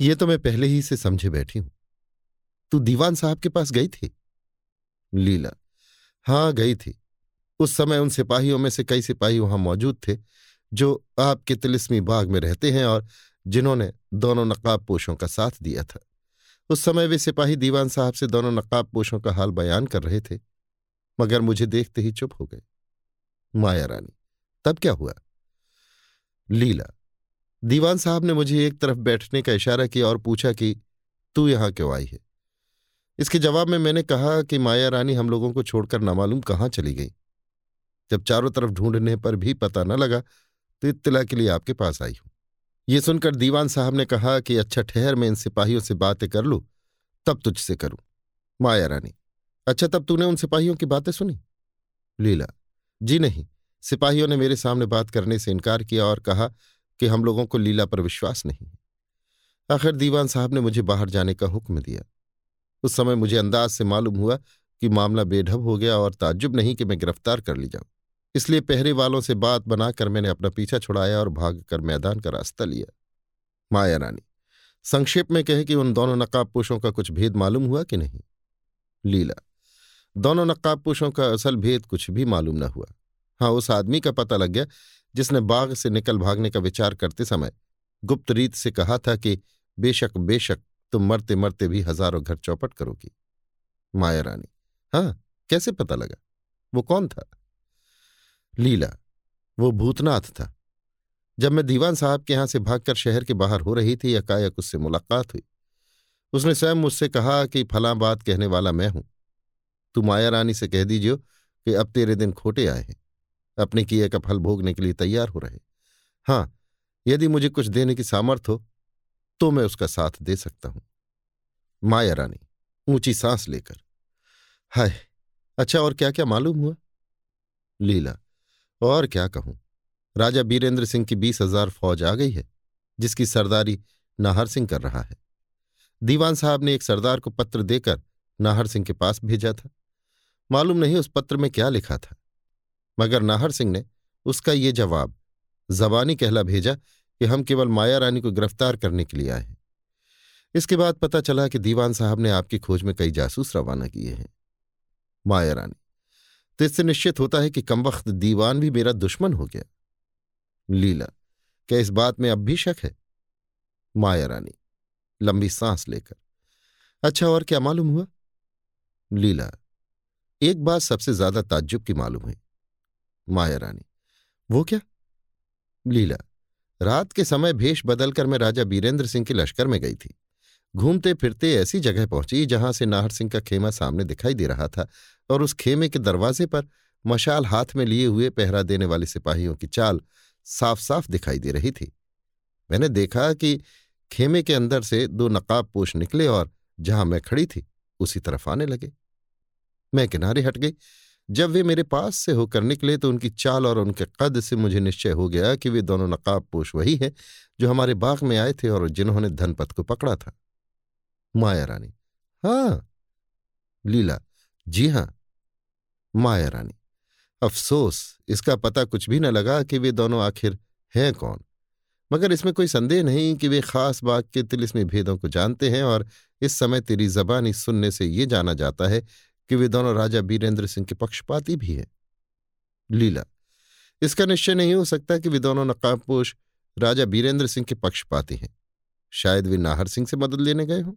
ये तो मैं पहले ही से समझे बैठी हूँ। तू दीवान साहब के पास गई थी? लीला, हाँ, गई थी। उस समय उन सिपाहियों में से कई सिपाही वहाँ मौजूद थे, जो आपके तिलिस्मी बाग में रहते हैं और जिन्होंने दोनों नकाब पोशों का साथ दिया था। उस समय वे सिपाही दीवान साहब से दोनों नकाब पोशों का हाल बयान कर रहे थे, मगर मुझे देखते ही चुप हो गए। माया रानी, तब क्या हुआ? लीला, दीवान साहब ने मुझे एक तरफ़ बैठने का इशारा किया और पूछा कि, तू यहाँ क्यों आई है? इसके जवाब में मैंने कहा कि माया रानी हम लोगों को छोड़कर नामालूम कहाँ चली गई। जब चारों तरफ़ ढूँढने पर भी पता न लगा तो इत्तला के लिए आपके पास आई हूँ। ये सुनकर दीवान साहब ने कहा कि अच्छा ठहर, मैं इन सिपाहियों से बातें कर लूँ, तब तुझसे करूँ। माया रानी अच्छा तब तूने उन सिपाहियों की बातें सुनी? लीला, जी नहीं, सिपाहियों ने मेरे सामने बात करने से इनकार किया और कहा कि हम लोगों को लीला पर विश्वास नहीं है। आखिर दीवान साहब ने मुझे बाहर जाने का हुक्म दिया। उस समय मुझे अंदाज से मालूम हुआ कि मामला बेढब हो गया और ताज्जुब नहीं कि मैं गिरफ़्तार कर ली जाऊँ। इसलिए पहरे वालों से बात बनाकर मैंने अपना पीछा छुड़ाया और भागकर मैदान का रास्ता लिया। माया रानी, संक्षेप में कहे कि उन दोनों नकाबपोशों का कुछ भेद मालूम हुआ कि नहीं? लीला, दोनों नकाबपोशों का असल भेद कुछ भी मालूम न हुआ। हाँ उस आदमी का पता लग गया जिसने बाग से निकल भागने का विचार करते समय गुप्त रीत से कहा था कि बेशक बेशक तुम मरते मरते भी हज़ारों घर चौपट करोगी। माया रानी हाँ कैसे पता लगा? वो कौन था? लीला, वो भूतनाथ था। जब मैं दीवान साहब के यहाँ से भागकर शहर के बाहर हो रही थी एकाएक उससे मुलाकात हुई। उसने स्वयं मुझसे कहा कि फला बात कहने वाला मैं हूँ। तू माया रानी से कह दीजिए कि अब तेरे दिन खोटे आए हैं। अपने किए का फल भोगने के लिए तैयार हो रहे हाँ। यदि मुझे कुछ देने की सामर्थ हो तो मैं उसका साथ दे सकता हूँ। माया रानी, ऊँची सांस लेकर, हाय अच्छा और क्या क्या मालूम हुआ? लीला और क्या कहूँ? राजा बीरेंद्र सिंह की बीस हज़ार फौज आ गई है, जिसकी सरदारी नाहर सिंह कर रहा है। दीवान साहब ने एक सरदार को पत्र देकर नाहर सिंह के पास भेजा था। मालूम नहीं उस पत्र में क्या लिखा था। मगर नाहर सिंह ने उसका ये जवाब, जबानी कहला भेजा कि हम केवल माया रानी को गिरफ़्तार करने के लिए आए हैं। इसके बाद पता चला कि दीवान साहब ने आपकी खोज में कई जासूस रवाना किए हैं। माया रानी। तो इससे निश्चित होता है कि कम वक्त दीवान भी मेरा दुश्मन हो गया। लीला, क्या इस बात में अब भी शक है? माया रानी, लंबी सांस लेकर। अच्छा और क्या मालूम हुआ? लीला, एक बात सबसे ज़्यादा ताज्जुब की मालूम हुई। माया रानी, वो क्या? लीला, रात के समय भेष बदलकर मैं राजा बीरेंद्र सिंह के लश्कर में गई थी। घूमते फिरते ऐसी जगह पहुँची जहाँ से नाहर सिंह का खेमा सामने दिखाई दे रहा था। और उस खेमे के दरवाजे पर मशाल हाथ में लिए हुए पहरा देने वाले सिपाहियों की चाल साफ़ साफ़ दिखाई दे रही थी। मैंने देखा कि खेमे के अंदर से दो नकाब पोश निकले और जहाँ मैं खड़ी थी, उसी तरफ़ आने लगे। मैं किनारे हट गई। जब वे मेरे पास से होकर निकले तो उनकी चाल और उनके कद से मुझे निश्चय हो गया कि वे दोनों नकाब पोश वही हैं जो हमारे बाग में आए थे और जिन्होंने धनपत को पकड़ा था। माया रानी हाँ। लीला, जी हाँ माया रानी। अफसोस, इसका पता कुछ भी न लगा कि वे दोनों आखिर हैं कौन। मगर इसमें कोई संदेह नहीं कि वे खास बाग के तिलिस्मी भेदों को जानते हैं और इस समय तेरी जबानी सुनने से ये जाना जाता है कि वे दोनों राजा बीरेंद्र सिंह के पक्षपाती भी हैं। लीला, इसका निश्चय नहीं हो सकता कि वे दोनों नकाबपोश राजा बीरेंद्र सिंह के पक्षपाती हैं। शायद वे नाहर सिंह से मदद लेने गए हों।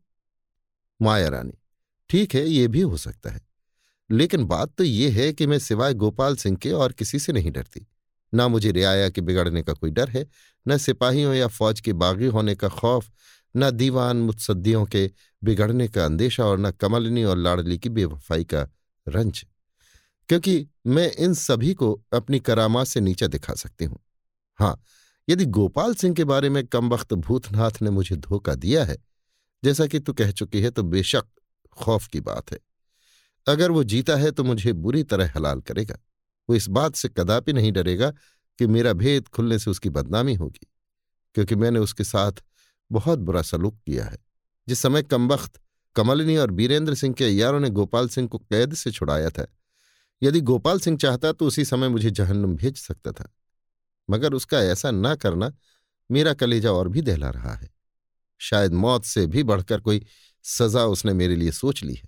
माया रानी, ठीक है, ये भी हो सकता है। लेकिन बात तो ये है कि मैं सिवाय गोपाल सिंह के और किसी से नहीं डरती। ना मुझे रियाया के बिगड़ने का कोई डर है, न सिपाहियों या फौज के बागी होने का खौफ, न दीवान मुत्सद्दियों के बिगड़ने का अंदेशा और न कमलनी और लाडली की बेवफाई का रंज। क्योंकि मैं इन सभी को अपनी करामा से नीचा दिखा सकती हूँ। हाँ, यदि गोपाल सिंह के बारे में कम वक्त भूतनाथ ने मुझे धोखा दिया है, जैसा कि तू कह चुकी है तो बेशक खौफ की बात है। अगर वो जीता है तो मुझे बुरी तरह हलाल करेगा। वो इस बात से कदापि नहीं डरेगा कि मेरा भेद खुलने से उसकी बदनामी होगी, क्योंकि मैंने उसके साथ बहुत बुरा सलूक किया है। जिस समय कम वक्त कमलिनी और बीरेंद्र सिंह के अयारों ने गोपाल सिंह को कैद से छुड़ाया था, यदि गोपाल सिंह चाहता तो उसी समय मुझे जहन्नुम भेज सकता था। मगर उसका ऐसा न करना मेरा कलेजा और भी दहला रहा है। शायद मौत से भी बढ़कर कोई सजा उसने मेरे लिए सोच ली है।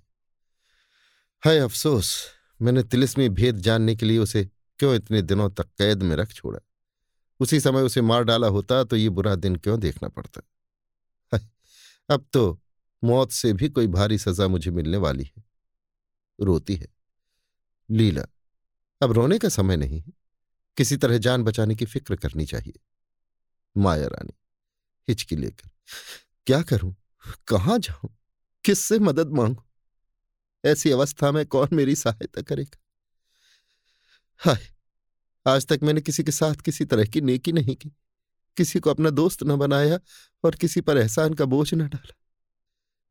हाय अफसोस, मैंने तिलिस्मी भेद जानने के लिए उसे क्यों इतने दिनों तक कैद में रख छोड़ा? उसी समय उसे मार डाला होता तो ये बुरा दिन क्यों देखना पड़ता? अब तो मौत से भी कोई भारी सजा मुझे मिलने वाली है। रोती है। लीला, अब रोने का समय नहीं है। किसी तरह जान बचाने की फ़िक्र करनी चाहिए। माया रानी, हिचकी लेकर, क्या करूँ? कहाँ जाऊँ? किससे मदद मांगू? ऐसी अवस्था में कौन मेरी सहायता करेगा? हाय, आज तक मैंने किसी के साथ किसी तरह की नेकी नहीं की। किसी को अपना दोस्त न बनाया और किसी पर एहसान का बोझ न डाला।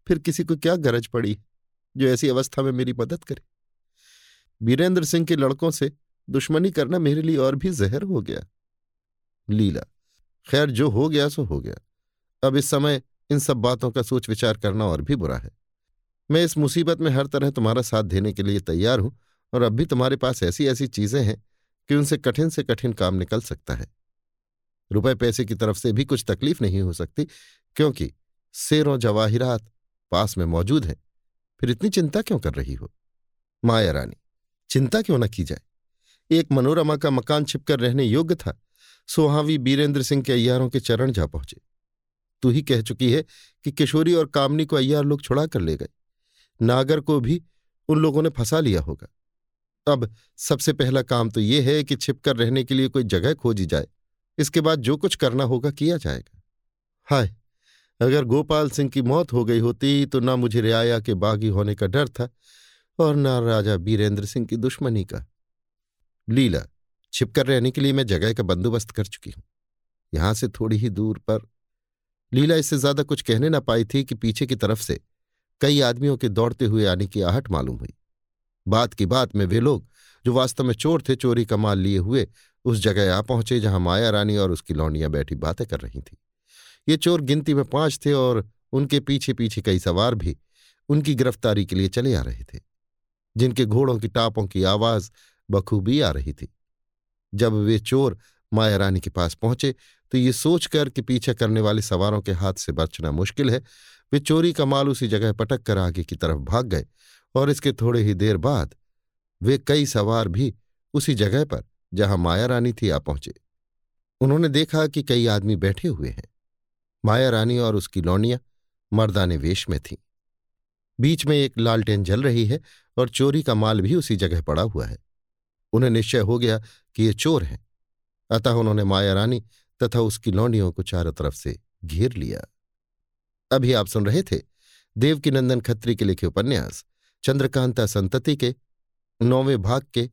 फिर किसी को क्या गरज पड़ी जो ऐसी अवस्था में मेरी मदद करे? वीरेंद्र सिंह के लड़कों से दुश्मनी करना मेरे लिए और भी जहर हो गया। लीला, खैर जो हो गया सो हो गया। अब इस समय इन सब बातों का सोच विचार करना और भी बुरा है। मैं इस मुसीबत में हर तरह तुम्हारा साथ देने के लिए तैयार हूँ और अब भी तुम्हारे पास ऐसी ऐसी चीज़ें हैं कि उनसे कठिन से कठिन काम निकल सकता है। रुपए पैसे की तरफ़ से भी कुछ तकलीफ़ नहीं हो सकती, क्योंकि शेरों जवाहिरात पास में मौजूद है। फिर इतनी चिंता क्यों कर रही हो? माया रानी, चिंता क्यों न की जाए? एक मनोरमा का मकान छिपकर रहने योग्य था, सोहावी बीरेंद्र सिंह के अय्यारों के चरण जा पहुँचे। तू ही कह चुकी है कि किशोरी और कामनी को अय्यार लोग छुड़ा कर ले गए। नागर को भी उन लोगों ने फंसा लिया होगा। अब सबसे पहला काम तो यह है कि छिपकर रहने के लिए कोई जगह खोजी जाए। इसके बाद जो कुछ करना होगा किया जाएगा। हाय, अगर गोपाल सिंह की मौत हो गई होती तो ना मुझे रियाया के बागी होने का डर था और ना राजा बीरेंद्र सिंह की दुश्मनी का। लीला, छिपकर रहने के लिए मैं जगह का बंदोबस्त कर चुकी हूँ। यहाँ से थोड़ी ही दूर पर। लीला इससे ज़्यादा कुछ कहने ना पाई थी कि पीछे की तरफ़ से कई आदमियों के दौड़ते हुए आने की आहट मालूम हुई। बात की बात में वे लोग, जो वास्तव में चोर थे, चोरी का माल लिए हुए उस जगह आ पहुँचे, जहाँ माया रानी और उसकी लौंडियाँ बैठी बातें कर रही थीं। ये चोर गिनती में पाँच थे और उनके पीछे पीछे कई सवार भी उनकी गिरफ्तारी के लिए चले आ रहे थे, जिनके घोड़ों की टापों की आवाज़ बखूबी आ रही थी। जब वे चोर माया रानी के पास पहुँचे तो ये सोचकर कि पीछा करने वाले सवारों के हाथ से बचना मुश्किल है वे चोरी का माल उसी जगह पटक कर आगे की तरफ़ भाग गए और इसके थोड़े ही देर बाद वे कई सवार भी उसी जगह पर जहाँ माया रानी थी आ पहुँचे। उन्होंने देखा कि कई आदमी बैठे हुए हैं। माया रानी और उसकी लौनिया मर्दाने वेश में थीं। बीच में एक लालटेन जल रही है और चोरी का माल भी उसी जगह पड़ा हुआ है। उन्हें निश्चय हो गया कि ये चोर हैं। अतः उन्होंने माया रानी तथा उसकी लौंडियों को चारों तरफ़ से घेर लिया। अभी आप सुन रहे थे देवकीनंदन खत्री के लिखे उपन्यास, चंद्रकांता संतति के, नौवें भाग के,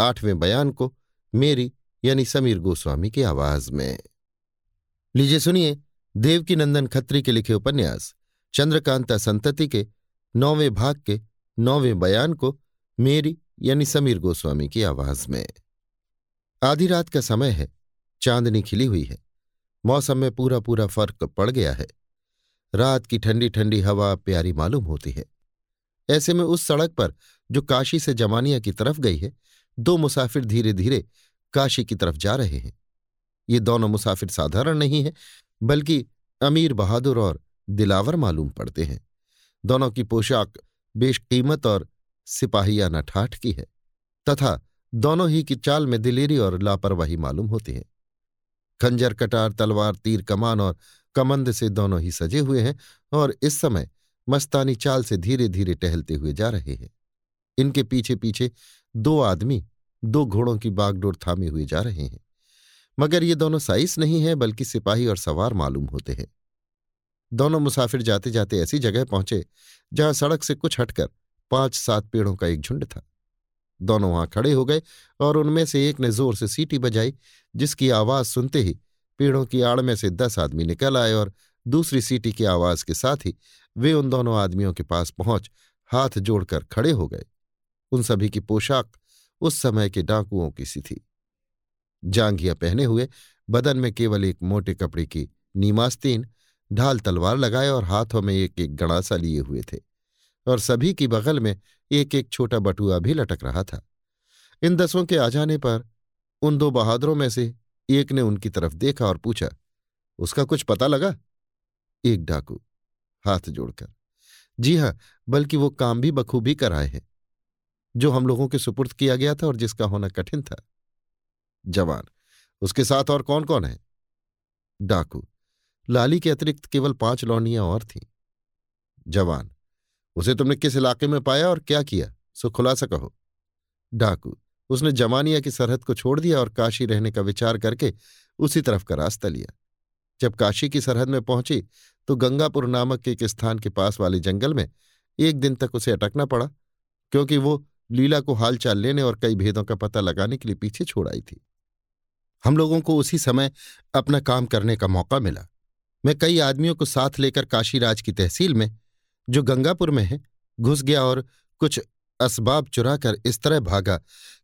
आठवें बयान को, मेरी यानी समीर गोस्वामी की आवाज़ में। लीजिए सुनिए देवकीनंदन खत्री के लिखे उपन्यास, चंद्रकांता संतति के, नौवें भाग के, नौवें बयान को, मेरी यानी समीर गोस्वामी की आवाज़ में। आधी रात का समय है, चांदनी खिली हुई है। मौसम में पूरा पूरा फ़र्क पड़ गया है। रात की ठंडी ठंडी हवा प्यारी मालूम होती है। ऐसे में उस सड़क पर, जो काशी से जमानिया की तरफ़ गई है, दो मुसाफिर धीरे धीरे काशी की तरफ़ जा रहे हैं। ये दोनों मुसाफिर साधारण नहीं है, बल्कि अमीर बहादुर और दिलावर मालूम पड़ते हैं। दोनों की पोशाक बेशकीमत और सिपाहियाना ठाठ की है, तथा दोनों ही की चाल में दिलेरी और लापरवाही मालूम होती है। खंजर, कटार, तलवार, तीर, कमान और कमंद से दोनों ही सजे हुए हैं और इस समय मस्तानी चाल से धीरे धीरे टहलते हुए जा रहे हैं। इनके पीछे पीछे दो आदमी दो घोड़ों की बागडोर थामे हुए जा रहे हैं। मगर ये दोनों साइस नहीं हैं, बल्कि सिपाही और सवार मालूम होते हैं। दोनों मुसाफिर जाते जाते ऐसी जगह पहुँचे जहाँ सड़क से कुछ हटकर पाँच सात पेड़ों का एक झुंड था। दोनों वहाँ खड़े हो गए और उनमें से एक ने ज़ोर से सीटी बजाई, जिसकी आवाज़ सुनते ही पेड़ों की आड़ में से दस आदमी निकल आए और दूसरी सीटी की आवाज़ के साथ ही वे उन दोनों आदमियों के पास पहुँच हाथ जोड़कर खड़े हो गए। उन सभी की पोशाक उस समय के डाकुओं की सी थी। जांघिया पहने हुए बदन में केवल एक मोटे कपड़े की नीमास्तीन, ढाल तलवार लगाए और हाथों में एक एक गणासा लिए हुए थे और सभी की बगल में एक एक छोटा बटुआ भी लटक रहा था। इन दसों के आ जाने पर उन दो बहादुरों में से एक ने उनकी तरफ़ देखा और पूछा, उसका कुछ पता लगा? एक डाकू, हाथ जोड़कर, जी हाँ, बल्कि वो काम भी बखूबी कराए हैं, जो हम लोगों के सुपुर्द किया गया था और जिसका होना कठिन था। जवान, उसके साथ और कौन कौन है? डाकू, लाली के अतिरिक्त केवल पाँच लौंडियाँ और थीं। जवान, उसे तुमने किस इलाके में पाया और क्या किया? सो खुलासा कहो। डाकू उसने जमानिया की सरहद को छोड़ दिया और काशी रहने का विचार करके उसी तरफ़ का रास्ता लिया। जब काशी की सरहद में पहुँची तो गंगापुर नामक एक स्थान के पास वाले जंगल में एक दिन तक उसे अटकना पड़ा, क्योंकि वो लीला को हालचाल लेने और कई भेदों का पता लगाने के लिए पीछे छोड़ आई थी। हम लोगों को उसी समय अपना काम करने का मौका मिला। मैं कई आदमियों को साथ लेकर काशीराज की तहसील में, जो गंगापुर में है, घुस गया और कुछ असबाब चुराकर इस तरह भागा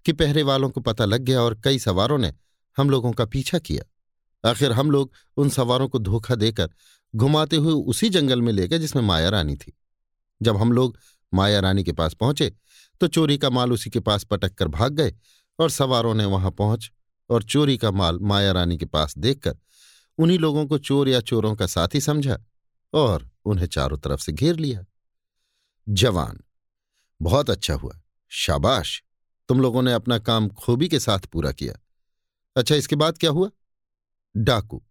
कि पहरे वालों को पता लग गया और कई सवारों ने हम लोगों का पीछा किया। आखिर हम लोग उन सवारों को धोखा देकर घुमाते हुए उसी जंगल में ले गए जिसमें माया रानी थी। जब हम लोग माया रानी के पास पहुँचे तो चोरी का माल उसी के पास पटक कर भाग गए और सवारों ने वहाँ पहुँच और चोरी का माल माया रानी के पास देखकर उन्हीं लोगों को चोर या चोरों का साथी समझा और उन्हें चारों तरफ़ से घेर लिया। जवान बहुत अच्छा हुआ। शाबाश। तुम लोगों ने अपना काम खूबी के साथ पूरा किया। अच्छा इसके बाद क्या हुआ? डाकू।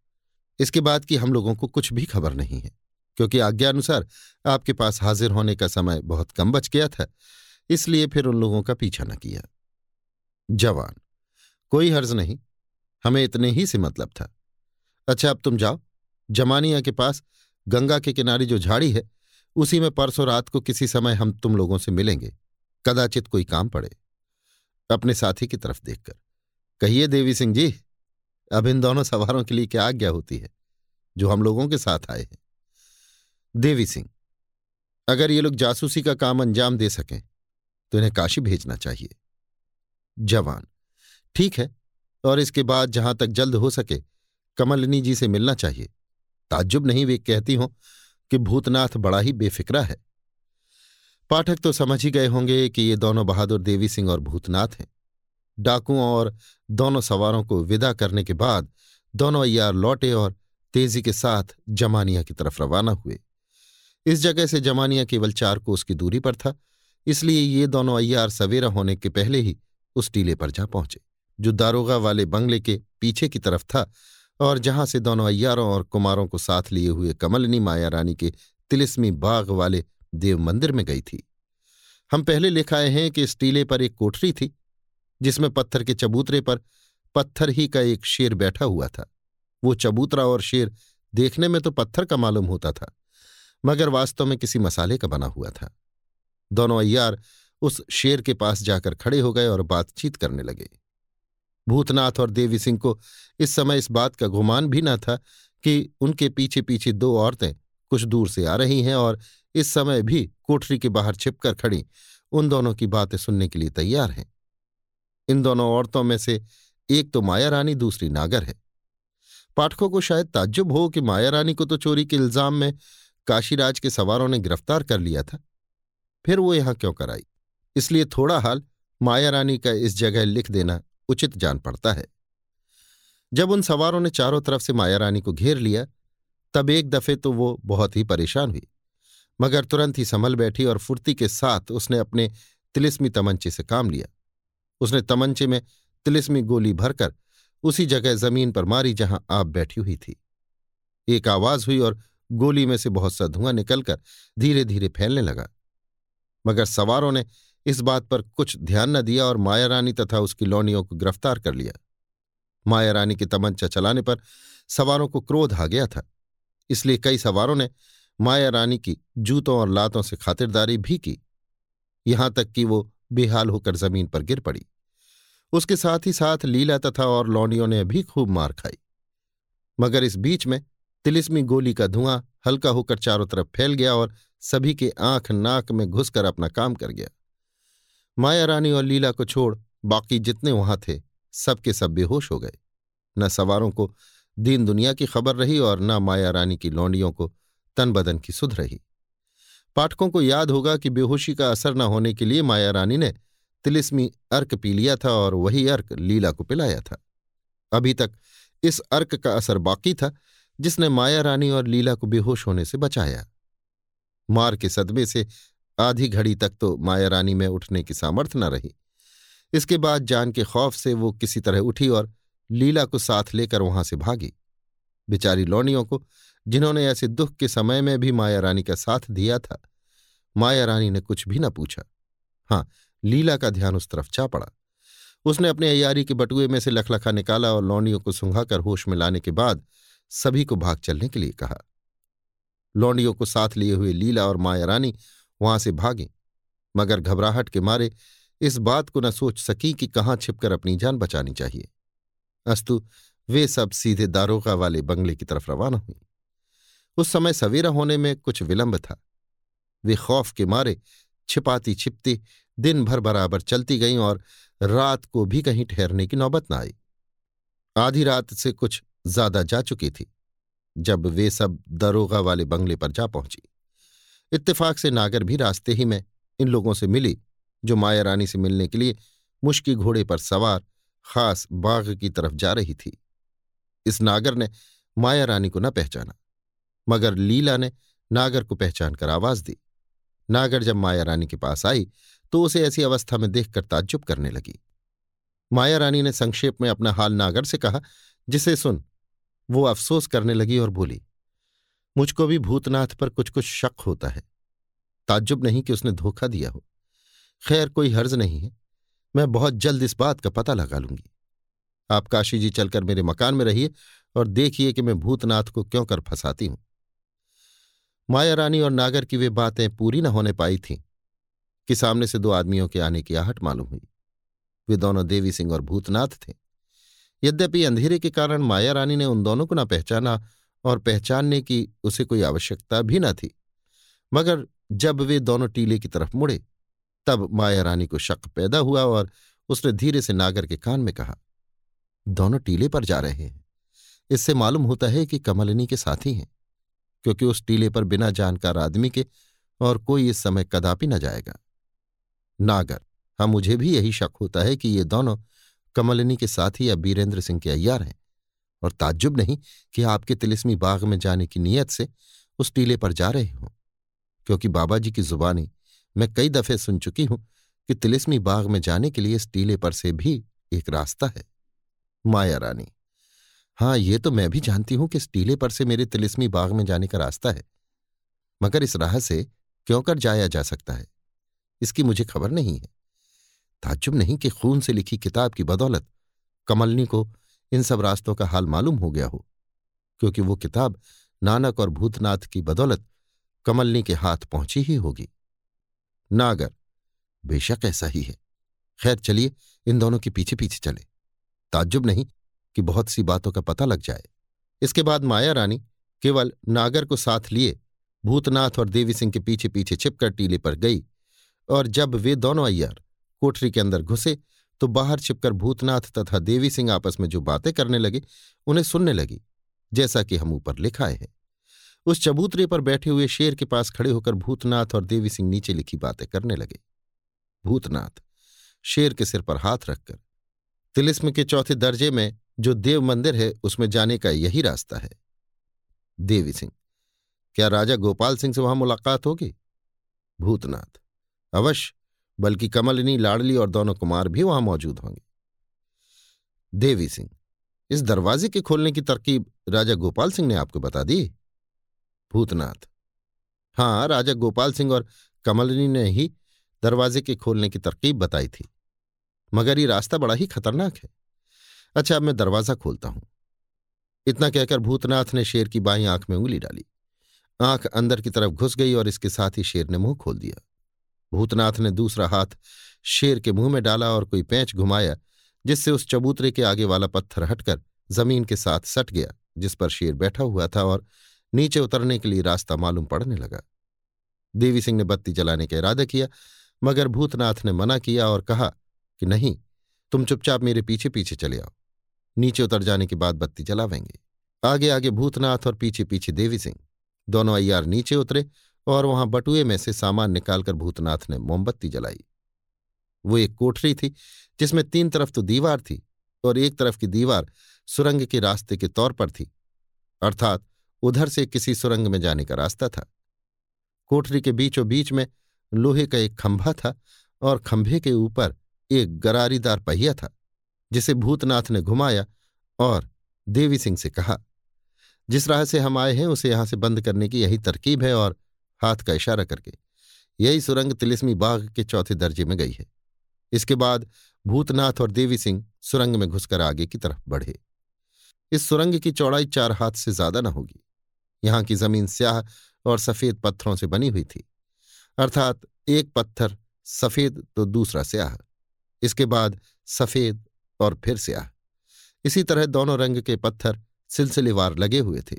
इसके बाद की हम लोगों को कुछ भी खबर नहीं है, क्योंकि आज्ञा अनुसार आपके पास हाजिर होने का समय बहुत कम बच गया था, इसलिए फिर उन लोगों का पीछा न किया। जवान। कोई हर्ज नहीं। हमें इतने ही से मतलब था। अच्छा अब तुम जाओ। जमानिया के पास गंगा के किनारे जो झाड़ी है उसी में परसों रात को किसी समय हम तुम लोगों से मिलेंगे। कदाचित कोई काम पड़े। अपने साथी की तरफ़ देखकर, कहिए देवी सिंह जी, अब इन दोनों सवारों के लिए क्या आज्ञा होती है, जो हम लोगों के साथ आए हैं? देवी सिंह, अगर ये लोग जासूसी का काम अंजाम दे सकें तो इन्हें काशी भेजना चाहिए। जवान, ठीक है, और इसके बाद जहाँ तक जल्द हो सके, कमलनी जी से मिलना चाहिए। ताज्जुब नहीं वे कहती हों कि भूतनाथ बड़ा ही बेफिक्रा है। पाठक तो समझ ही गए होंगे कि ये दोनों बहादुर देवी सिंह और भूतनाथ हैं। डाकुओं और दोनों सवारों को विदा करने के बाद दोनों अय्यार लौटे और तेज़ी के साथ जमानिया की तरफ़ रवाना हुए। इस जगह से जमानिया केवल चार की दूरी पर था, इसलिए ये दोनों अय्यार सवेरा होने के पहले ही उस टीले पर जा पहुँचे, जो दारोगा वाले बंगले के पीछे की तरफ़ था और जहाँ से दोनों अय्यारों और कुमारों को साथ लिए हुए कमलनी माया रानी के तिलिस्मी बाग वाले देव मंदिर में गई थी। हम पहले लिखाए हैं कि इस टीले पर एक कोठरी थी, जिसमें पत्थर के चबूतरे पर पत्थर ही का एक शेर बैठा हुआ था। वो चबूतरा और शेर देखने में तो पत्थर का मालूम होता था, मगर वास्तव में किसी मसाले का बना हुआ था। दोनों अय्यार उस शेर के पास जाकर खड़े हो गए और बातचीत करने लगे। भूतनाथ और देवी सिंह को इस समय इस बात का गुमान भी न था कि उनके पीछे पीछे दो औरतें कुछ दूर से आ रही हैं और इस समय भी कोठरी के बाहर छिपकर खड़ी उन दोनों की बातें सुनने के लिए तैयार हैं। इन दोनों औरतों में से एक तो माया रानी, दूसरी नागर है। पाठकों को शायद ताज्जुब हो कि माया रानी को तो चोरी के इल्ज़ाम में काशीराज के सवारों ने गिरफ़्तार कर लिया था। फिर वो यहाँ क्यों कराई? इसलिए थोड़ा हाल माया रानी का इस जगह लिख देना उचित जान पड़ता है। जब उन सवारों ने चारों तरफ़ से माया रानी को घेर लिया, तब एक दफे तो वो बहुत ही परेशान हुई। मगर तुरंत ही संभल बैठी और फुर्ती के साथ उसने अपने तिलिस्मी तमंचे से काम लिया। उसने तमंचे में तिलिस्मी गोली भरकर उसी जगह ज़मीन पर मारी जहाँ आप बैठी हुई थी। एक आवाज़ हुई और गोली में से बहुत सा धुआँ निकलकर धीरे धीरे फैलने लगा। मगर सवारों ने इस बात पर कुछ ध्यान न दिया और माया रानी तथा उसकी लौनियों को गिरफ़्तार कर लिया। माया रानी की तमंचा चलाने पर सवारों को क्रोध आ गया था, इसलिए कई सवारों ने माया रानी की जूतों और लातों से खातिरदारी भी की। यहाँ तक कि वो बेहाल होकर ज़मीन पर गिर पड़ी। उसके साथ ही साथ लीला तथा और लौंडियों ने भी खूब मार खाई। मगर इस बीच में तिलिस्मी गोली का धुआँ हल्का होकर चारों तरफ़ फैल गया और सभी के आँख नाक में घुसकर अपना काम कर गया। माया रानी और लीला को छोड़ बाकी जितने वहाँ थे, सबके सब बेहोश हो गए। न सवारों को दीन दुनिया की खबर रही और न माया रानी की लौंडियों को तन बदन की सुध रही। पाठकों को याद होगा कि बेहोशी का असर न होने के लिए माया रानी ने तिलिस्मी अर्क पी लिया था और वही अर्क लीला को पिलाया था। अभी तक इस अर्क का असर बाकी था, जिसने माया रानी और लीला को बेहोश होने से बचाया। मार के सदमे से आधी घड़ी तक तो माया रानी में उठने की सामर्थ्य न रही। इसके बाद जान के खौफ से वो किसी तरह उठी और लीला को साथ लेकर वहाँ से भागी। बेचारी लौनियों को, जिन्होंने ऐसे दुख के समय में भी माया रानी का साथ दिया था माया रानी ने कुछ भी न पूछा। हाँ लीला का ध्यान उस तरफ़ जा पड़ा। उसने अपने अयारी के बटुए में से लखलखा निकाला और लौंडियों को सुंघाकर होश में लाने के बाद सभी को भाग चलने के लिए कहा। लौंडियों को साथ लिए हुए लीला और माया रानी वहाँ से भागी। मगर घबराहट के मारे इस बात को न सोच सकी कि कहाँ छिपकर अपनी जान बचानी चाहिए। अस्तु, वे सब सीधे दारोगा वाले बंगले की तरफ़ रवाना हुई। उस समय सवेरा होने में कुछ विलंब था। वे खौफ के मारे छिपाती छिपती दिन भर बराबर चलती गईं और रात को भी कहीं ठहरने की नौबत न आई। आधी रात से कुछ ज़्यादा जा चुकी थी, जब वे सब दरोगा वाले बंगले पर जा पहुँची। इत्तेफाक से नागर भी रास्ते ही में इन लोगों से मिली, जो माया रानी से मिलने के लिए मुश्की घोड़े पर सवार खास बाग की तरफ़ जा रही थी। इस नागर ने माया रानी को न पहचाना, मगर लीला ने नागर को पहचान कर आवाज़ दी। नागर जब माया रानी के पास आई तो उसे ऐसी अवस्था में देखकर ताज्जुब करने लगी। माया रानी ने संक्षेप में अपना हाल नागर से कहा, जिसे सुन, वो अफसोस करने लगी और बोली मुझको भी भूतनाथ पर कुछ कुछ शक होता है। ताज्जुब नहीं कि उसने धोखा दिया हो। खैर, कोई हर्ज नहीं है। मैं बहुत जल्द इस बात का पता लगा लूँगी। आप काशी जी चलकर मेरे मकान में रहिए और देखिए कि मैं भूतनाथ को क्यों कर फंसाती हूँ। माया रानी और नागर की वे बातें पूरी न होने पाई थीं कि सामने से दो आदमियों के आने की आहट मालूम हुई। वे दोनों देवी सिंह और भूतनाथ थे। यद्यपि अंधेरे के कारण माया रानी ने उन दोनों को न पहचाना और पहचानने की उसे कोई आवश्यकता भी न थी। मगर जब वे दोनों टीले की तरफ़ मुड़े, तब माया रानी को शक पैदा हुआ और उसने धीरे से नागर के कान में कहा, दोनों टीले पर जा रहे हैं। इससे मालूम होता है कि कमलिनी के साथी हैं, क्योंकि उस टीले पर बिना जानकार आदमी के और कोई इस समय कदापि न जाएगा। नागर हाँ मुझे भी यही शक होता है कि ये दोनों कमलिनी के साथी या बीरेंद्र सिंह के अय्यार हैं। और ताज्जुब नहीं कि आपके तिलिस्मी बाग में जाने की नीयत से उस टीले पर जा रहे हों, क्योंकि बाबा जी की जुबानी मैं कई दफे सुन चुकी हूँ कि तिलिस्मी बाग में जाने के लिए इस टीले पर से भी एक रास्ता है। माया रानी हाँ ये तो मैं भी जानती हूँ कि इस टीले पर से मेरे तिलिस्मी बाग में जाने का रास्ता है, मगर इस राह से क्यों कर जाया जा सकता है? इसकी मुझे खबर नहीं है। ताजुब नहीं कि खून से लिखी किताब की बदौलत कमलनी को इन सब रास्तों का हाल मालूम हो गया हो, क्योंकि वो किताब नानक और भूतनाथ की बदौलत कमलनी के हाथ पहुँची ही होगी। नागर, बेशक ऐसा ही है। खैर चलिए, इन दोनों के पीछे पीछे चले। ताज्जुब नहीं कि बहुत सी बातों का पता लग जाए। इसके बाद माया रानी केवल नागर को साथ लिए, भूतनाथ और देवी सिंह के पीछे पीछे छिपकर टीले पर गई और जब वे दोनों अय्यार कोठरी के अंदर घुसे तो बाहर छिपकर भूतनाथ तथा देवी सिंह आपस में जो बातें करने लगे, उन्हें सुनने लगी, जैसा कि हम ऊपर लिखाए हैं। उस चबूतरे पर बैठे हुए शेर के पास खड़े होकर भूतनाथ और देवी सिंह नीचे लिखी बातें करने लगे। भूतनाथ, शेर के सिर पर हाथ रखकर, तिलिस्म के चौथे दर्जे में जो देव मंदिर है, उसमें जाने का यही रास्ता है। देवी सिंह, क्या राजा गोपाल सिंह से वहाँ मुलाकात होगी? भूतनाथ, अवश्य। बल्कि कमलिनी, लाडली और दोनों कुमार भी वहाँ मौजूद होंगे। देवी सिंह, इस दरवाजे के खोलने की तरकीब राजा गोपाल सिंह ने आपको बता दी? भूतनाथ हाँ राजा गोपाल सिंह और कमलिनी ने ही दरवाजे के खोलने की तरकीब बताई थी, मगर ये रास्ता बड़ा ही खतरनाक है। अच्छा अब मैं दरवाज़ा खोलता हूँ। इतना कहकर भूतनाथ ने शेर की बाई आँख में उंगली डाली। आँख अंदर की तरफ़ घुस गई और इसके साथ ही शेर ने मुँह खोल दिया। भूतनाथ ने दूसरा हाथ शेर के मुँह में डाला और कोई पैंच घुमाया, जिससे उस चबूतरे के आगे वाला पत्थर हटकर ज़मीन के साथ सट गया, जिस पर शेर बैठा हुआ था और नीचे उतरने के लिए रास्ता मालूम पड़ने लगा। देवी सिंह ने बत्ती जलाने का इरादा किया, मगर भूतनाथ ने मना किया और कहा कि नहीं, तुम चुपचाप मेरे पीछे पीछे चले आओ, नीचे उतर जाने के बाद बत्ती जलावेंगे। आगे आगे भूतनाथ और पीछे पीछे देवी सिंह, दोनों अय्यार नीचे उतरे और वहाँ बटुए में से सामान निकालकर भूतनाथ ने मोमबत्ती जलाई। वो एक कोठरी थी, जिसमें तीन तरफ़ तो दीवार थी और एक तरफ़ की दीवार सुरंग के रास्ते के तौर पर थी, अर्थात उधर से किसी सुरंग में जाने का रास्ता था। कोठरी के बीचों बीच में लोहे का एक खंभा था और खंभे के ऊपर एक गरारीदार पहिया था, जिसे भूतनाथ ने घुमाया और देवी सिंह से कहा, जिस राह से हम आए हैं, उसे यहाँ से बंद करने की यही तरकीब है और हाथ का इशारा करके। यही सुरंग तिलिस्मी बाग के चौथे दर्जे में गई है। इसके बाद भूतनाथ और देवी सिंह सुरंग में घुसकर आगे की तरफ़ बढ़े। इस सुरंग की चौड़ाई चार हाथ से ज़्यादा न होगी। यहाँ की ज़मीन स्याह और सफ़ेद पत्थरों से बनी हुई थी। अर्थात एक पत्थर सफ़ेद तो दूसरा स्याह। इसके बाद सफ़ेद और फिर स्याह। इसी तरह दोनों रंग के पत्थर सिलसिलेवार लगे हुए थे।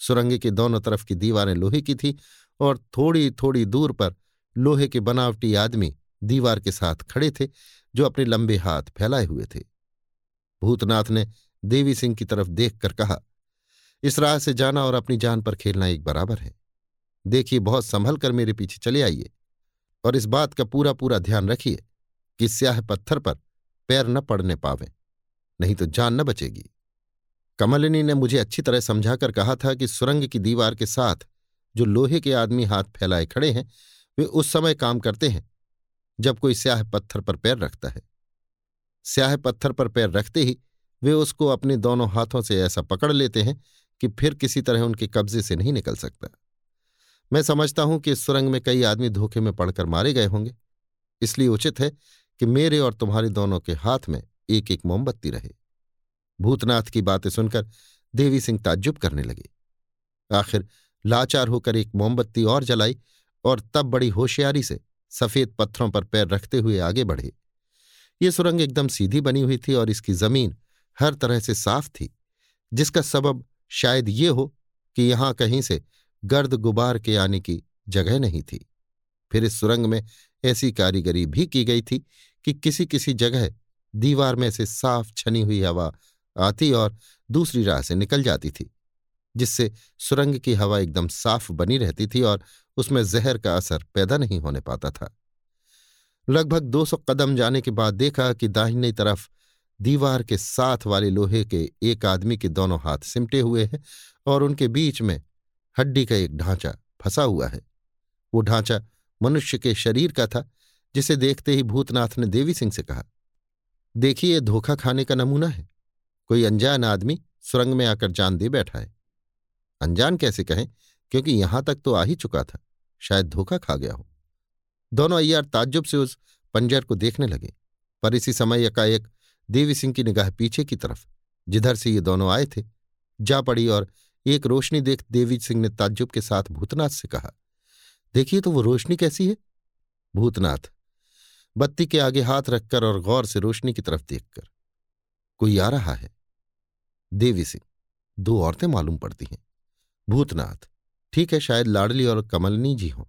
सुरंग के दोनों तरफ़ की दीवारें लोहे की थी और थोड़ी थोड़ी दूर पर लोहे के बनावटी आदमी दीवार के साथ खड़े थे, जो अपने लंबे हाथ फैलाए हुए थे। भूतनाथ ने देवी सिंह की तरफ़ देखकर कहा, इस राह से जाना और अपनी जान पर खेलना एक बराबर है। देखिए, बहुत संभल कर मेरे पीछे चले आइए और इस बात का पूरा पूरा ध्यान रखिए कि स्याह पत्थर पर पैर न पड़ने पावे, नहीं तो जान न बचेगी। कमलिनी ने मुझे अच्छी तरह समझाकर कहा था कि सुरंग की दीवार के साथ जो लोहे के आदमी हाथ फैलाए खड़े हैं, वे उस समय काम करते हैं, जब कोई स्याह पत्थर पर पैर रखता है। स्याह पत्थर पर पैर रखते ही वे उसको अपने दोनों हाथों से ऐसा पकड़ लेते हैं कि फिर किसी तरह उनके कब्जे से नहीं निकल सकता। मैं समझता हूँ कि इस सुरंग में कई आदमी धोखे में पड़कर मारे गए होंगे। इसलिए उचित है कि मेरे और तुम्हारे दोनों के हाथ में एक एक मोमबत्ती रहे। भूतनाथ की बातें सुनकर देवी सिंह ताज्जुब करने लगे। आखिर लाचार होकर एक मोमबत्ती और जलाई और तब बड़ी होशियारी से सफ़ेद पत्थरों पर पैर रखते हुए आगे बढ़े। ये सुरंग एकदम सीधी बनी हुई थी और इसकी ज़मीन हर तरह से साफ़ थी, जिसका सबब शायद ये हो कि यहाँ कहीं से गर्द गुबार के आने की जगह नहीं थी। फिर इस सुरंग में ऐसी कारीगरी भी की गई थी कि किसी किसी जगह दीवार में से साफ़ छनी हुई हवा आती और दूसरी राह से निकल जाती थी। जिससे सुरंग की हवा एकदम साफ़ बनी रहती थी और उसमें जहर का असर पैदा नहीं होने पाता था। लगभग दो सौ कदम जाने के बाद देखा कि दाहिनी तरफ़ दीवार के साथ वाले लोहे के एक आदमी के दोनों हाथ सिमटे हुए हैं और उनके बीच में हड्डी का एक ढांचा फंसा हुआ है। वो ढांचा मनुष्य के शरीर का था, जिसे देखते ही भूतनाथ ने देवी सिंह से कहा, देखिए धोखा खाने का नमूना है। कोई अनजान आदमी सुरंग में आकर जान दे बैठा है। अनजान कैसे कहें, क्योंकि यहाँ तक तो आ ही चुका था, शायद धोखा खा गया हो। दोनों अय्यार ताज्जुब से उस पंजर को देखने लगे, पर इसी समय एकाएक देवी सिंह की निगाह पीछे की तरफ़, जिधर से ये दोनों आए थे, जा पड़ी और एक रोशनी देख देवी सिंह ने ताज्जुब के साथ भूतनाथ से कहा, देखिए तो वो रोशनी कैसी है? भूतनाथ? बत्ती के आगे हाथ रखकर और गौर से रोशनी की तरफ़ देखकर, कोई आ रहा है? देवी सिंह, दो औरतें मालूम पड़ती हैं। भूतनाथ। ठीक है, शायद लाडली और कमलनी जी हों,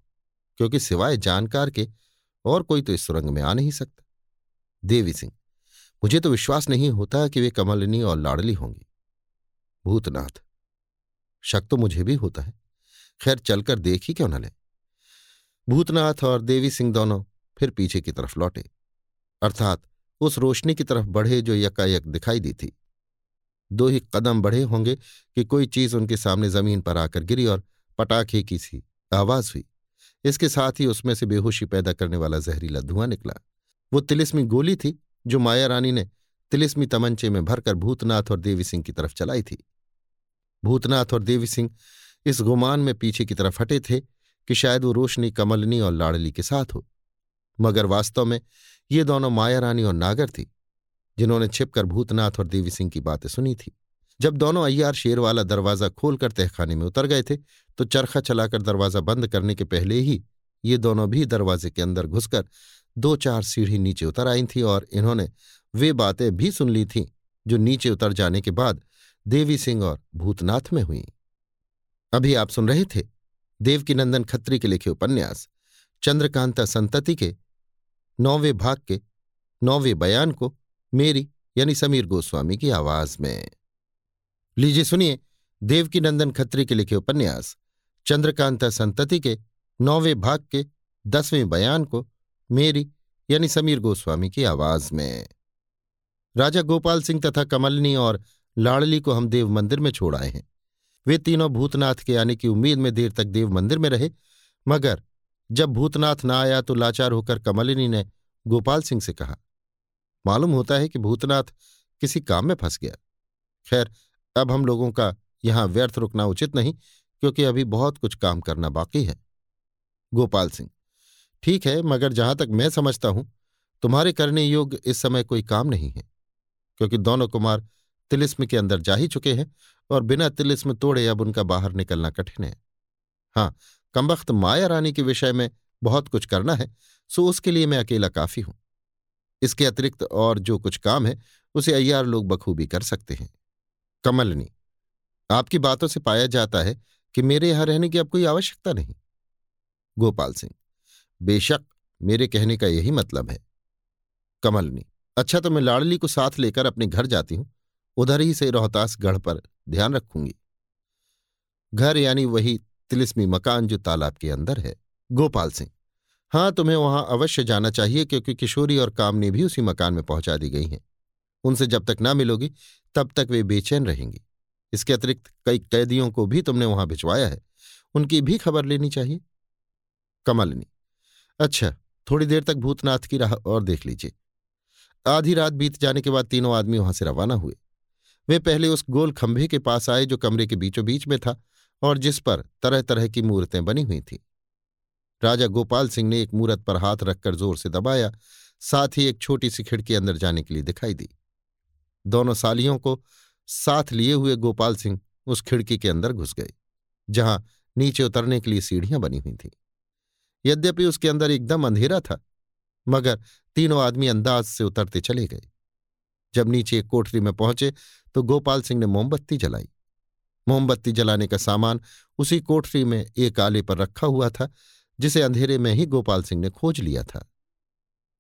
क्योंकि सिवाय जानकार के और कोई तो इस सुरंग में आ नहीं सकता। देवी सिंह, मुझे तो विश्वास नहीं होता कि वे कमलनी और लाडली होंगी। भूतनाथ, शक तो मुझे भी होता है। खैर, चलकर देख ही क्यों न ले। भूतनाथ और देवी सिंह दोनों फिर पीछे की तरफ़ लौटे। अर्थात उस रोशनी की तरफ़ बढ़े जो यकायक दिखाई दी थी। दो ही कदम बढ़े होंगे कि कोई चीज़ उनके सामने ज़मीन पर आकर गिरी और पटाखे की सी आवाज़ हुई। इसके साथ ही उसमें से बेहोशी पैदा करने वाला जहरीला धुआँ निकला। वो तिलिस्मी गोली थी, जो माया रानी ने तिलिस्मी तमंचे में भरकर भूतनाथ और देवी सिंह की तरफ़ चलाई थी। भूतनाथ और देवी सिंह इस गुमान में पीछे की तरफ़ हटे थे कि शायद वो रोशनी, कमलनी और लाड़ली के साथ हो। मगर वास्तव में ये दोनों माया रानी और नागर थी। जिन्होंने छिपकर भूतनाथ और देवी सिंह की बातें सुनी थी। जब दोनों अय्यार शेर वाला दरवाज़ा खोलकर तहखाने में उतर गए थे तो चरखा चलाकर दरवाज़ा बंद करने के पहले ही ये दोनों भी दरवाजे के अंदर घुसकर दो चार सीढ़ी नीचे उतर आई थीं और इन्होंने वे बातें भी सुन ली थीं, जो नीचे उतर जाने के बाद देवी सिंह और भूतनाथ में हुई। अभी आप सुन रहे थे देवकीनंदन खत्री के लिखे उपन्यास, चंद्रकांता संतति के नौवें भाग के नौवें बयान को मेरी, यानी समीर गोस्वामी की आवाज़ में। लीजिए सुनिए देवकी नंदन खत्री के लिखे उपन्यास, चंद्रकांता संतति के नौवें भाग के दसवें बयान को मेरी, यानी समीर गोस्वामी की आवाज़ में। राजा गोपाल सिंह तथा कमलनी और लाड़ली को हम देव मंदिर में छोड़ आए हैं। वे तीनों भूतनाथ के आने की उम्मीद में देर तक देव मंदिर में रहे, मगर जब भूतनाथ न आया तो लाचार होकर कमलिनी ने गोपाल सिंह से कहा मालूम होता है कि भूतनाथ किसी काम में फंस गया। खैर, अब हम लोगों का यहाँ व्यर्थ रुकना उचित नहीं, क्योंकि अभी बहुत कुछ काम करना बाकी है। गोपाल सिंह, ठीक है, मगर जहाँ तक मैं समझता हूँ, तुम्हारे करने योग्य इस समय कोई काम नहीं है, क्योंकि दोनों कुमार तिलिस्म के अंदर जा ही चुके हैं और बिना तिलिस्म तोड़े अब उनका बाहर निकलना कठिन है। हाँ कमबख्त माया रानी के विषय में बहुत कुछ करना है, सो उसके लिए मैं अकेला काफ़ी हूँ। इसके अतिरिक्त और जो कुछ काम है, उसे अय्यार लोग बखूबी कर सकते हैं। कमलनी, आपकी बातों से पाया जाता है कि मेरे यहाँ रहने की अब कोई आवश्यकता नहीं। गोपाल सिंह, बेशक मेरे कहने का यही मतलब है। कमलनी अच्छा तो मैं लाड़ली को साथ लेकर अपने घर जाती हूँ, उधर ही से रोहतास गढ़ पर ध्यान रखूँगी। घर यानी वही तिलिस्मी मकान जो तालाब के अंदर है। गोपाल सिंह हाँ तुम्हें वहाँ अवश्य जाना चाहिए, क्योंकि किशोरी और कामनी भी उसी मकान में पहुँचा दी गई हैं। उनसे जब तक ना मिलोगी, तब तक वे बेचैन रहेंगी। इसके अतिरिक्त कई कैदियों को भी तुमने वहाँ भिजवाया है। उनकी भी खबर लेनी चाहिए। कमलनी अच्छा थोड़ी देर तक भूतनाथ की राह और देख लीजिए। आधी रात बीत जाने के बाद तीनों आदमी वहाँ से रवाना हुए। वे पहले उस गोल खंभे के पास आए, जो कमरे के बीचों बीच में था, और जिस पर तरह तरह की मूर्तें बनी हुई थीं। राजा गोपाल सिंह ने एक मूरत पर हाथ रखकर ज़ोर से दबाया, साथ ही एक छोटी सी खिड़की अंदर जाने के लिए दिखाई दी। दोनों सालियों को साथ लिए हुए गोपाल सिंह उस खिड़की के अंदर घुस गए, जहाँ नीचे उतरने के लिए सीढ़ियाँ बनी हुई थीं। यद्यपि उसके अंदर एकदम अंधेरा था, मगर तीनों आदमी अंदाज से उतरते चले गए। जब नीचे एक कोठरी में पहुँचे तो गोपाल सिंह ने मोमबत्ती जलाई। मोमबत्ती जलाने का सामान उसी कोठरी में एक आले पर रखा हुआ था जिसे अंधेरे में ही गोपाल सिंह ने खोज लिया था।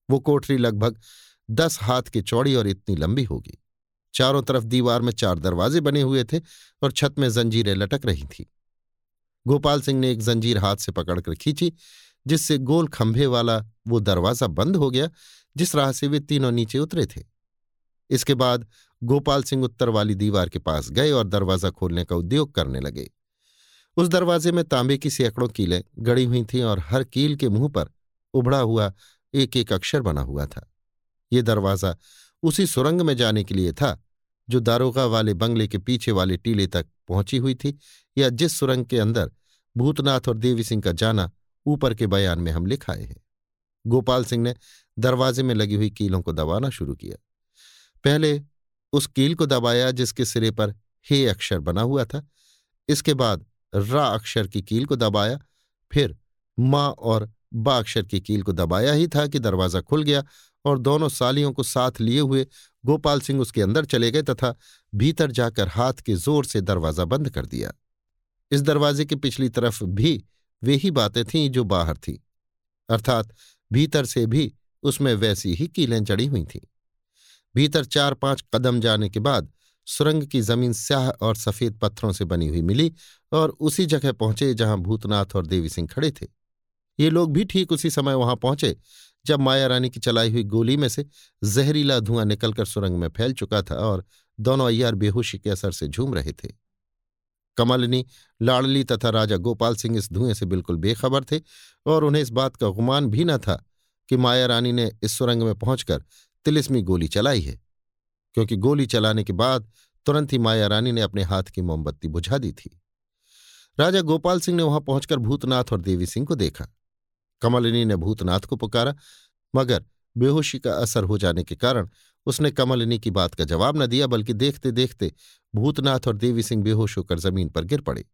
वो कोठरी लगभग दस हाथ की चौड़ी और इतनी लंबी होगी। चारों तरफ़ दीवार में चार दरवाजे बने हुए थे और छत में जंजीरें लटक रही थीं। गोपाल सिंह ने एक जंजीर हाथ से पकड़कर खींची, जिससे गोल खंभे वाला वो दरवाज़ा बंद हो गया, जिस राह से वे तीनों नीचे उतरे थे। इसके बाद गोपाल सिंह उत्तर वाली दीवार के पास गए और दरवाज़ा खोलने का उद्योग करने लगे। उस दरवाजे में तांबे की सैकड़ों कीलें गड़ी हुई थीं और हर कील के मुँह पर उभड़ा हुआ एक एक अक्षर बना हुआ था। ये दरवाज़ा उसी सुरंग में जाने के लिए था, जो दारोगा वाले बंगले के पीछे वाले टीले तक पहुँची हुई थी, या जिस सुरंग के अंदर भूतनाथ और देवी सिंह का जाना ऊपर के बयान में हम लिखाए हैं। गोपाल सिंह ने दरवाजे में लगी हुई कीलों को दबाना शुरू किया। पहले उस कील को दबाया जिसके सिरे पर हे अक्षर बना हुआ था, इसके बाद रा अक्षर की कील को दबाया, फिर माँ और बा अक्षर की कील को दबाया ही था कि दरवाज़ा खुल गया और दोनों सालियों को साथ लिए हुए गोपाल सिंह उसके अंदर चले गए तथा भीतर जाकर हाथ के ज़ोर से दरवाज़ा बंद कर दिया। इस दरवाजे की पिछली तरफ़ भी वे ही बातें थीं जो बाहर थीं, अर्थात भीतर से भी उसमें वैसी ही कीलें जड़ी हुई थीं। भीतर चार पाँच कदम जाने के बाद सुरंग की ज़मीन स्याह और सफ़ेद पत्थरों से बनी हुई मिली और उसी जगह पहुँचे जहाँ भूतनाथ और देवी सिंह खड़े थे। ये लोग भी ठीक उसी समय वहाँ पहुँचे, जब माया रानी की चलाई हुई गोली में से जहरीला धुआँ निकलकर सुरंग में फैल चुका था और दोनों अय्यार बेहोशी के असर से झूम रहे थे। कमलनी, लाड़ली तथा राजा गोपाल सिंह इस धुएँ से बिल्कुल बेखबर थे और उन्हें इस बात का गुमान भी न था कि माया रानी ने इस सुरंग में पहुंचकर तिलिस्मी गोली चलाई है। क्योंकि गोली चलाने के बाद तुरंत ही माया रानी ने अपने हाथ की मोमबत्ती बुझा दी थी। राजा गोपाल सिंह ने वहाँ पहुंचकर भूतनाथ और देवी सिंह को देखा। कमलिनी ने भूतनाथ को पुकारा, मगर बेहोशी का असर हो जाने के कारण उसने कमलिनी की बात का जवाब न दिया, बल्कि देखते देखते भूतनाथ और देवी सिंह बेहोश होकर ज़मीन पर गिर पड़े।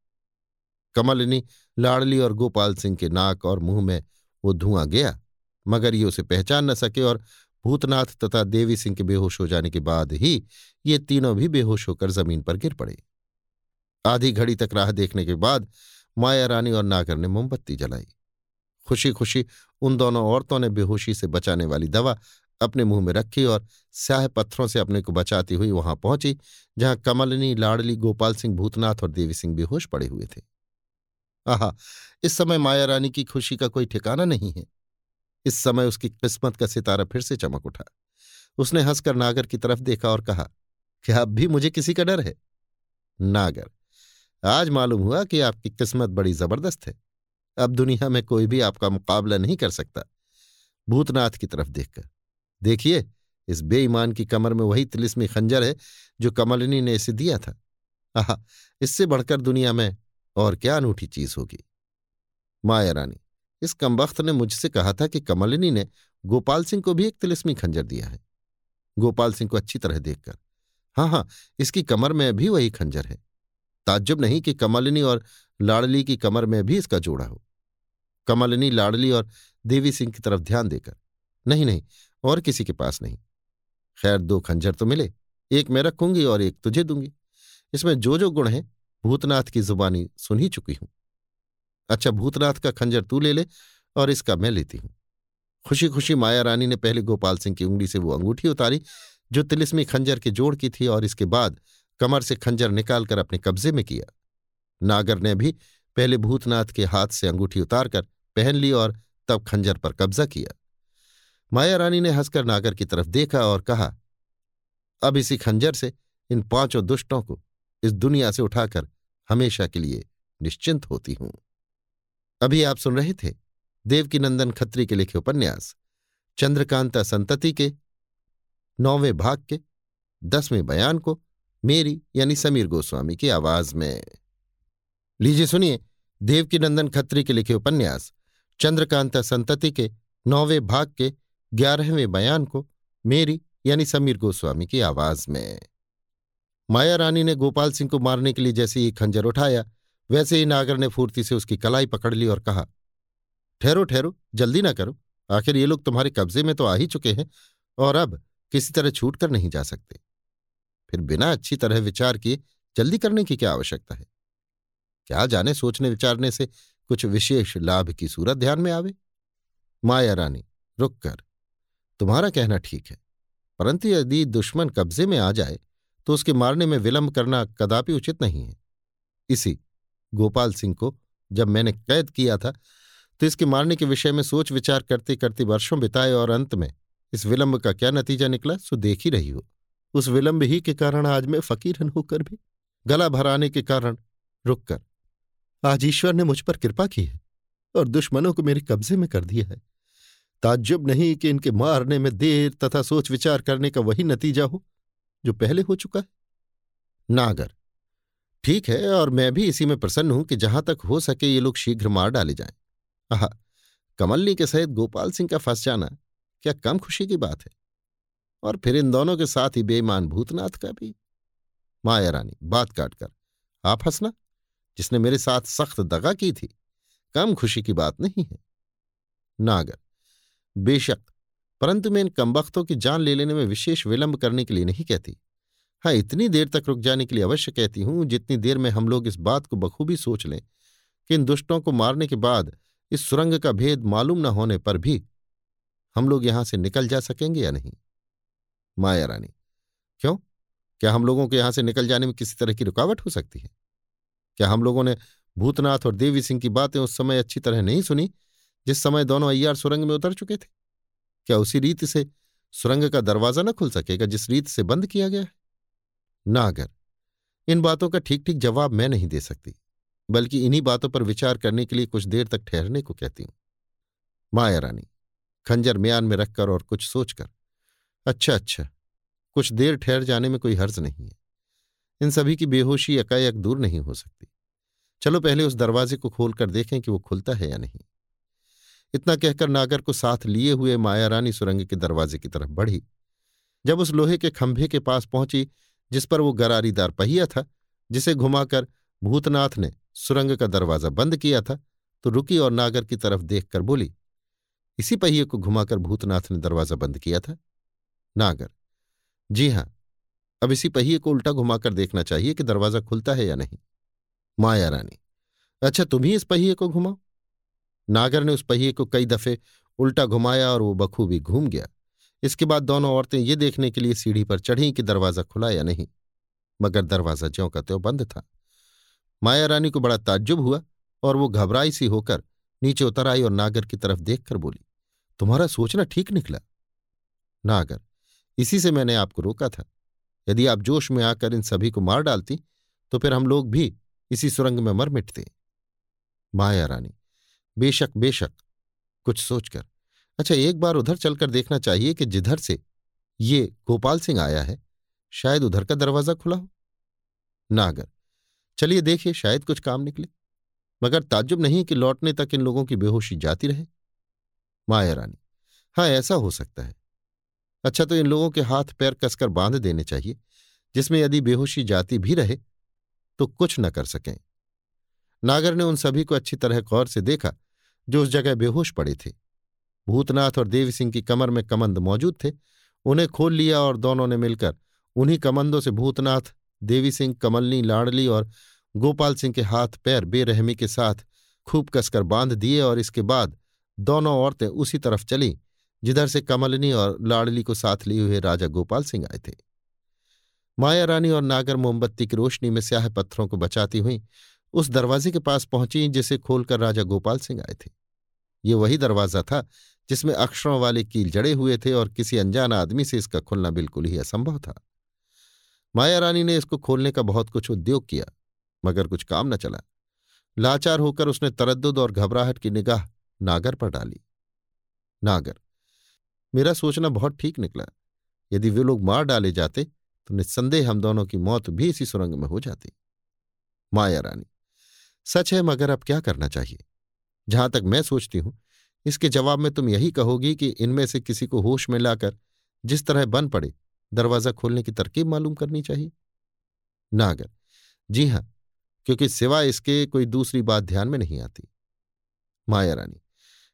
कमलिनी लाड़ली और गोपाल सिंह के नाक और मुँह में वो धुआँ गया, मगर ये उसे पहचान न सके और भूतनाथ तथा देवी सिंह के बेहोश हो जाने के बाद ही ये तीनों भी बेहोश होकर ज़मीन पर गिर पड़े। आधी घड़ी तक राह देखने के बाद माया रानी और नागर ने मोमबत्ती जलाई। खुशी खुशी उन दोनों औरतों ने बेहोशी से बचाने वाली दवा अपने मुँह में रखी और स्याह पत्थरों से अपने को बचाती हुई वहाँ पहुँची, जहाँ कमलनी, लाड़ली, गोपाल सिंह, भूतनाथ और देवी सिंह बेहोश पड़े हुए थे। आहा, इस समय माया रानी की खुशी का कोई ठिकाना नहीं है। इस समय उसकी किस्मत का सितारा फिर से चमक उठा। उसने हंसकर नागर की तरफ़ देखा और कहा, क्या अब भी मुझे किसी का डर है? नागर, आज मालूम हुआ कि आपकी किस्मत बड़ी ज़बरदस्त है। अब दुनिया में कोई भी आपका मुकाबला नहीं कर सकता। भूतनाथ की तरफ़ देखकर। देखिए, इस बेईमान की कमर में वही तिलिस्मी खंजर है जो कमलिनी ने इसे दिया था। आह, इससे बढ़कर दुनिया में और क्या अनूठी चीज़ होगी। माया रानी इस कमबख्त ने मुझसे कहा था कि कमलिनी ने गोपाल सिंह को भी एक तिलिस्मी खंजर दिया है। गोपाल सिंह को अच्छी तरह देखकर हाँ हाँ इसकी कमर में भी वही खंजर है। ताज्जुब नहीं कि कमलिनी और लाड़ली की कमर में भी इसका जोड़ा हो। कमलिनी, लाड़ली और देवी सिंह की तरफ़ ध्यान देकर, नहीं नहीं, और किसी के पास नहीं। खैर, दो खंजर तो मिले, एक मैं रखूँगी और एक तुझे दूँगी। इसमें जो जो गुण है, भूतनाथ की जुबानी सुन ही चुकी हूँ। अच्छा भूतनाथ का खंजर तू ले ले और इसका मैं लेती हूँ। खुशी खुशी माया रानी ने पहले गोपाल सिंह की उंगली से वो अंगूठी उतारी, जो तिलिस्मी खंजर के जोड़ की थी और इसके बाद कमर से खंजर निकालकर अपने कब्जे में किया। नागर ने भी पहले भूतनाथ के हाथ से अंगूठी उतारकर पहन ली और तब खंजर पर कब्जा किया। माया रानी ने हंसकर नागर की तरफ़ देखा और कहा, अब इसी खंजर से इन पाँचों दुष्टों को इस दुनिया से उठाकर हमेशा के लिए निश्चिंत होती हूँ। अभी आप सुन रहे थे देवकीनंदन खत्री के लिखे उपन्यास, चंद्रकांता संतति के, नौवें भाग के, दसवें बयान को मेरी यानी समीर गोस्वामी की आवाज़ में। लीजिए सुनिए देवकीनंदन खत्री के लिखे उपन्यास, चंद्रकांता संतति के नौवें भाग के ग्यारहवें बयान को मेरी यानी समीर गोस्वामी की आवाज़ में। माया रानी ने गोपाल सिंह को मारने के लिए जैसे ही खंजर उठाया वैसे ही नागर ने फूर्ति से उसकी कलाई पकड़ ली और कहा, ठहरो ठहरो, जल्दी ना करो। आखिर ये लोग तुम्हारे कब्जे में तो आ ही चुके हैं और अब किसी तरह छूट कर नहीं जा सकते। फिर बिना अच्छी तरह विचार किए जल्दी करने की क्या आवश्यकता है? क्या जाने सोचने विचारने से कुछ विशेष लाभ की सूरत ध्यान में आवे? माया रानी, रुक कर। तुम्हारा कहना ठीक है, परंतु यदि दुश्मन कब्जे में आ जाए तो उसके मारने में विलंब करना कदापि उचित नहीं है। इसी गोपाल सिंह को जब मैंने कैद किया था तो इसके मारने के विषय में सोच विचार करते करते वर्षों बिताए और अंत में इस विलंब का क्या नतीजा निकला, सो देख ही रही हो। उस विलंब ही के कारण आज मैं फकीरन होकर भी। गला भराने के कारण रुककर आज ईश्वर ने मुझ पर कृपा की है और दुश्मनों को मेरे कब्जे में कर दिया है। ताज्जुब नहीं कि इनके मारने में देर तथा सोच विचार करने का वही नतीजा हो, जो पहले हो चुका है। नागर ठीक है, और मैं भी इसी में प्रसन्न हूँ कि जहाँ तक हो सके ये लोग शीघ्र मार डाले जाएँ। आह, कमलनी के सहित गोपाल सिंह का फंस जाना क्या कम खुशी की बात है? और फिर इन दोनों के साथ ही बेईमान भूतनाथ का भी? माया रानी, बात काटकर, आप हंसना, जिसने मेरे साथ सख्त दगा की थी, कम खुशी की बात नहीं है। नागर, बेशक, परंतु मैं इन कमबख्तों की जान ले लेने में विशेष विलंब करने के लिए नहीं कहती। हाँ इतनी देर तक रुक जाने के लिए अवश्य कहती हूँ, जितनी देर में हम लोग इस बात को बखूबी सोच लें कि इन दुष्टों को मारने के बाद इस सुरंग का भेद मालूम न होने पर भी हम लोग यहाँ से निकल जा सकेंगे या नहीं? माया रानी, क्यों? क्या हम लोगों के यहाँ से निकल जाने में किसी तरह की रुकावट हो सकती है? क्या हम लोगों ने भूतनाथ और देवी सिंह की बातें उस समय अच्छी तरह नहीं सुनी, जिस समय दोनों अय्यार सुरंग में उतर चुके थे? क्या उसी रीति से सुरंग का दरवाज़ा न खुल सकेगा जिस रीत से बंद किया गया है? नागर इन बातों का ठीक ठीक जवाब मैं नहीं दे सकती, बल्कि इन्हीं बातों पर विचार करने के लिए कुछ देर तक ठहरने को कहती हूँ। माया रानी, खंजर म्यान में रखकर और कुछ सोचकर। अच्छा अच्छा कुछ देर ठहर जाने में कोई हर्ज नहीं है। इन सभी की बेहोशी एकाएक दूर नहीं हो सकती। चलो पहले उस दरवाजे को खोलकर देखें कि वो खुलता है या नहीं। इतना कहकर नागर को साथ लिए हुए माया रानी सुरंग के दरवाजे की तरफ़ बढ़ी। जब उस लोहे के खंभे के पास पहुँची जिस पर वो गरारीदार पहिया था, जिसे घुमाकर भूतनाथ ने सुरंग का दरवाज़ा बंद किया था तो रुकी और नागर की तरफ़ देखकर बोली, इसी पहिए को घुमाकर भूतनाथ ने दरवाज़ा बंद किया था? नागर, जी हाँ, अब इसी पहिए को उल्टा घुमाकर देखना चाहिए कि दरवाज़ा खुलता है या नहीं। माया रानी अच्छा तुम ही इस पहिए को घुमाओ। नागर ने उस पहिए को कई दफे उल्टा घुमाया और वो बखूबी घूम गया। इसके बाद दोनों औरतें ये देखने के लिए सीढ़ी पर चढ़ीं कि दरवाज़ा खुला या नहीं, मगर दरवाज़ा ज्यों का त्यों बंद था। माया रानी को बड़ा ताज्जुब हुआ और वो घबराई सी होकर नीचे उतर आई और नागर की तरफ़ देखकर बोली, तुम्हारा सोचना ठीक निकला। नागर, इसी से मैंने आपको रोका था। यदि आप जोश में आकर इन सभी को मार डालती तो फिर हम लोग भी इसी सुरंग में मर मिटते। माया रानी, बेशक बेशक, कुछ सोचकर अच्छा एक बार उधर चलकर देखना चाहिए कि जिधर से ये गोपाल सिंह आया है, शायद उधर का दरवाज़ा खुला हो। नागर चलिए देखिए, शायद कुछ काम निकले। मगर ताज्जुब नहीं कि लौटने तक इन लोगों की बेहोशी जाती रहे। माया रानी। हाँ ऐसा हो सकता है। अच्छा तो इन लोगों के हाथ पैर कसकर बाँध देने चाहिए, जिसमें यदि बेहोशी जाती भी रहे तो कुछ न कर सकें। नागर ने उन सभी को अच्छी तरह गौर से देखा, जो उस जगह बेहोश पड़े थे। भूतनाथ और देवी सिंह की कमर में कमंद मौजूद थे। उन्हें खोल लिया और दोनों ने मिलकर उन्हीं कमंदों से भूतनाथ, देवी सिंह, कमलनी, लाडली और गोपाल सिंह के हाथ पैर बेरहमी के साथ खूब कसकर बाँध दिए और इसके बाद दोनों औरतें उसी तरफ़ चलीं, जिधर से कमलनी और लाडली को साथ लिए हुए राजा गोपाल सिंह आए थे। माया रानी और नागर मोमबत्ती की रोशनी में स्याह पत्थरों को बचाती हुई उस दरवाजे के पास पहुँची, जिसे खोलकर राजा गोपाल सिंह आए थे। ये वही दरवाज़ा था जिसमें अक्षरों वाले कील जड़े हुए थे और किसी अनजान आदमी से इसका खुलना बिल्कुल ही असंभव था। माया रानी ने इसको खोलने का बहुत कुछ उद्योग किया, मगर कुछ काम न चला। लाचार होकर उसने तरद्दुद और घबराहट की निगाह नागर पर डाली। नागर, मेरा सोचना बहुत ठीक निकला। यदि वे लोग मार डाले जाते तो निस्संदेह हम दोनों की मौत भी इसी सुरंग में हो जाती। माया रानी, सच है मगर अब क्या करना चाहिए? जहाँ तक मैं सोचती हूँ इसके जवाब में तुम यही कहोगी कि इनमें से किसी को होश में लाकर जिस तरह बन पड़े, दरवाज़ा खोलने की तरकीब मालूम करनी चाहिए। नागर जी हाँ, क्योंकि सिवाय इसके कोई दूसरी बात ध्यान में नहीं आती। माया रानी,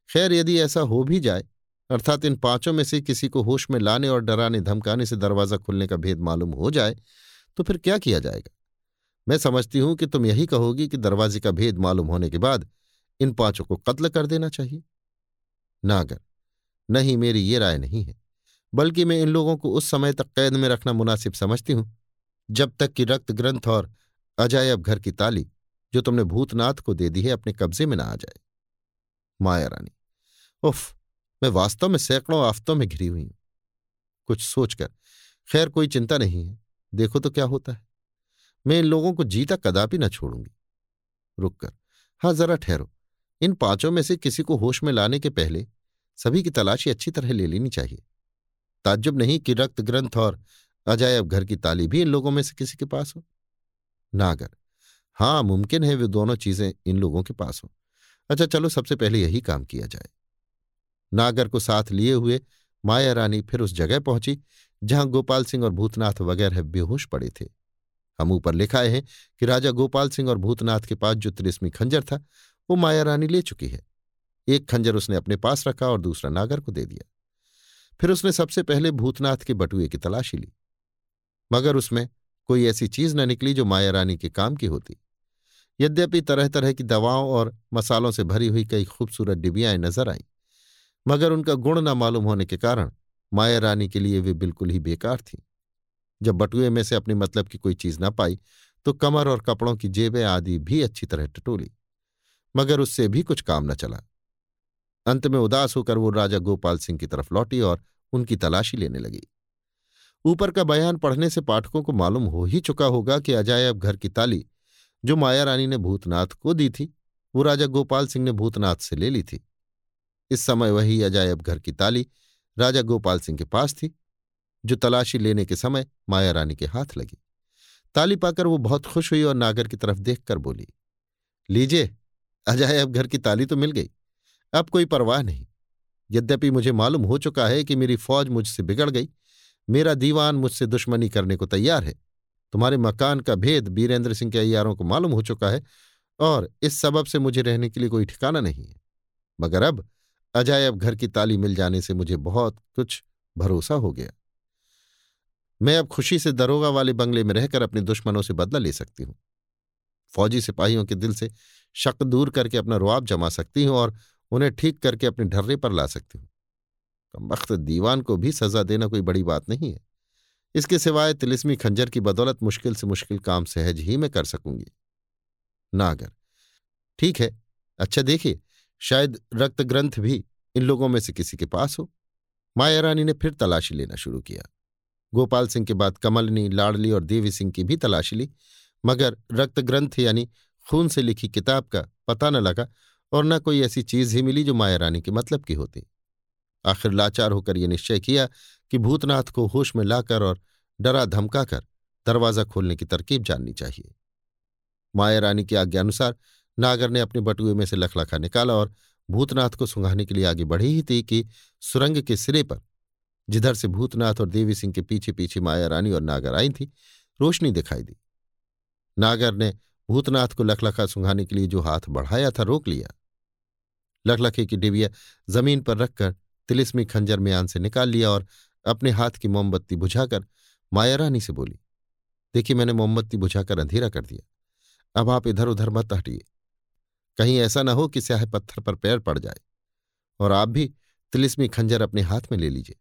खैर यदि ऐसा हो भी जाए, अर्थात इन पाँचों में से किसी को होश में लाने और डराने, धमकाने से दरवाज़ा खुलने का भेद मालूम हो जाए तो फिर क्या किया जाएगा? मैं समझती हूँ कि तुम यही कहोगी कि दरवाजे का भेद मालूम होने के बाद इन पाँचों को कत्ल कर देना चाहिए। नागर नहीं, मेरी ये राय नहीं है, बल्कि मैं इन लोगों को उस समय तक कैद में रखना मुनासिब समझती हूँ, जब तक कि रक्त ग्रंथ और अजायब घर की ताली, जो तुमने भूतनाथ को दे दी है, अपने कब्जे में ना आ जाए। माया रानी, उफ, मैं वास्तव में सैकड़ों आफतों में घिरी हुई हूँ। कुछ सोचकर, खैर, कोई चिंता नहीं है, देखो तो क्या होता है। मैं इन लोगों को जीता कदापि न छोड़ूँगी। रुककर हाँ जरा ठहरो, इन पाँचों में से किसी को होश में लाने के पहले सभी की तलाशी अच्छी तरह ले लेनी चाहिए। ताज्जुब नहीं कि रक्त, ग्रंथ और अजायब घर की ताली भी इन लोगों में से किसी के पास हो? नागर हाँ मुमकिन है वे दोनों चीज़ें इन लोगों के पास हो। अच्छा चलो सबसे पहले यही काम किया जाए। नागर को साथ लिए हुए माया रानी फिर उस जगह पहुँची, जहाँ गोपाल सिंह और भूतनाथ वगैरह बेहोश पड़े थे। हम ऊपर लिखाए हैं कि राजा गोपाल सिंह और भूतनाथ के पास जो तिलिस्मी खंजर था, वो माया रानी ले चुकी है। एक खंजर उसने अपने पास रखा और दूसरा नागर को दे दिया। फिर उसने सबसे पहले भूतनाथ के बटुए की तलाशी ली। मगर उसमें कोई ऐसी चीज़ न निकली जो माया रानी के काम की होती। यद्यपि तरह तरह की दवाओं और मसालों से भरी हुई कई खूबसूरत डिबियाएँ नज़र आईं, मगर उनका गुण न मालूम होने के कारण माया रानी के लिए वे बिल्कुल ही बेकार थीं। जब बटुए में से अपने मतलब की कोई चीज़ न पाई तो कमर और कपड़ों की जेबें आदि भी अच्छी तरह टटोली, मगर उससे भी कुछ काम न चला। अंत में उदास होकर वो राजा गोपाल सिंह की तरफ़ लौटी और उनकी तलाशी लेने लगी। ऊपर का बयान पढ़ने से पाठकों को मालूम हो ही चुका होगा कि अजायब घर की ताली जो माया रानी ने भूतनाथ को दी थी, वो राजा गोपाल सिंह ने भूतनाथ से ले ली थी। इस समय वही अजायब घर की ताली राजा गोपाल सिंह के पास थी, जो तलाशी लेने के समय माया रानी के हाथ लगी। ताली पाकर वो बहुत खुश हुई और नागर की तरफ़ देखकर बोली, लीजिए अजायब घर की ताली तो मिल गई। अब कोई परवाह नहीं। यद्यपि मुझे मालूम हो चुका है कि मेरी फौज मुझसे बिगड़ गई। मेरा दीवान मुझसे दुश्मनी करने को तैयार है। तुम्हारे मकान का भेद बीरेंद्र सिंह के अयारों को मालूम हो चुका है और इस सबब से मुझे रहने के लिए कोई ठिकाना नहीं है। मगर अब अजायब घर की ताली मिल जाने से मुझे बहुत कुछ भरोसा हो गया। मैं अब खुशी से दरोगा वाले बंगले में रहकर अपने दुश्मनों से बदला ले सकती हूँ। फौजी सिपाहियों के दिल से शक दूर करके अपना रुआब जमा सकती हूँ और उन्हें ठीक करके अपने ढर्रे पर ला सकती हूँ। वक्त दीवान को भी सजा देना कोई बड़ी बात नहीं है। इसके सिवाय तिलिस्मी खंजर की बदौलत मुश्किल से मुश्किल काम सहज ही मैं कर सकूँगी। नागर, ठीक है अच्छा देखिए, शायद रक्त ग्रंथ भी इन लोगों में से किसी के पास हो। माया रानी ने फिर तलाशी लेना शुरू किया। गोपाल सिंह के बाद कमलनी, लाडली और देवी सिंह की भी तलाशी ली, मगर रक्त ग्रंथ यानी खून से लिखी किताब का पता न लगा और न कोई ऐसी चीज़ ही मिली जो माया रानी के मतलब की होती। आखिर लाचार होकर यह निश्चय किया कि भूतनाथ को होश में लाकर और डरा धमकाकर दरवाज़ा खोलने की तरकीब जाननी चाहिए। माया रानी की आज्ञानुसार नागर ने अपने बटुए में से लखलखा निकाला और भूतनाथ को सुंघाने के लिए आगे बढ़ी ही थी कि सुरंग के सिरे पर जिधर से भूतनाथ और देवी सिंह के पीछे पीछे माया रानी और नागर आई थी, रोशनी दिखाई दी। नागर ने भूतनाथ को लखलखा सुंघाने के लिए जो हाथ बढ़ाया था, रोक लिया। लखलखे की डिबिया ज़मीन पर रखकर तिलिस्मी खंजर म्यान से निकाल लिया और अपने हाथ की मोमबत्ती बुझाकर माया रानी से बोली, देखिए, मैंने मोमबत्ती बुझाकर अंधेरा कर दिया। अब आप इधर उधर मत हटिए। कहीं ऐसा ना हो कि स्याह पत्थर पर पैर पड़ जाए और आप भी तिलिस्मी खंजर अपने हाथ में ले लीजिए।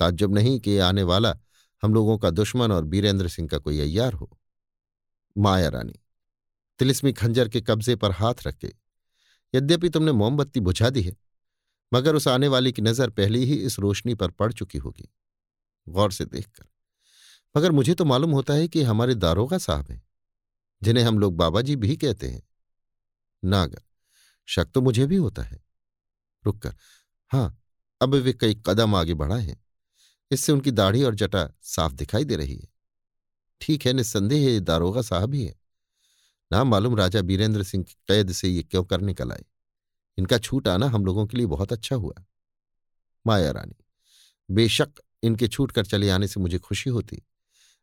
ताज्जुब नहीं कि आने वाला हम लोगों का दुश्मन और बीरेंद्र सिंह का कोई अय्यार हो। माया रानी। तिलिस्मी खंजर के कब्जे पर हाथ रखे यद्यपि तुमने मोमबत्ती बुझा दी है, मगर उस आने वाली की नज़र पहले ही इस रोशनी पर पड़ चुकी होगी। गौर से देखकर। मगर मुझे तो मालूम होता है कि हमारे दारोगा साहब हैं, जिन्हें हम लोग बाबा जी भी कहते हैं। नागर, शक तो मुझे भी होता है। रुककर हाँ अब वे कई कदम आगे बढ़ाए हैं। इससे उनकी दाढ़ी और जटा साफ़ दिखाई दे रही है। ठीक है, निस्संदेह दारोगा साहब ही है। नाम मालूम राजा बीरेंद्र सिंह की कैद से ये क्यों करने कल आए। इनका छूट आना हम लोगों के लिए बहुत अच्छा हुआ। माया रानी, बेशक इनके छूट कर चले आने से मुझे खुशी होती,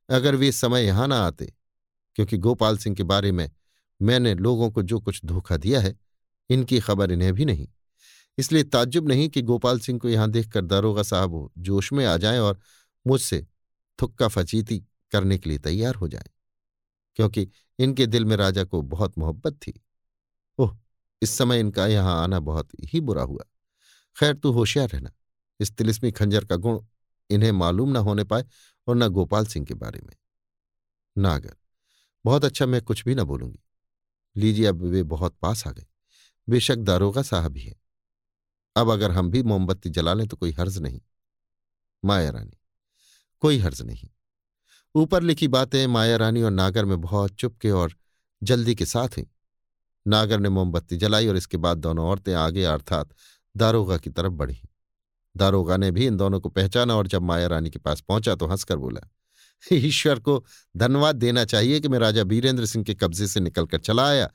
अगर वे समय यहाँ ना आते, क्योंकि गोपाल सिंह के बारे में मैंने लोगों को जो कुछ धोखा दिया है, इनकी खबर इन्हें भी नहीं। इसलिए ताज्जुब नहीं कि गोपाल सिंह को यहाँ देखकर दारोगा साहब जोश में आ जाएँ और मुझसे थुक्का फचीती करने के लिए तैयार हो जाएँ। क्योंकि इनके दिल में राजा को बहुत मोहब्बत थी। ओह! इस समय इनका यहाँ आना बहुत ही बुरा हुआ। खैर, तू होशियार रहना। इस तिलिस्मी खंजर का गुण इन्हें मालूम न होने पाए और न गोपाल सिंह के बारे में। नागर बहुत अच्छा मैं कुछ भी ना बोलूँगी। लीजिए, अब वे बहुत पास आ गए। बेशक दारोगा साहब ही है। अब अगर हम भी मोमबत्ती जला लें तो कोई हर्ज नहीं। माया रानी, कोई हर्ज नहीं। ऊपर लिखी बातें माया रानी और नागर में बहुत चुपके और जल्दी के साथ हुई। नागर ने मोमबत्ती जलाई और इसके बाद दोनों औरतें आगे अर्थात दारोगा की तरफ़ बढ़ी। दारोगा ने भी इन दोनों को पहचाना और जब माया रानी के पास पहुँचा तो हंसकर बोला, ईश्वर को धन्यवाद देना चाहिए कि मैं राजा बीरेंद्र सिंह के कब्जे से निकलकर चला आया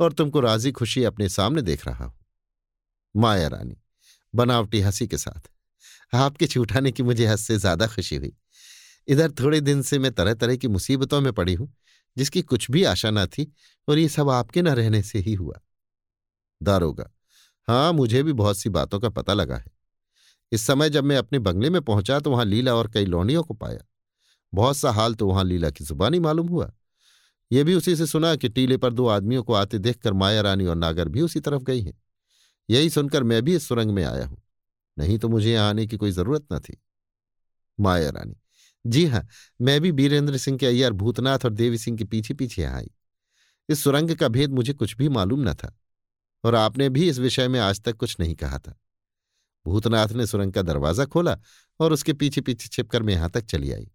और तुमको राज़ी खुशी अपने सामने देख रहा हूँ। माया रानी, बनावटी हँसी के साथ, आपके छूटाने की मुझे हंस से ज़्यादा खुशी हुई। इधर थोड़े दिन से मैं तरह तरह की मुसीबतों में पड़ी हूँ, जिसकी कुछ भी आशा न थी और ये सब आपके न रहने से ही हुआ। दारोगा हाँ मुझे भी बहुत सी बातों का पता लगा है। इस समय जब मैं अपने बंगले में पहुँचा तो वहाँ लीला और कई लौंडियों को पाया। बहुत सा हाल तो वहाँ लीला की जुबानी मालूम हुआ। यह भी उसी से सुना कि टीले पर दो आदमियों को आते देखकर माया रानी और नागर भी उसी तरफ़ गई हैं। यही सुनकर मैं भी इस सुरंग में आया हूँ। नहीं तो मुझे यहाँ आने की कोई ज़रूरत न थी। माया रानी जी हाँ, मैं भी बीरेंद्र सिंह के अय्यर भूतनाथ और देवी सिंह के पीछे पीछे आई। इस सुरंग का भेद मुझे कुछ भी मालूम न था, और आपने भी इस विषय में आज तक कुछ नहीं कहा था। भूतनाथ ने सुरंग का दरवाज़ा खोला और उसके पीछे पीछे छिपकर मैं यहाँ तक चली आई।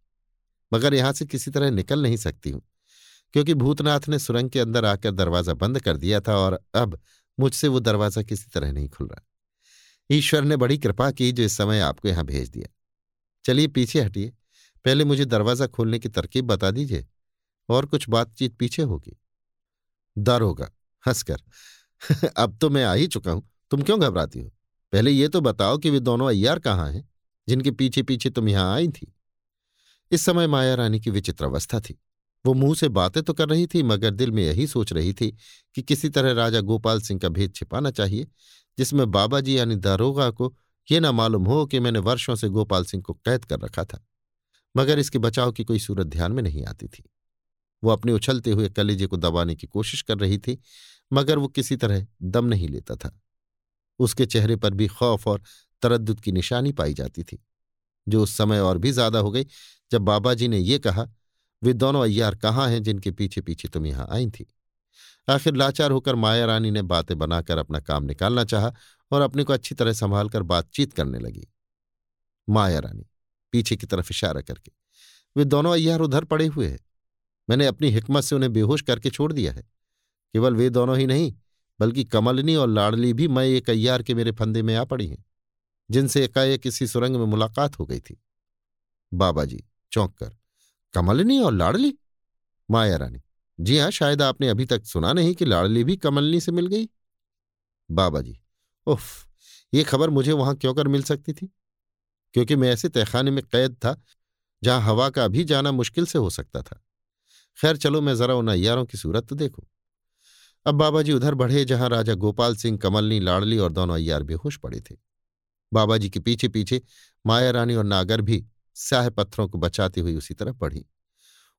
मगर यहाँ से किसी तरह निकल नहीं सकती हूँ, क्योंकि भूतनाथ ने सुरंग के अंदर आकर दरवाज़ा बंद कर दिया था और अब मुझसे वो दरवाज़ा किसी तरह नहीं खुल रहा। ईश्वर ने बड़ी कृपा की जो इस समय आपको यहाँ भेज दिया। चलिए, पीछे हटिए। पहले मुझे दरवाज़ा खोलने की तरकीब बता दीजिए और कुछ बातचीत पीछे होगी। दारोगा हंसकर। अब तो मैं आ ही चुका हूँ, तुम क्यों घबराती हो? पहले ये तो बताओ कि वे दोनों अय्यार कहाँ हैं, जिनके पीछे पीछे तुम यहाँ आई थी। इस समय माया रानी की विचित्र अवस्था थी। वो मुँह से बातें तो कर रही थी, मगर दिल में यही सोच रही थी कि किसी तरह राजा गोपाल सिंह का भेद छिपाना चाहिए, जिसमें बाबा जी यानी दारोगा को ये ना मालूम हो कि मैंने वर्षों से गोपाल सिंह को कैद कर रखा था। मगर इसके बचाव की कोई सूरत ध्यान में नहीं आती थी। वो अपने उछलते हुए कलेजे को दबाने की कोशिश कर रही थी, मगर वो किसी तरह दम नहीं लेता था। उसके चेहरे पर भी खौफ और तरद्दुद की निशानी पाई जाती थी, जो उस समय और भी ज़्यादा हो गई जब बाबा जी ने ये कहा, वे दोनों अय्यार कहाँ हैं जिनके पीछे पीछे तुम यहाँ आई थी? आखिर लाचार होकर माया रानी ने बातें बनाकर अपना काम निकालना चाहा और अपने को अच्छी तरह संभाल कर बातचीत करने लगी। माया रानी पीछे की तरफ़ इशारा करके। वे दोनों अय्यार उधर पड़े हुए हैं। मैंने अपनी हिकमत से उन्हें बेहोश करके छोड़ दिया है। केवल वे दोनों ही नहीं, बल्कि कमलनी और लाडली भी मैं एक अय्यार के मेरे फंदे में आ पड़ी हैं, जिनसे एकाएक किसी सुरंग में मुलाकात हो गई थी। बाबा जी, चौंक कर, कमलनी और लाडली? माया रानी, जी हाँ शायद आपने अभी तक सुना नहीं कि लाडली भी कमलनी से मिल गई? बाबा जी, उफ, ये खबर मुझे वहाँ क्यों कर मिल सकती थी? क्योंकि मैं ऐसे तहखाने में कैद था, जहाँ हवा का भी जाना मुश्किल से हो सकता था। खैर चलो मैं जरा उन अयारों की सूरत तो देखूँ। अब बाबा जी उधर बढ़े, जहाँ राजा गोपाल सिंह, कमलनी, लाडली और दोनों अय्यार बेहोश पड़े थे। बाबा जी के पीछे पीछे माया रानी और नागर भी स्याह पत्थरों को बचाती हुई उसी तरफ़ बढ़ी।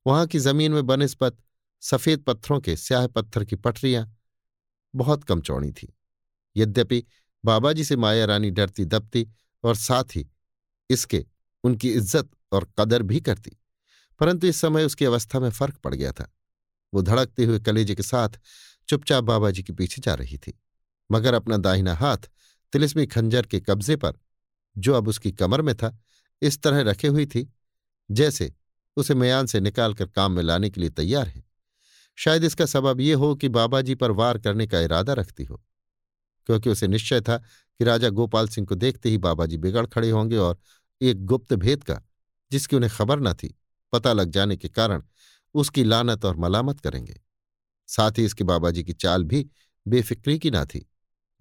वहाँ की ज़मीन में बनस्पत सफ़ेद पत्थरों के स्याह पत्थर की पटरियाँ बहुत कम चौड़ी थी। यद्यपि बाबा जी से माया रानी डरती दबती और साथ ही इसके उनकी इज़्ज़त और कदर भी करती। परंतु इस समय उसकी अवस्था में फ़र्क पड़ गया था। वो धड़कते हुए कलेजे के साथ चुपचाप बाबा जी के पीछे जा रही थी। मगर अपना दाहिना हाथ तिलिस्मी खंजर के कब्जे पर, जो अब उसकी कमर में था, इस तरह रखे हुई थी, जैसे उसे मयान से निकालकर काम में लाने के लिए तैयार है। शायद इसका सबब यह हो कि बाबा जी पर वार करने का इरादा रखती हो, क्योंकि उसे निश्चय था कि राजा गोपाल सिंह को देखते ही बाबा जी बिगड़ खड़े होंगे और एक गुप्त भेद का, जिसकी उन्हें खबर न थी, पता लग जाने के कारण उसकी लानत और मलामत करेंगे। साथ ही इसके बाबाजी की चाल भी बेफिक्री की ना थी।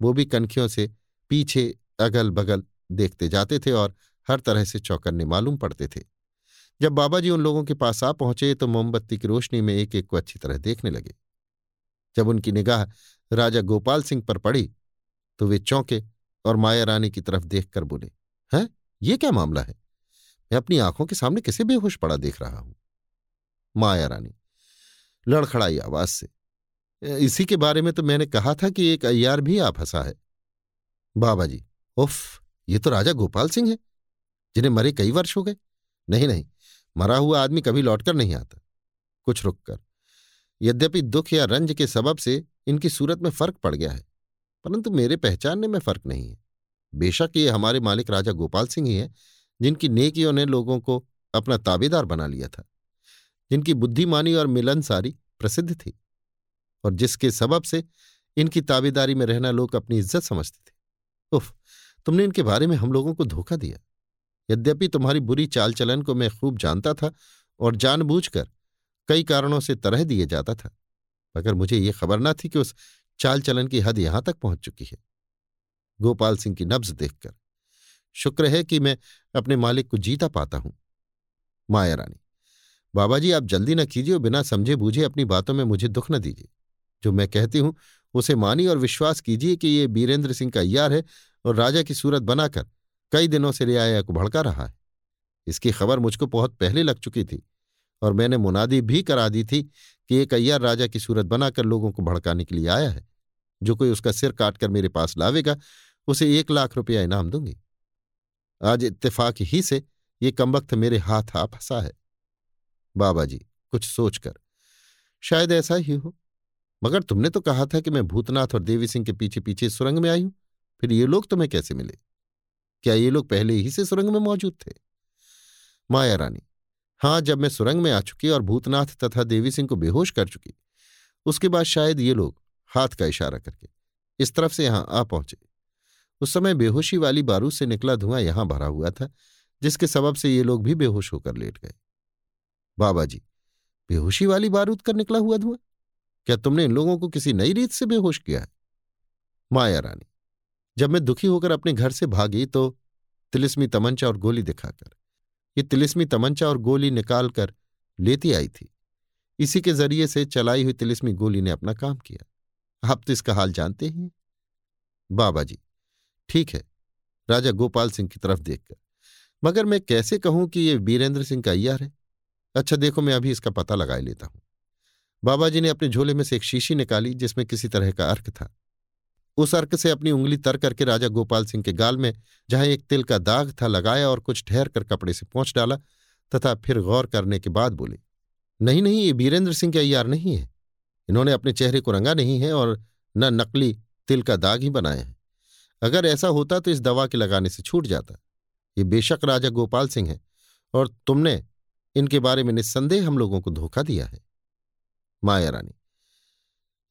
वो भी कनखियों से पीछे अगल बगल देखते जाते थे और हर तरह से चौकन्ने मालूम पड़ते थे। जब बाबा जी उन लोगों के पास आ पहुँचे तो मोमबत्ती की रोशनी में एक एक को अच्छी तरह देखने लगे। जब उनकी निगाह राजा गोपाल सिंह पर पड़ी तो वे चौंके और माया रानी की तरफ़ देखकर बोले, हैं? ये क्या मामला है? मैं अपनी आँखों के सामने किसे बेहोश पड़ा देख रहा हूँ? माया रानी, लड़खड़ाई आवाज़ से। इसी के बारे में तो मैंने कहा था कि एक अयार भी आप हंसा है। बाबा जी, उफ, ये तो राजा गोपाल सिंह है, जिन्हें मरे कई वर्ष हो गए। नहीं नहीं, मरा हुआ आदमी कभी लौटकर नहीं आता। कुछ रुक कर। यद्यपि दुख या रंज के सबब से इनकी सूरत में फ़र्क पड़ गया है, परंतु मेरे पहचानने में फ़र्क नहीं है। बेशक ये हमारे मालिक राजा गोपाल सिंह ही हैं, जिनकी नेकियों ने लोगों को अपना ताबेदार बना लिया था। जिनकी बुद्धिमानी और मिलनसारी प्रसिद्ध थी और जिसके सबब से इनकी ताबेदारी में रहना लोग अपनी इज़्ज़त समझते थे। उफ, तुमने इनके बारे में हम लोगों को धोखा दिया। यद्यपि तुम्हारी बुरी चाल चलन को मैं खूब जानता था और जानबूझकर कई कारणों से तरह दिए जाता था, मगर मुझे ये खबर न थी कि उस चाल चलन की हद यहाँ तक पहुँच चुकी है। गोपाल सिंह की नब्ज देखकर। शुक्र है कि मैं अपने मालिक को जीता पाता हूँ। माया रानी बाबा जी आप जल्दी न कीजिए और बिना समझे बूझे अपनी बातों में मुझे दुख न दीजिए। जो मैं कहती हूँ, उसे मानी और विश्वास कीजिए कि ये बीरेंद्र सिंह का यार है और राजा की सूरत बनाकर कई दिनों से रियाया को भड़का रहा है। इसकी खबर मुझको बहुत पहले लग चुकी थी और मैंने मुनादी भी करा दी थी कि एक अय्यार राजा की सूरत बनाकर लोगों को भड़काने के लिए आया है। जो कोई उसका सिर काटकर मेरे पास लावेगा, उसे एक लाख रुपया इनाम दूँगी। आज इत्तेफाक ही से ये कमबख्त मेरे हाथ आ फंसा है। बाबा जी, कुछ सोचकर, शायद ऐसा ही हो। मगर तुमने तो कहा था कि मैं भूतनाथ और देवी सिंह के पीछे पीछे सुरंग में आई हूँ, फिर ये लोग तुम्हें कैसे मिले? क्या ये लोग पहले ही से सुरंग में मौजूद थे? माया रानी हाँ जब मैं सुरंग में आ चुकी और भूतनाथ तथा देवी सिंह को बेहोश कर चुकी, उसके बाद शायद ये लोग हाथ का इशारा करके। इस तरफ़ से यहाँ आ पहुँचे। उस समय बेहोशी वाली बारूद से निकला धुआँ यहाँ भरा हुआ था, जिसके सबब से ये लोग भी बेहोश होकर लेट गए। बाबा जी, बेहोशी वाली बारूद कर निकला हुआ धुआँ? क्या तुमने इन लोगों को किसी नई रीत से बेहोश किया है? माया रानी, जब मैं दुखी होकर अपने घर से भागी तो तिलिस्मी तमंचा और गोली दिखाकर, ये तिलिस्मी तमंचा और गोली निकालकर लेती आई थी। इसी के ज़रिए से चलाई हुई तिलिस्मी गोली ने अपना काम किया। आप तो इसका हाल जानते ही बाबा जी, ठीक है, राजा गोपाल सिंह की तरफ़ देखकर। मगर मैं कैसे कहूँ कि ये वीरेंद्र सिंह का अय्यार है? अच्छा देखो, मैं अभी इसका पता लगा लेता हूँ। बाबा जी ने अपने झोले में से एक शीशी निकाली, जिसमें किसी तरह का अर्क था। उस अर्क से अपनी उंगली तर करके राजा गोपाल सिंह के गाल में जहाँ एक तिल का दाग था, लगाया और कुछ ठहर कर कपड़े से पहुँच डाला, तथा फिर गौर करने के बाद बोले, नहीं नहीं, ये वीरेंद्र सिंह के अय्यार नहीं है। इन्होंने अपने चेहरे को रंगा नहीं है और न नकली तिल का दाग ही बनाया है। अगर ऐसा होता तो इस दवा के लगाने से छूट जाता। ये बेशक राजा गोपाल सिंह है और तुमने इनके बारे में निस्संदेह हम लोगों को धोखा दिया है। माया रानी,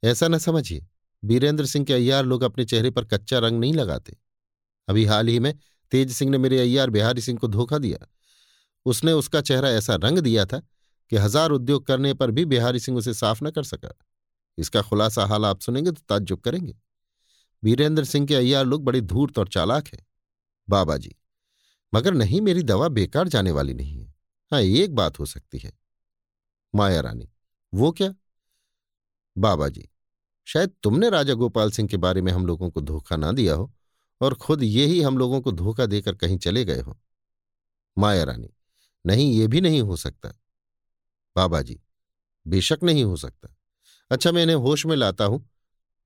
ऐसा न समझिए। बीरेंद्र सिंह के अय्यार लोग अपने चेहरे पर कच्चा रंग नहीं लगाते। अभी हाल ही में तेज सिंह ने मेरे अय्यार बिहारी सिंह को धोखा दिया। उसने उसका चेहरा ऐसा रंग दिया था कि हज़ार उद्योग करने पर भी बिहारी सिंह उसे साफ़ न कर सका। इसका खुलासा हाल आप सुनेंगे तो ताज्जुब करेंगे। वीरेंद्र सिंह के अय्यार लोग बड़े धूर्त और चालाक हैं। बाबा जी, मगर नहीं, मेरी दवा बेकार जाने वाली नहीं है। हाँ एक बात हो सकती है। माया रानी, वो क्या? बाबा जी, शायद तुमने राजा गोपाल सिंह के बारे में हम लोगों को धोखा ना दिया हो और खुद ये ही हम लोगों को धोखा देकर कहीं चले गए हो। माया रानी, नहीं, ये भी नहीं हो सकता। बाबा जी, बेशक नहीं हो सकता। अच्छा मैं इन्हें होश में लाता हूँ।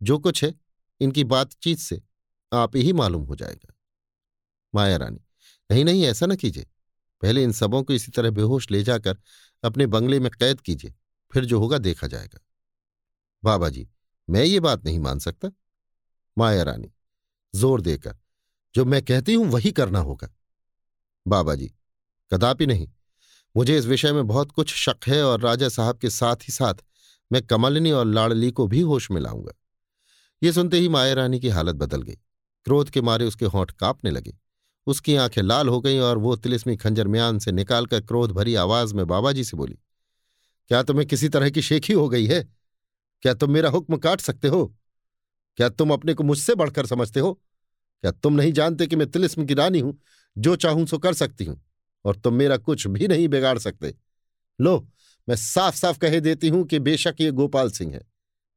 जो कुछ है, इनकी बातचीत से आप ही मालूम हो जाएगा। माया रानी, नहीं नहीं, ऐसा न कीजिए। पहले इन सबों को इसी तरह बेहोश ले जाकर अपने बंगले में कैद कीजिए, फिर जो होगा देखा जाएगा। बाबा जी, मैं ये बात नहीं मान सकता। माया रानी, ज़ोर देकर, जो मैं कहती हूँ वही करना होगा। बाबा जी, कदापि नहीं। मुझे इस विषय में बहुत कुछ शक है और राजा साहब के साथ ही साथ मैं कमलनी और लाड़ली को भी होश में लाऊँगा। ये सुनते ही माया रानी की हालत बदल गई। क्रोध के मारे उसके होंठ कांपने लगे। उसकी आँखें लाल हो गईं और वो तिलिस्मी खंजर म्यान से निकालकर क्रोध भरी आवाज़ में बाबा जी से बोली, क्या तुम्हें किसी तरह की शेखी हो गई है? क्या तुम मेरा हुक्म काट सकते हो? क्या तुम अपने को मुझसे बढ़कर समझते हो? क्या तुम नहीं जानते कि मैं तिलिस्म की रानी हूँ? जो चाहूँ सो कर सकती हूँ, और तुम मेरा कुछ भी नहीं बिगाड़ सकते। लो मैं साफ़ साफ़ कह देती हूँ कि बेशक ये गोपाल सिंह है।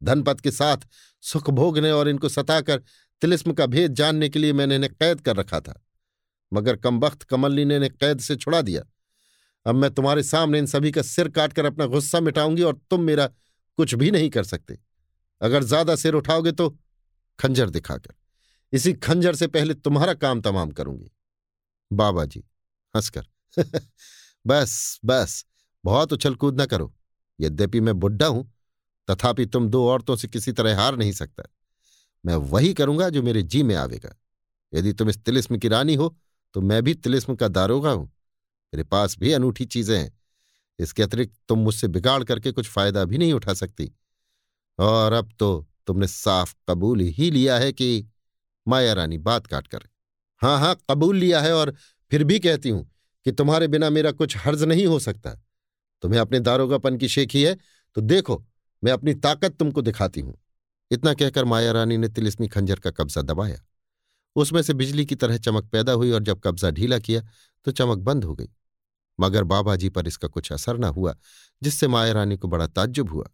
धनपत के साथ सुख भोगने और इनको सताकर तिलिस्म का भेद जानने के लिए मैंने इन्हें कैद कर रखा था। मगर कमबख्त कमलनी ने इन्हें कैद से छुड़ा दिया। अब मैं तुम्हारे सामने इन सभी का सिर काटकर अपना गुस्सा मिटाऊँगी और तुम मेरा कुछ भी नहीं कर सकते। अगर ज़्यादा सिर उठाओगे तो खंजर दिखाकर। इसी खंजर से पहले तुम्हारा काम तमाम करूँगी। बाबा जी, हंसकर। बस बस। बहुत उछल कूद न करो। यद्यपि मैं बुढ़ा हूँ, तथापि तुम दो औरतों से किसी तरह हार नहीं सकता। मैं वही करूँगा जो मेरे जी में आवेगा। यदि तुम इस तिलिस्म की रानी हो तो मैं भी तिलिस्म का दारोगा हूँ। मेरे पास भी अनूठी चीज़ें हैं। इसके अतिरिक्त तुम मुझसे बिगाड़ करके कुछ फ़ायदा भी नहीं उठा सकती। और अब तो तुमने साफ़ कबूल ही लिया है कि माया रानी बात काट कर। हाँ हाँ कबूल लिया है और फिर भी कहती हूँ कि तुम्हारे बिना मेरा कुछ हर्ज नहीं हो सकता। तुम्हें अपने दारोगापन की शेखी है तो देखो, मैं अपनी ताकत तुमको दिखाती हूँ। इतना कहकर माया रानी ने तिलिस्मी खंजर का कब्जा दबाया। उसमें से बिजली की तरह चमक पैदा हुई और जब कब्जा ढीला किया तो चमक बंद हो गई। मगर बाबा जी पर इसका कुछ असर न हुआ, जिससे माया रानी को बड़ा ताज्जुब हुआ।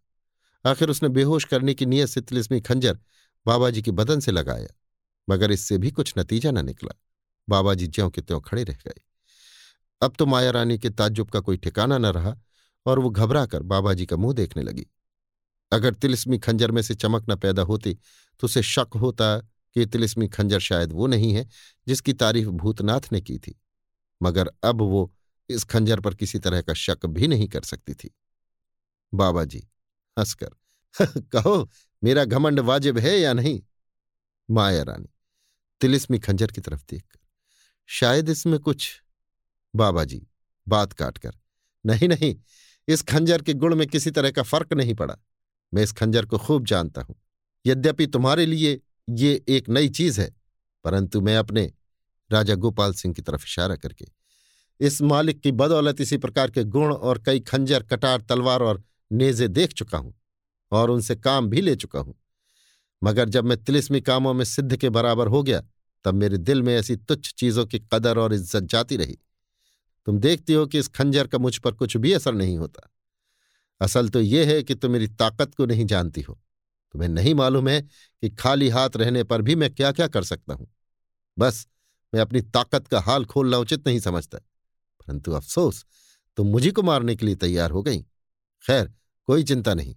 आखिर उसने बेहोश करने की नीयत से तिलिस्मी खंजर बाबा जी के बदन से लगाया, मगर इससे भी कुछ नतीजा न निकला। बाबा जी ज्यों के त्यों खड़े रह गए। अब तो माया रानी के ताज्जुब का कोई ठिकाना न रहा और वो घबरा कर बाबा जी का मुँह देखने लगी। अगर तिलिस्मी खंजर में से चमक न पैदा होती तो उसे शक होता कि तिलिस्मी खंजर शायद वो नहीं है, जिसकी तारीफ़ भूतनाथ ने की थी। मगर अब वो इस खंजर पर किसी तरह का शक भी नहीं कर सकती थी। बाबा जी हंसकर, कहो, मेरा घमंड वाजिब है या नहीं? माया रानी, तिलिस्मी खंजर की तरफ़ देखकर, शायद इसमें कुछ बाबा जी बात काटकर, नहीं नहीं इस खंजर के गुण में किसी तरह का फ़र्क नहीं पड़ा। मैं इस खंजर को खूब जानता हूँ। यद्यपि तुम्हारे लिए ये एक नई चीज़ है, परंतु मैं अपने राजा गोपाल सिंह की तरफ़ इशारा करके, इस मालिक की बदौलत इसी प्रकार के गुण और कई खंजर, कटार, तलवार और नेजे देख चुका हूँ और उनसे काम भी ले चुका हूँ। मगर जब मैं तिलिस्मी कामों में सिद्ध के बराबर हो गया, तब मेरे दिल में ऐसी तुच्छ चीज़ों की कदर और इज़्ज़त जाती रही। तुम देखती हो कि इस खंजर का मुझ पर कुछ भी असर नहीं होता। असल तो यह है कि तुम मेरी ताकत को नहीं जानती हो। तुम्हें नहीं मालूम है कि खाली हाथ रहने पर भी मैं क्या क्या कर सकता हूँ। बस, मैं अपनी ताकत का हाल खोलना उचित नहीं समझता। परंतु अफसोस, तुम मुझी को मारने के लिए तैयार हो गई। खैर, कोई चिंता नहीं।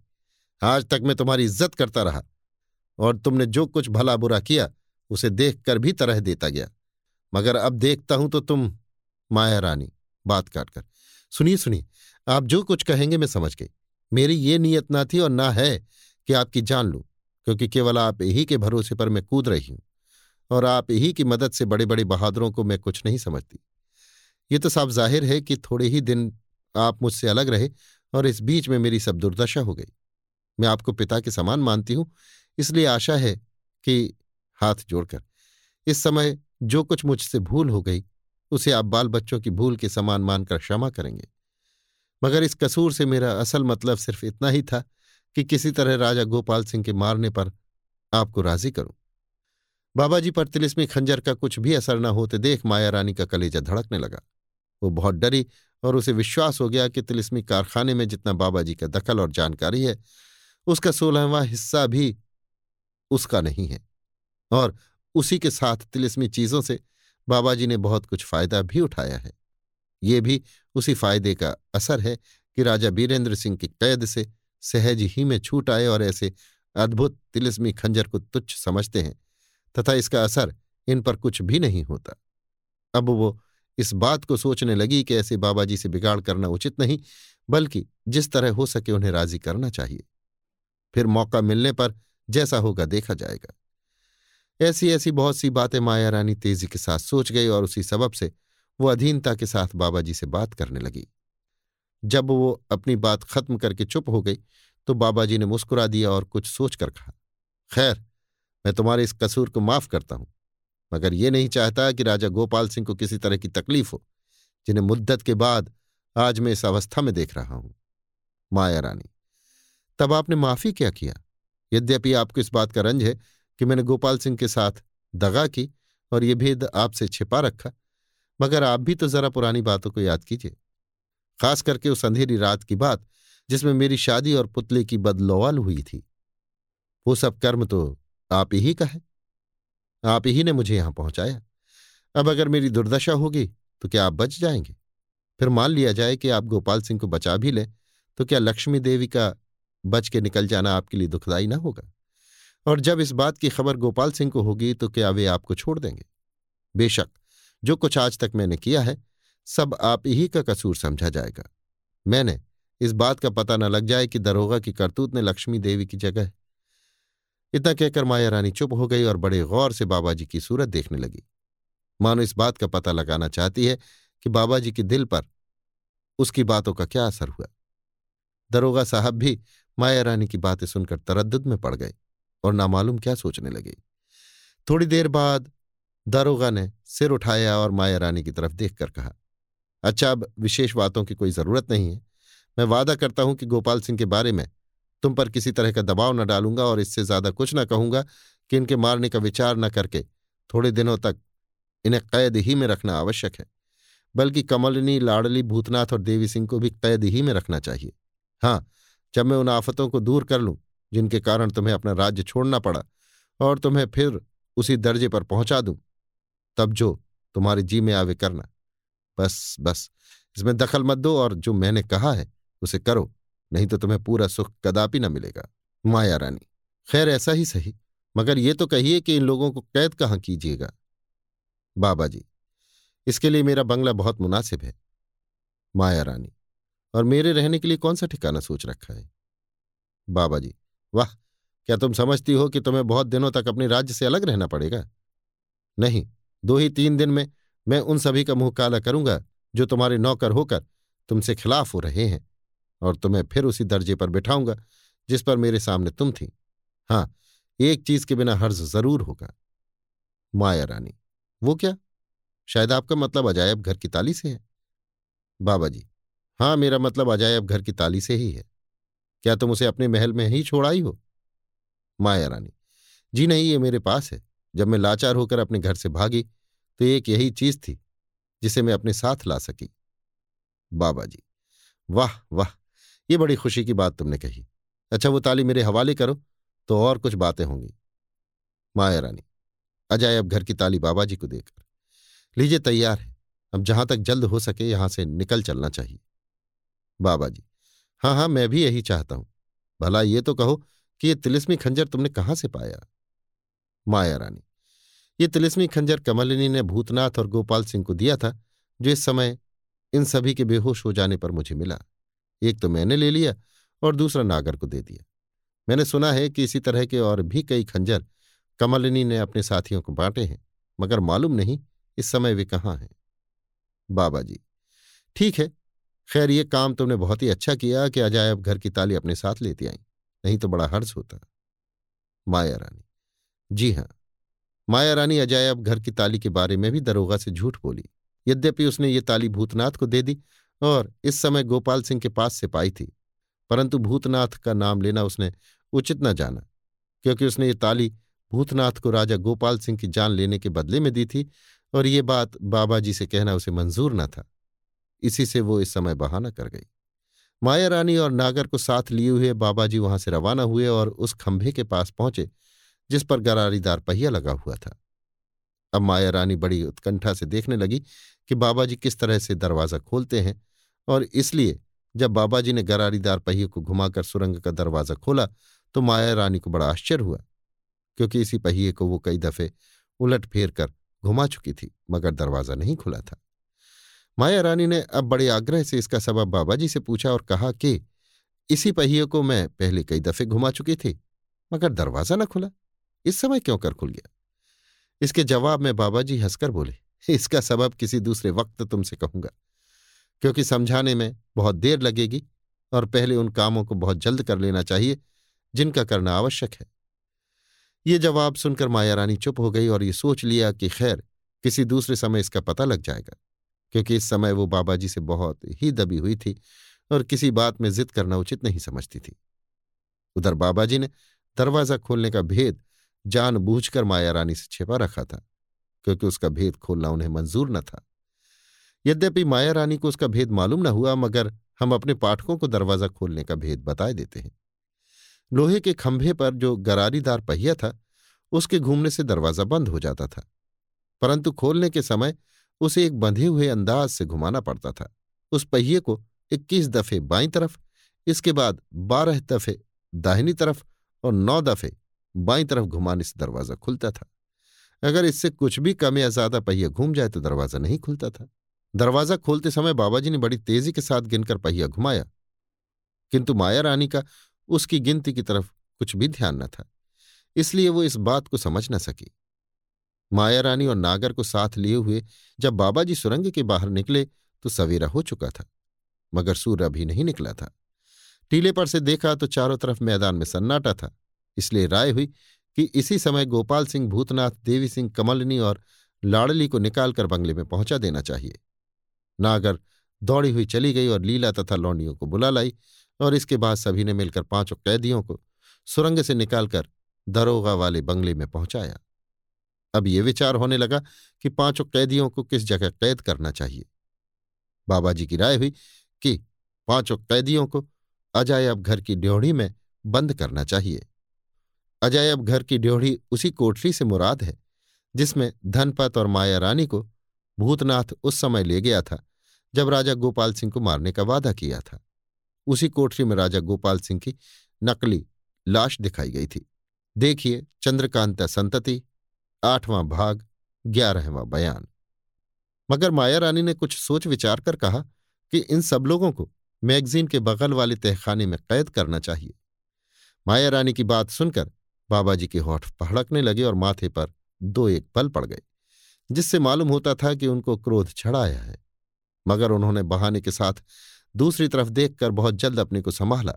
आज तक मैं तुम्हारी इज़्ज़त करता रहा और तुमने जो कुछ भला बुरा किया, उसे देख कर भी तरह देता गया। मगर अब देखता हूँ तो तुम माया रानी। बात काटकर। सुनिए सुनिए, आप जो कुछ कहेंगे मैं समझ गई। मेरी ये नीयत ना थी और ना है कि आपकी जान लूँ, क्योंकि केवल आप ही के भरोसे पर मैं कूद रही हूँ, और आप ही की मदद से बड़े बड़े बहादुरों को मैं कुछ नहीं समझती। ये तो साफ़ ज़ाहिर है कि थोड़े ही दिन आप मुझसे अलग रहे और इस बीच में मेरी सब दुर्दशा हो गई। मैं आपको पिता के समान मानती हूँ, इसलिए आशा है कि हाथ जोड़कर। इस समय जो कुछ मुझसे भूल हो गई उसे आप बाल बच्चों की भूल के समान मानकर क्षमा करेंगे। मगर इस कसूर से मेरा असल मतलब सिर्फ़ इतना ही था कि किसी तरह राजा गोपाल सिंह के मारने पर आपको राज़ी करूँ। बाबा जी पर तिलिस्मी खंजर का कुछ भी असर न होते देख माया रानी का कलेजा धड़कने लगा। वो बहुत डरी और उसे विश्वास हो गया कि तिलिस्मी कारखाने में जितना बाबा जी का दखल और जानकारी है, उसका सोलहवां हिस्सा भी उसका नहीं है। और उसी के साथ तिलिस्मी चीज़ों से बाबा जी ने बहुत कुछ फ़ायदा भी उठाया है। ये भी उसी फ़ायदे का असर है कि राजा बीरेंद्र सिंह की कैद से सहज ही में छूट आए और ऐसे अद्भुत तिलिस्मी खंजर को तुच्छ समझते हैं, तथा इसका असर इन पर कुछ भी नहीं होता। अब वो इस बात को सोचने लगी कि ऐसे बाबा जी से बिगाड़ करना उचित नहीं, बल्कि जिस तरह हो सके उन्हें राज़ी करना चाहिए। फिर मौका मिलने पर जैसा होगा देखा जाएगा। ऐसी ऐसी बहुत सी बातें माया रानी तेज़ी के साथ सोच गई और उसी सबब से वो अधीनता के साथ बाबा जी से बात करने लगी। जब वो अपनी बात खत्म करके चुप हो गई तो बाबा जी ने मुस्कुरा दिया और कुछ सोचकर कहा, खैर, मैं तुम्हारे इस कसूर को माफ़ करता हूँ, मगर ये नहीं चाहता कि राजा गोपाल सिंह को किसी तरह की तकलीफ़ हो, जिन्हें मुद्दत के बाद आज मैं इस अवस्था में देख रहा हूँ। माया रानी, तब आपने माफ़ी क्या किया? यद्यपि आपको इस बात का रंज है कि मैंने गोपाल सिंह के साथ दगा की और ये भेद आपसे छिपा रखा, मगर आप भी तो जरा पुरानी बातों को याद कीजिए। खास करके उस अंधेरी रात की बात, जिसमें मेरी शादी और पुतले की बदलवाल हुई थी। वो सब कर्म तो आप ही का है। आप ही ने मुझे यहाँ पहुँचाया। अब अगर मेरी दुर्दशा होगी तो क्या आप बच जाएँगे? फिर मान लिया जाए कि आप गोपाल सिंह को बचा भी लें तो क्या लक्ष्मी देवी का बच के निकल जाना आपके लिए दुखदायी ना होगा? और जब इस बात की खबर गोपाल सिंह को होगी तो क्या वे आपको छोड़ देंगे? बेशक, जो कुछ आज तक मैंने किया है, सब आप ही का कसूर समझा जाएगा। मैंने इस बात का पता न लग जाए कि दरोगा की करतूत ने लक्ष्मी देवी की जगह इतना कहकर माया रानी चुप हो गई और बड़े गौर से बाबा जी की सूरत देखने लगी। मानो इस बात का पता लगाना चाहती है कि बाबा जी के दिल पर उसकी बातों का क्या असर हुआ। दरोगा साहब भी माया रानी की बातें सुनकर तरद्दुद में पड़ गए। और नामालूम क्या सोचने लगे। थोड़ी देर बाद दारोगा ने सिर उठाया और माया रानी की तरफ़ देखकर कहा अच्छा अब विशेष बातों की कोई ज़रूरत नहीं है। मैं वादा करता हूँ कि गोपाल सिंह के बारे में तुम पर किसी तरह का दबाव न डालूँगा और इससे ज़्यादा कुछ न कहूँगा कि इनके मारने का विचार न करके थोड़े दिनों तक इन्हें कैद ही में रखना आवश्यक है, बल्कि कमलिनी, लाडली, भूतनाथ और देवी सिंह को भी कैद ही में रखना चाहिए। हाँ जब मैं उन आफतों को दूर कर लूँ जिनके कारण तुम्हें अपना राज्य छोड़ना पड़ा और तुम्हें फिर उसी दर्जे पर पहुँचा दूँ। तब जो तुम्हारे जी में आवे करना। बस बस, इसमें दखल मत दो और जो मैंने कहा है, उसे करो, नहीं तो तुम्हें पूरा सुख कदापि न मिलेगा, माया रानी। खैर, ऐसा ही सही, मगर ये तो कहिए कि इन लोगों को कैद कहाँ कीजिएगा? बाबा जी, इसके लिए मेरा बंगला बहुत मुनासिब है, माया रानी, और मेरे रहने के लिए कौन सा ठिकाना सोच रखा है? बाबा जी वाह, क्या तुम समझती हो कि तुम्हें बहुत दिनों तक अपने राज्य से अलग रहना पड़ेगा? नहीं, दो ही तीन दिन में मैं उन सभी का मुँह काला करूँगा जो तुम्हारे नौकर होकर तुमसे खिलाफ हो रहे हैं और तुम्हें फिर उसी दर्जे पर बिठाऊँगा जिस पर मेरे सामने तुम थी। हाँ एक चीज़ के बिना हर्ज ज़रूर होगा। माया रानी, वो क्या? शायद आपका मतलब अजायब घर की ताली से है। बाबा जी हाँ मेरा मतलब अजायब घर की ताली से ही है। क्या तुम उसे अपने महल में ही छोड़ आई हो? माया रानी, जी नहीं, ये मेरे पास है। जब मैं लाचार होकर अपने घर से भागी तो एक यही चीज़ थी, जिसे मैं अपने साथ ला सकी। बाबा जी, वाह वाह, ये बड़ी खुशी की बात तुमने कही। अच्छा वो ताली मेरे हवाले करो तो और कुछ बातें होंगी। माया रानी अजय अब घर की ताली बाबा जी को देकर। लीजिए, तैयार है। अब जहाँ तक जल्द हो सके, यहाँ से निकल चलना चाहिए। बाबा जी हाँ हाँ मैं भी यही चाहता हूँ। भला ये तो कहो कि ये तिलिस्मी खंजर तुमने कहाँ से पाया? माया रानी, ये तिलिस्मी खंजर कमलिनी ने भूतनाथ और गोपाल सिंह को दिया था, जो इस समय इन सभी के बेहोश हो जाने पर मुझे मिला। एक तो मैंने ले लिया और दूसरा नागर को दे दिया। मैंने सुना है कि इसी तरह के और भी कई खंजर कमलिनी ने अपने साथियों को बांटे हैं, मगर मालूम नहीं इस समय वे कहाँ हैं। बाबा जी, ठीक है खैर, ये काम तुमने बहुत ही अच्छा किया कि अजायब घर की ताली अपने साथ लेती आई, नहीं तो बड़ा हर्ज होता। माया रानी। जी हाँ माया रानी अजायब घर की ताली के बारे में भी दरोगा से झूठ बोली। यद्यपि उसने ये ताली भूतनाथ को दे दी, और इस समय गोपाल सिंह के पास से पाई थी, परंतु भूतनाथ का नाम लेना उसने उचित न जाना, क्योंकि उसने ये ताली भूतनाथ को राजा गोपाल सिंह की जान लेने के बदले में दी थी, और ये बात बाबा जी से कहना उसे मंजूर न था। इसी से वो इस समय बहाना कर गई। माया रानी और नागर को साथ लिए हुए बाबा जी वहाँ से रवाना हुए और उस खंभे के पास पहुँचे, जिस पर गरारीदार पहिया लगा हुआ था। अब माया रानी बड़ी उत्कंठा से देखने लगी कि बाबा जी किस तरह से दरवाज़ा खोलते हैं और इसलिए जब बाबा जी ने गरारीदार पहिए को घुमाकर सुरंग का दरवाज़ा खोला तो माया रानी को बड़ा आश्चर्य हुआ, क्योंकि इसी पहिए को वो कई दफे उलट फेर कर घुमा चुकी थी, मगर दरवाज़ा नहीं खुला था। माया रानी ने अब बड़े आग्रह से इसका सबब बाबा जी से पूछा और कहा कि इसी पहिए को मैं पहले कई दफे घुमा चुकी थी, मगर दरवाज़ा न खुला। इस समय क्यों कर खुल गया? इसके जवाब में बाबा जी हंसकर बोले, इसका सबब किसी दूसरे वक्त तुमसे कहूँगा, क्योंकि समझाने में बहुत देर लगेगी और पहले उन कामों को बहुत जल्द कर लेना चाहिए, जिनका करना आवश्यक है। ये जवाब सुनकर माया रानी चुप हो गई और ये सोच लिया कि खैर, किसी दूसरे समय इसका पता लग जाएगा। क्योंकि इस समय वो बाबा जी से बहुत ही दबी हुई थी और किसी बात में जिद करना उचित नहीं समझती थी। उधर बाबा जी ने दरवाज़ा खोलने का भेद जानबूझकर माया रानी से छिपा रखा था, क्योंकि उसका भेद खोलना उन्हें मंजूर न था। यद्यपि माया रानी को उसका भेद मालूम न हुआ, मगर हम अपने पाठकों को दरवाज़ा खोलने का भेद बताए देते हैं। लोहे के खंभे पर जो गरारीदार पहिया था, उसके घूमने से दरवाज़ा बंद हो जाता था। परंतु खोलने के समय उसे एक बंधे हुए अंदाज से घुमाना पड़ता था। उस पहिए को इक्कीस दफे बाई तरफ़, इसके बाद बारह दफे दाहिनी तरफ़ और नौ दफे बाई तरफ़ घुमाने से दरवाज़ा खुलता था। अगर इससे कुछ भी कम या ज़्यादा पहिया घूम जाए तो दरवाज़ा नहीं खुलता था। दरवाज़ा खोलते समय बाबा जी ने बड़ी तेज़ी के साथ गिनकर पहिया घुमाया। किंतु माया रानी का उसकी गिनती की तरफ़ कुछ भी ध्यान न था, इसलिए वो इस बात को समझ न सकी। माया रानी और नागर को साथ लिए हुए जब बाबा जी सुरंग के बाहर निकले तो सवेरा हो चुका था, मगर सूर्य अभी नहीं निकला था। टीले पर से देखा तो चारों तरफ़ मैदान में सन्नाटा था, इसलिए राय हुई कि इसी समय गोपाल सिंह, भूतनाथ, देवी सिंह, कमलनी और लाड़ली को निकालकर बंगले में पहुँचा देना चाहिए। नागर दौड़ी हुई चली गई और लीला तथा लौंडियों को बुला लाई और इसके बाद सभी ने मिलकर पाँचों कैदियों को सुरंग से निकालकर दरोगा वाले बंगले में पहुँचाया। अब ये विचार होने लगा कि पाँचों कैदियों को किस जगह कैद करना चाहिए। बाबा जी की राय हुई कि पाँचों कैदियों को अजायब घर की ड्योढ़ी में बंद करना चाहिए। अजायब घर की ड्योढ़ी उसी कोठरी से मुराद है, जिसमें धनपत और माया रानी को भूतनाथ उस समय ले गया था, जब राजा गोपाल सिंह को मारने का वादा किया था। उसी कोठरी में राजा गोपाल सिंह की नकली लाश दिखाई गई थी। देखिए चंद्रकांता संतति। आठवां भाग, ग्यारहवां बयान। मगर माया रानी ने कुछ सोच विचार कर कहा कि इन सब लोगों को मैगजीन के बगल वाले तहखाने में कैद करना चाहिए। माया रानी की बात सुनकर बाबा जी के होठ पहड़कने लगे और माथे पर दो एक पल पड़ गए, जिससे मालूम होता था कि उनको क्रोध छड़ाया है। मगर उन्होंने बहाने के साथ दूसरी तरफ़ देखकर बहुत जल्द अपने को संभाला,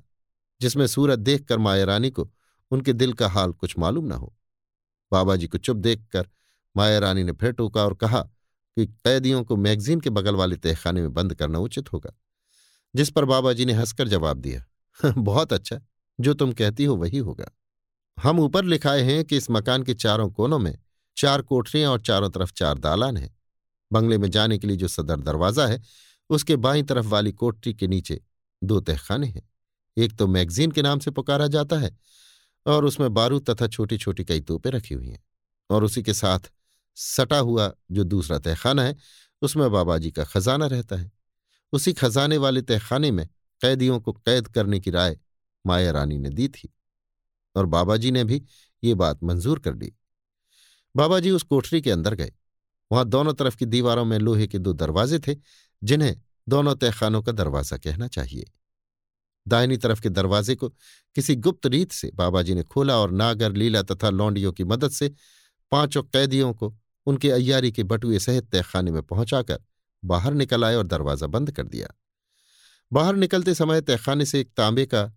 जिसमें सूरत देखकर माया रानी को उनके दिल का हाल कुछ मालूम न हो। बाबा जी को चुप देखकर माया रानी ने फिर टोका और कहा कि कैदियों को मैगजीन के बगल वाले तहखाने में बंद करना उचित होगा। जिस पर बाबा जी ने हंसकर जवाब दिया बहुत अच्छा जो तुम कहती हो वही होगा। हम ऊपर लिखाए हैं कि इस मकान के चारों कोनों में चार कोठरियाँ और चारों तरफ़ चार दालान हैं। बंगले में जाने के लिए जो सदर दरवाज़ा है, उसके बाईं तरफ़ वाली कोठरी के नीचे दो तहखाने हैं। एक तो मैगजीन के नाम से पुकारा जाता है और उसमें बारूद तथा छोटी छोटी कई तोपें रखी हुई हैं। और उसी के साथ सटा हुआ जो दूसरा तहखाना है, उसमें बाबा जी का खजाना रहता है। उसी खजाने वाले तहखाने में कैदियों को कैद करने की राय माया रानी ने दी थी। और बाबा जी ने भी ये बात मंजूर कर ली। बाबा जी उस कोठरी के अंदर गए। वहाँ दोनों तरफ़ की दीवारों में लोहे के दो दरवाजे थे, जिन्हें दोनों तहखानों का दरवाज़ा कहना चाहिए। दाहिनी तरफ़ के दरवाजे को किसी गुप्त रीत से बाबा जी ने खोला और नागर, लीला तथा लौंडियों की मदद से पाँचों कैदियों को उनके अयारी के बटुए सहित तहखाने में पहुंचाकर बाहर निकल आए और दरवाज़ा बंद कर दिया। बाहर निकलते समय तहखाने से एक तांबे का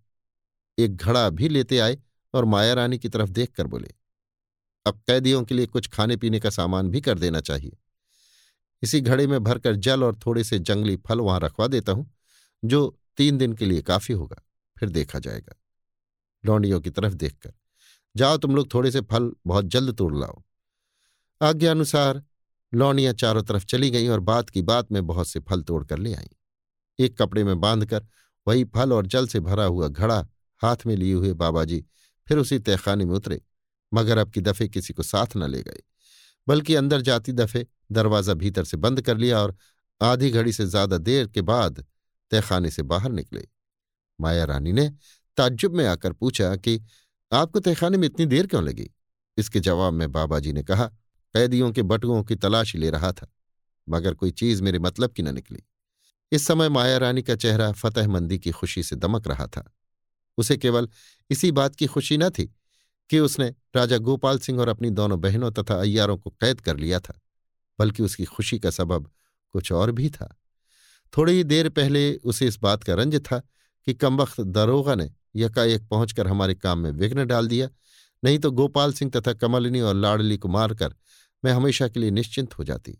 एक घड़ा भी लेते आए और माया रानी की तरफ़ देखकर बोले, अब कैदियों के लिए कुछ खाने पीने का सामान भी कर देना चाहिए। इसी घड़े में भरकर जल और थोड़े से जंगली फल वहाँ रखवा देता हूँ, जो तीन दिन के लिए काफ़ी होगा, फिर देखा जाएगा। लौंडियों की तरफ़ देखकर, जाओ तुम लोग थोड़े से फल बहुत जल्द तोड़ लाओ। आज्ञा अनुसार लौंडियाँ चारों तरफ़ चली गईं और बात की बात में बहुत से फल तोड़ कर ले आईं। एक कपड़े में बांधकर वही फल और जल से भरा हुआ घड़ा हाथ में लिए हुए बाबाजी फिर उसी तहखाने में उतरे, मगर अब की दफे किसी को साथ न ले गए, बल्कि अंदर जाती दफे दरवाज़ा भीतर से बंद कर लिया और आधी घड़ी से ज़्यादा देर के बाद तहखाने से बाहर निकले। माया रानी ने ताज्जुब में आकर पूछा कि, आपको तहखाने में इतनी देर क्यों लगी? इसके जवाब में बाबा जी ने कहा, कैदियों के बटुओं की तलाशी ले रहा था, मगर कोई चीज़ मेरे मतलब की न निकली। इस समय माया रानी का चेहरा फतेहमंदी की खुशी से दमक रहा था। उसे केवल इसी बात की खुशी न थी कि उसने राजा गोपाल सिंह और अपनी दोनों बहनों तथा अय्यारों को कैद कर लिया था, बल्कि उसकी खुशी का सबब कुछ और भी था। थोड़ी ही देर पहले उसे इस बात का रंज था कि कमबख्त दरोगा ने यकाएक पहुंचकर हमारे काम में विघ्न डाल दिया। नहीं तो गोपाल सिंह तथा कमलिनी और लाडली को मारकर मैं हमेशा के लिए निश्चिंत हो जाती।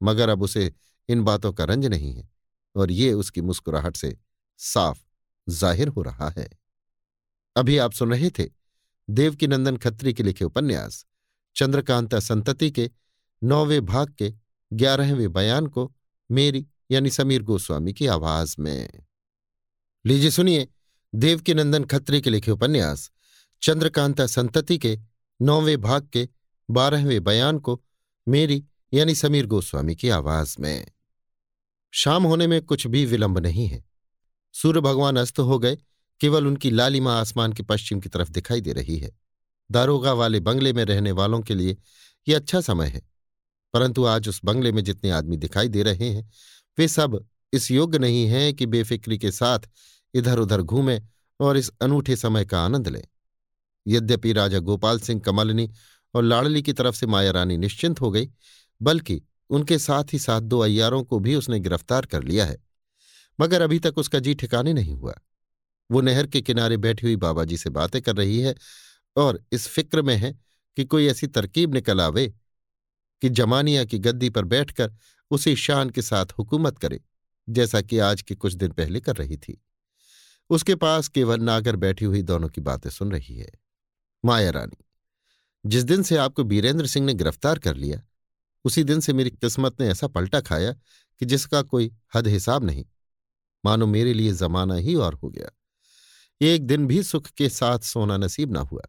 मगर अब उसे इन बातों का रंज नहीं है और ये उसकी मुस्कुराहट से साफ़ ज़ाहिर हो रहा है। अभी आप सुन रहे थे देवकीनंदन खत्री के लिखे उपन्यास, चंद्रकांता संतति के नौवें भाग के ग्यारहवें बयान को मेरी यानी समीर गोस्वामी की आवाज़ में। लीजिए सुनिए देवकीनंदन खत्री के लिखे उपन्यास, चंद्रकांता संतति के नौवें भाग के बारहवें बयान को मेरी यानी समीर गोस्वामी की आवाज़ में। शाम होने में कुछ भी विलंब नहीं है। सूर्य भगवान अस्त हो गए, केवल उनकी लालिमा आसमान के पश्चिम की तरफ़ दिखाई दे रही है। दारोगा वाले बंगले में रहने वालों के लिए ये अच्छा समय है, परंतु आज उस बंगले में जितने आदमी दिखाई दे रहे हैं वे सब इस योग्य नहीं हैं कि बेफिक्री के साथ इधर उधर घूमें और इस अनूठे समय का आनंद लें। यद्यपि राजा गोपाल सिंह कमलनी और लाड़ली की तरफ़ से माया रानी निश्चिंत हो गई, बल्कि उनके साथ ही साथ दो अयारों को भी उसने गिरफ़्तार कर लिया है। मगर अभी तक उसका जी ठिकाने नहीं हुआ। वो नहर के किनारे बैठी हुई बाबा जी से बातें कर रही है और इस फ़िक्र में है कि कोई ऐसी तरकीब निकल आवे कि जमानिया की गद्दी पर बैठकर उसी शान के साथ हुकूमत करे, जैसा कि आज के कुछ दिन पहले कर रही थी। उसके पास केवल नागर बैठी हुई दोनों की बातें सुन रही है। माया रानी, जिस दिन से आपको बीरेंद्र सिंह ने गिरफ़्तार कर लिया, उसी दिन से मेरी किस्मत ने ऐसा पलटा खाया कि जिसका कोई हद हिसाब नहीं। मानो मेरे लिए जमाना ही और हो गया। एक दिन भी सुख के साथ सोना नसीब ना हुआ।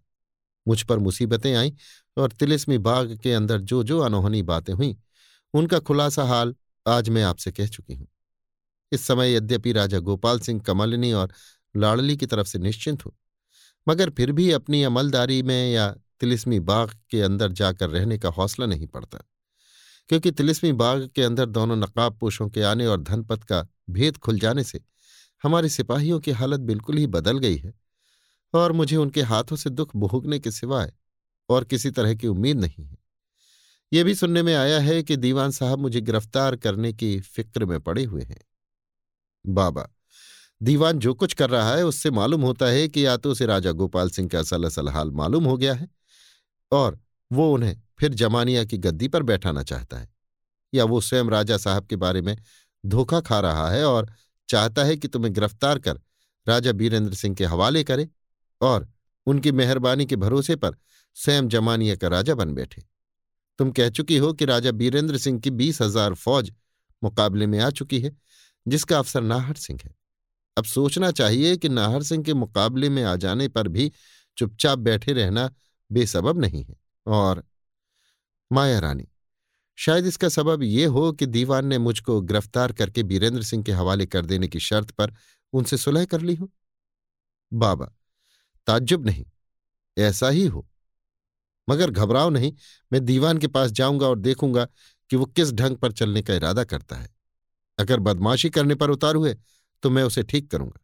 मुझ पर मुसीबतें आईं और तिलिस्मी बाग के अंदर जो जो अनोहनी बातें हुईं उनका खुलासा हाल आज मैं आपसे कह चुकी हूँ। इस समय यद्यपि राजा गोपाल सिंह कमलनी और लाड़ली की तरफ़ से निश्चिंत हूँ, मगर फिर भी अपनी अमलदारी में या तिलिस्मी बाग के अंदर जाकर रहने का हौसला नहीं पड़ता, क्योंकि तिलिस्मी बाग के अंदर दोनों नकाब पोषों के आने और धनपत का भेद खुल जाने से हमारे सिपाहियों की हालत बिल्कुल ही बदल गई है और मुझे उनके हाथों से दुख भोगने के सिवाय और किसी तरह की उम्मीद नहीं है। यह भी सुनने में आया है कि दीवान साहब मुझे गिरफ़्तार करने की फ़िक्र में पड़े हुए हैं। बाबा, दीवान जो कुछ कर रहा है उससे मालूम होता है कि या तो उसे राजा गोपाल सिंह का असल असल हाल मालूम हो गया है और वो उन्हें फिर जमानिया की गद्दी पर बैठाना चाहता है। या वो स्वयं राजा साहब के बारे में धोखा खा रहा है और चाहता है कि तुम्हें गिरफ़्तार कर राजा बीरेंद्र सिंह के हवाले करे और उनकी मेहरबानी के भरोसे पर स्वयं जमानिया का राजा बन बैठे। तुम कह चुकी हो कि राजा बीरेंद्र सिंह की बीस हज़ार फौज मुकाबले में आ चुकी है, जिसका अफसर नाहर सिंह है। अब सोचना चाहिए कि नाहर सिंह के मुकाबले में आ जाने पर भी चुपचाप बैठे रहना बेसबब नहीं है। और माया रानी, शायद इसका सबब यह हो कि दीवान ने मुझको गिरफ़्तार करके बीरेंद्र सिंह के हवाले कर देने की शर्त पर उनसे सुलह कर ली हो? बाबा, ताज्जुब नहीं, ऐसा ही हो। मगर घबराओ नहीं, मैं दीवान के पास जाऊँगा और देखूँगा कि वो किस ढंग पर चलने का इरादा करता है। अगर बदमाशी करने पर उतार हुए तो मैं उसे ठीक करूँगा।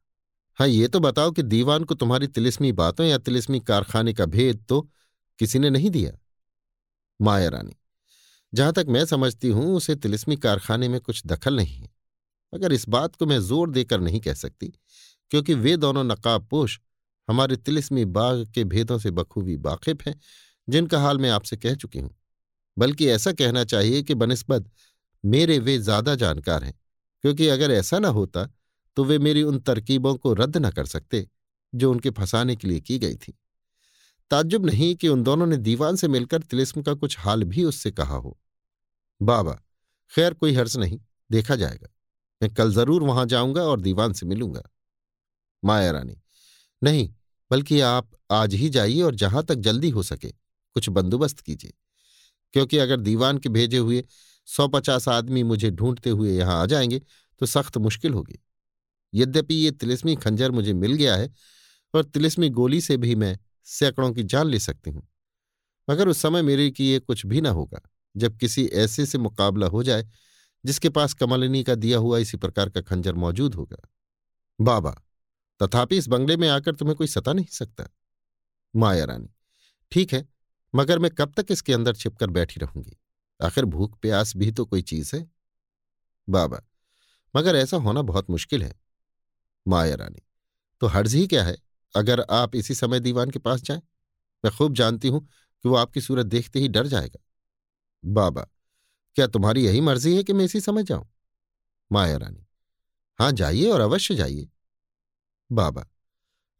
हाँ ये तो बताओ कि दीवान को तुम्हारी तिलिस्मी बातों या तिलिस्मी कारखाने का भेद तो किसी ने नहीं दिया? माया रानी, जहाँ तक मैं समझती हूँ, उसे तिलिस्मी कारखाने में कुछ दखल नहीं है। मगर इस बात को मैं ज़ोर देकर नहीं कह सकती, क्योंकि वे दोनों नकाबपोश हमारे तिलिस्मी बाग के भेदों से बखूबी वाकिफ हैं जिनका हाल मैं आपसे कह चुकी हूँ। बल्कि ऐसा कहना चाहिए कि बनस्बत मेरे वे ज़्यादा जानकार हैं, क्योंकि अगर ऐसा ना होता तो वे मेरी उन तरकीबों को रद्द न कर सकते, जो उनके फंसाने के लिए की गई थी। ताज्जुब नहीं कि उन दोनों ने दीवान से मिलकर तिलिस्म का कुछ हाल भी उससे कहा हो। बाबा, खैर कोई हर्ष नहीं, देखा जाएगा। मैं कल ज़रूर वहाँ जाऊँगा और दीवान से मिलूँगा। माया रानी, नहीं, बल्कि आप आज ही जाइए और जहाँ तक जल्दी हो सके। कुछ बंदोबस्त कीजिए। क्योंकि अगर दीवान के भेजे हुए सौ पचास आदमी मुझे ढूंढते हुए यहाँ आ जाएँगे तो सख्त मुश्किल होगी। यद्यपि ये तिलिस्मी खंजर मुझे मिल गया है, और तिलिस्मी गोली से भी मैं सैकड़ों की जान ले सकती हूँ। मगर उस समय मेरे की ये कुछ भी ना होगा, जब किसी ऐसे से मुकाबला हो जाए, जिसके पास कमलिनी का दिया हुआ इसी प्रकार का खंजर मौजूद होगा। बाबा, तथापि इस बंगले में आकर तुम्हें कोई सता नहीं सकता। माया रानी, ठीक है मगर मैं कब तक इसके अंदर छिपकर बैठी रहूँगी? आखिर भूख प्यास भी तो कोई चीज़ है। बाबा, मगर ऐसा होना बहुत मुश्किल है। माया रानी तो हर्ज ही क्या है अगर आप इसी समय दीवान के पास जाएँ? मैं खूब जानती हूँ कि वो आपकी सूरत देखते ही डर जाएगा। बाबा, क्या तुम्हारी यही मर्ज़ी है कि मैं इसी समय जाऊँ? माया रानी, हाँ, जाइए और अवश्य जाइए। बाबा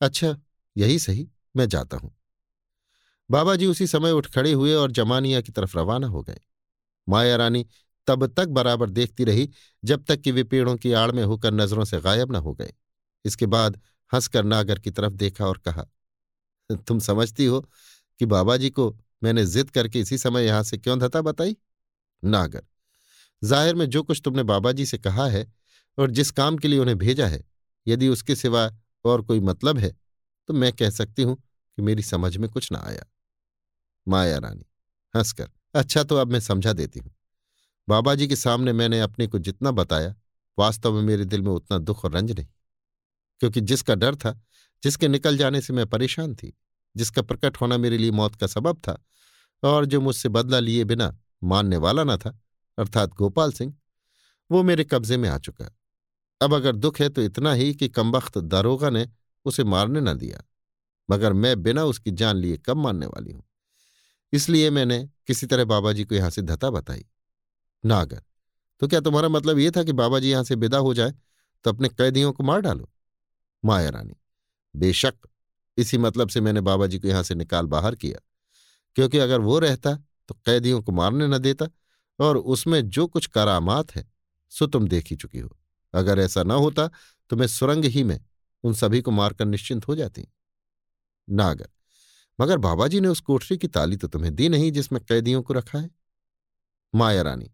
अच्छा यही सही, मैं जाता हूँ। बाबा जी उसी समय उठ खड़े हुए और जमानिया की तरफ़ रवाना हो गए। माया रानी तब तक बराबर देखती रही, जब तक कि वे पेड़ों की आड़ में होकर नज़रों से गायब न हो गए। इसके बाद हंसकर नागर की तरफ़ देखा और कहा, तुम समझती हो कि बाबा जी को मैंने जिद करके इसी समय यहाँ से क्यों धता बताई? नागर, ज़ाहिर में जो कुछ तुमने बाबा जी से कहा है और जिस काम के लिए उन्हें भेजा है, यदि उसके सिवा और कोई मतलब है तो मैं कह सकती हूँ कि मेरी समझ में कुछ ना आया। माया रानी, हंसकर। अच्छा तो अब मैं समझा देती हूँ। बाबा जी के सामने मैंने अपने को जितना बताया, वास्तव में मेरे दिल में उतना दुख और रंज नहीं। क्योंकि जिसका डर था, जिसके निकल जाने से मैं परेशान थी, जिसका प्रकट होना मेरे लिए मौत का सबब था, और जो मुझसे बदला लिए बिना मानने वाला न था, अर्थात गोपाल सिंह, वो मेरे कब्जे में आ चुका। अब अगर दुख है तो इतना ही कि कमबख्त दारोगा ने उसे मारने न दिया, मगर मैं बिना उसकी जान लिए कब मानने वाली हूँ? इसलिए मैंने किसी तरह बाबा जी को यहाँ से धता बताई। नागर तो क्या तुम्हारा मतलब यह था कि बाबा जी यहाँ से विदा हो जाए तो अपने कैदियों को मार डालो? माया रानी, बेशक इसी मतलब से मैंने बाबा जी को यहाँ से निकाल बाहर किया, क्योंकि अगर वो रहता तो कैदियों को मारने न देता, और उसमें जो कुछ करामात है, सो तुम देख ही चुकी हो। अगर ऐसा न होता तो मैं सुरंग ही में उन सभी को मारकर निश्चिंत हो जाती। नागर मगर बाबा जी ने उस कोठरी की ताली तो तुम्हें दी नहीं जिसमें कैदियों को रखा है। माया रानी,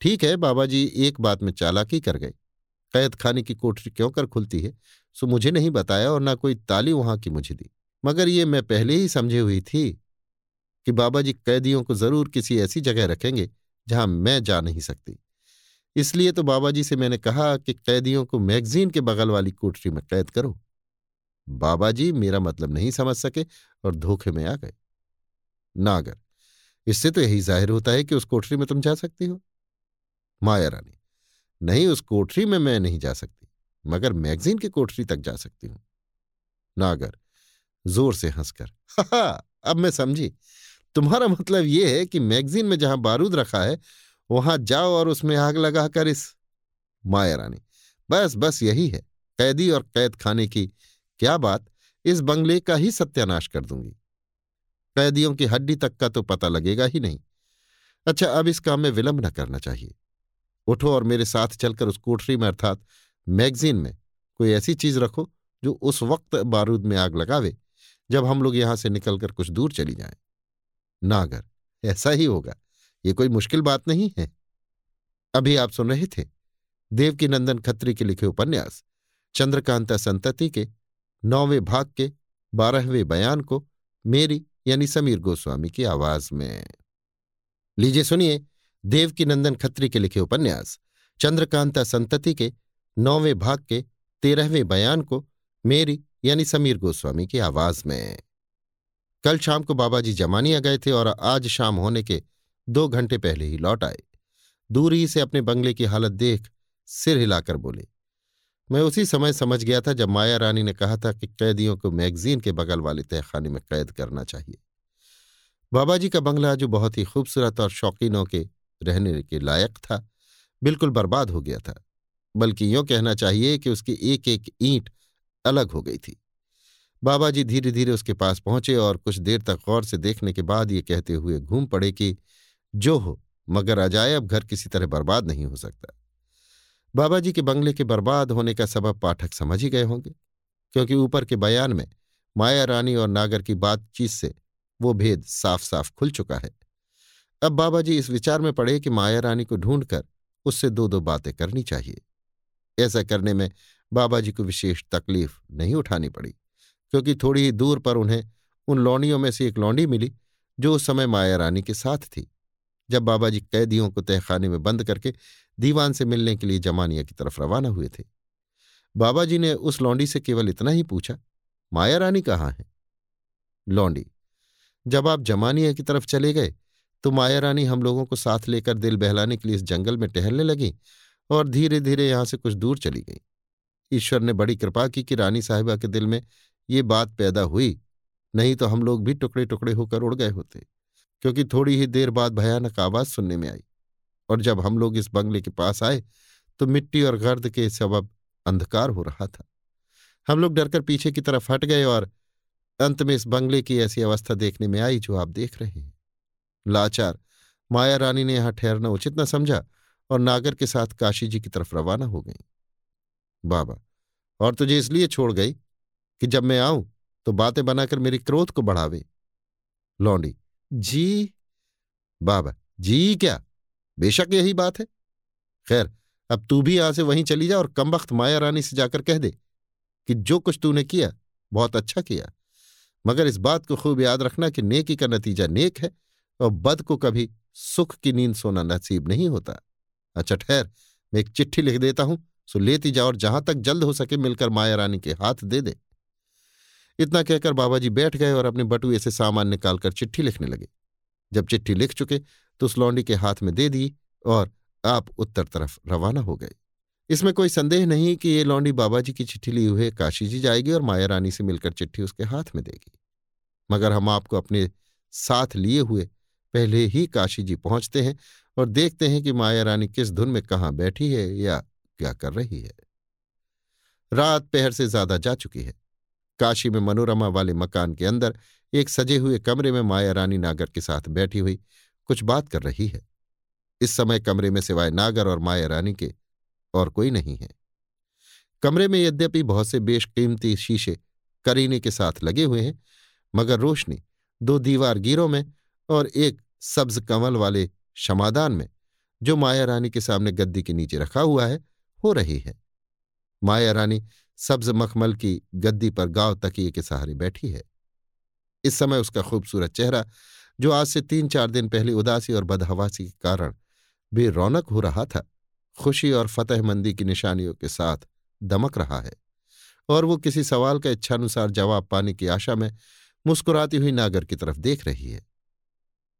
ठीक है बाबा जी एक बात में चालाकी कर गए। कैद खाने की कोठरी क्यों कर खुलती है? सो मुझे नहीं बताया और ना कोई ताली वहाँ की मुझे दी। मगर ये मैं पहले ही समझे हुई थी कि बाबा जी कैदियों को ज़रूर किसी ऐसी जगह रखेंगे जहाँ मैं जा नहीं सकती। इसलिए तो बाबा जी से मैंने कहा कि कैदियों को मैगजीन के बगल वाली कोठरी में कैद करो। बाबा जी मेरा मतलब नहीं समझ सके और धोखे में आ गए। नागर, इससे तो यही ज़ाहिर होता है कि उस कोठरी में तुम जा सकती हो। माया रानी, नहीं, उस कोठरी में मैं नहीं जा सकती, मगर मैगजीन की कोठरी तक जा सकती हूँ। नागर, ज़ोर से हंसकर, हा, अब मैं समझी। तुम्हारा मतलब यह है कि मैगजीन में जहाँ बारूद रखा है, वहाँ जाओ और उसमें आग लगाकर इस माया रानी, बस बस यही है, कैदी और कैद खाने की क्या बात, इस बंगले का ही सत्यानाश कर दूँगी। कैदियों की हड्डी तक का तो पता लगेगा ही नहीं। अच्छा अब इस काम में विलंब न करना चाहिए। उठो और मेरे साथ चलकर उस कोठरी में, अर्थात मैगजीन में, कोई ऐसी चीज़ रखो जो उस वक्त बारूद में आग लगावे, जब हम लोग यहाँ से निकलकर कुछ दूर चली जाएँ। नागर, ऐसा ही होगा। ये कोई मुश्किल बात नहीं है। अभी आप सुन रहे थे देवकी नंदन खत्री के लिखे उपन्यास, चंद्रकांता संतति के नौवें भाग के बारहवें बयान को मेरी यानी समीर गोस्वामी की आवाज़ में। लीजिए सुनिए देवकी नंदन खत्री के लिखे उपन्यास, चंद्रकांता संतति के नौवें भाग के तेरहवें बयान को मेरी यानी समीर गोस्वामी की आवाज़ में। कल शाम को बाबा जी जमानिया गए थे और आज शाम होने के दो घंटे पहले ही लौट आए। दूरी से अपने बंगले की हालत देख सिर हिलाकर बोले मैं उसी समय समझ गया था जब माया रानी ने कहा था कि कैदियों को मैगजीन के बगल वाले तहखाने में कैद करना चाहिए। बाबा जी का बंगला जो बहुत ही खूबसूरत और शौकीनों के रहने के लायक था। बिल्कुल बर्बाद हो गया था, बल्कि यूँ कहना चाहिए कि उसकी एक एक ईंट अलग हो गई थी। बाबा जी धीरे धीरे उसके पास पहुँचे और कुछ देर तक गौर से देखने के बाद ये कहते हुए घूम पड़े कि, जो हो, मगर अजायब घर किसी तरह बर्बाद नहीं हो सकता। बाबा जी के बंगले के बर्बाद होने का सबब पाठक समझ ही गए होंगे, क्योंकि ऊपर के बयान में माया रानी और नागर की बातचीत से वो भेद साफ़ साफ़ खुल चुका है। अब बाबा जी इस विचार में पड़े कि माया रानी को ढूंढकर उससे दो दो बातें करनी चाहिए। ऐसा करने में बाबा जी को विशेष तकलीफ़ नहीं उठानी पड़ी, क्योंकि थोड़ी ही दूर पर उन्हें उन लौंडियों में से एक लौंडी मिली, जो उस समय माया रानी के साथ थी। जब बाबा जी कैदियों को तहखाने में बंद करके दीवान से मिलने के लिए जमानिया की तरफ़ रवाना हुए थे। बाबा जी ने उस लौंडी से केवल इतना ही पूछा, माया रानी कहाँ है? लौंडी, जब आप जमानिया की तरफ़ चले गए तो माया रानी हम लोगों को साथ लेकर दिल बहलाने के लिए इस जंगल में टहलने लगी और धीरे धीरे यहाँ से कुछ दूर चली गई। ईश्वर ने बड़ी कृपा की कि रानी साहिबा के दिल में ये बात पैदा हुई, नहीं तो हम लोग भी टुकड़े टुकड़े होकर उड़ गए होते, क्योंकि थोड़ी ही देर बाद भयानक आवाज़ सुनने में आई। और जब हम लोग इस बंगले के पास आए तो मिट्टी और गर्द के सबब अंधकार हो रहा था। हम लोग डरकर पीछे की तरफ़ हट गए और अंत में इस बंगले की ऐसी अवस्था देखने में आई जो आप देख रहे हैं। लाचार, माया रानी ने यहाँ ठहरना उचित न समझा और नागर के साथ काशी जी की तरफ़ रवाना हो गई। बाबा, और तुझे इसलिए छोड़ गई कि जब मैं आऊँ तो बातें बनाकर मेरी क्रोध को बढ़ावे। लौंडी, जी? बाबा, जी क्या? बेशक यही बात है। खैर, अब तू भी यहाँ से वहीं चली जा और कम वक्त माया रानी से जाकर कह दे कि जो कुछ तूने किया, बहुत अच्छा किया। मगर इस बात को खूब याद रखना कि नेकी का नतीजा नेक है और बद को कभी सुख की नींद सोना नसीब नहीं होता। अच्छा ठहर, मैं एक चिट्ठी लिख देता हूँ, सो लेती जा और जहाँ तक जल्द हो सके मिलकर माया रानी के हाथ दे दे। इतना कहकर बाबा जी बैठ गए और अपने बटुए से सामान निकालकर चिट्ठी लिखने लगे। जब चिट्ठी लिख चुके तो उस लौंडी के हाथ में दे दी और आप उत्तर तरफ़ रवाना हो गए। इसमें कोई संदेह नहीं कि ये लौंडी बाबा जी की चिट्ठी ली हुए काशी जी जाएगी और माया रानी से मिलकर चिट्ठी उसके हाथ में देगी। मगर हम आपको अपने साथ लिए हुए पहले ही काशी जी पहुँचते हैं और देखते हैं कि माया रानी किस धुन में कहाँ बैठी है या क्या कर रही है। रात पहर से ज़्यादा जा चुकी है। काशी में मनोरमा वाले मकान के अंदर एक सजे हुए कमरे में माया रानी नागर के साथ बैठी हुई कुछ बात कर रही है। इस समय कमरे में सिवाय नागर और माया रानी के और कोई नहीं है। कमरे में यद्यपि बहुत से बेशकीमती शीशे करीने के साथ लगे हुए हैं, मगर रोशनी, दो दीवार गिरों में और एक सब्ज कमल वाले क्षमादान में, जो माया रानी के सामने गद्दी के नीचे रखा हुआ है, हो रही है। माया रानी सब्ज मखमल की गद्दी पर गाँव तकिए के सहारे बैठी है। इस समय उसका खूबसूरत चेहरा जो आज से तीन चार दिन पहले उदासी और बदहवासी के कारण बेरौनक हो रहा था, खुशी और फतेहमंदी की निशानियों के साथ दमक रहा है और वो किसी सवाल का इच्छानुसार जवाब पाने की आशा में मुस्कुराती हुई नागर की तरफ़ देख रही है।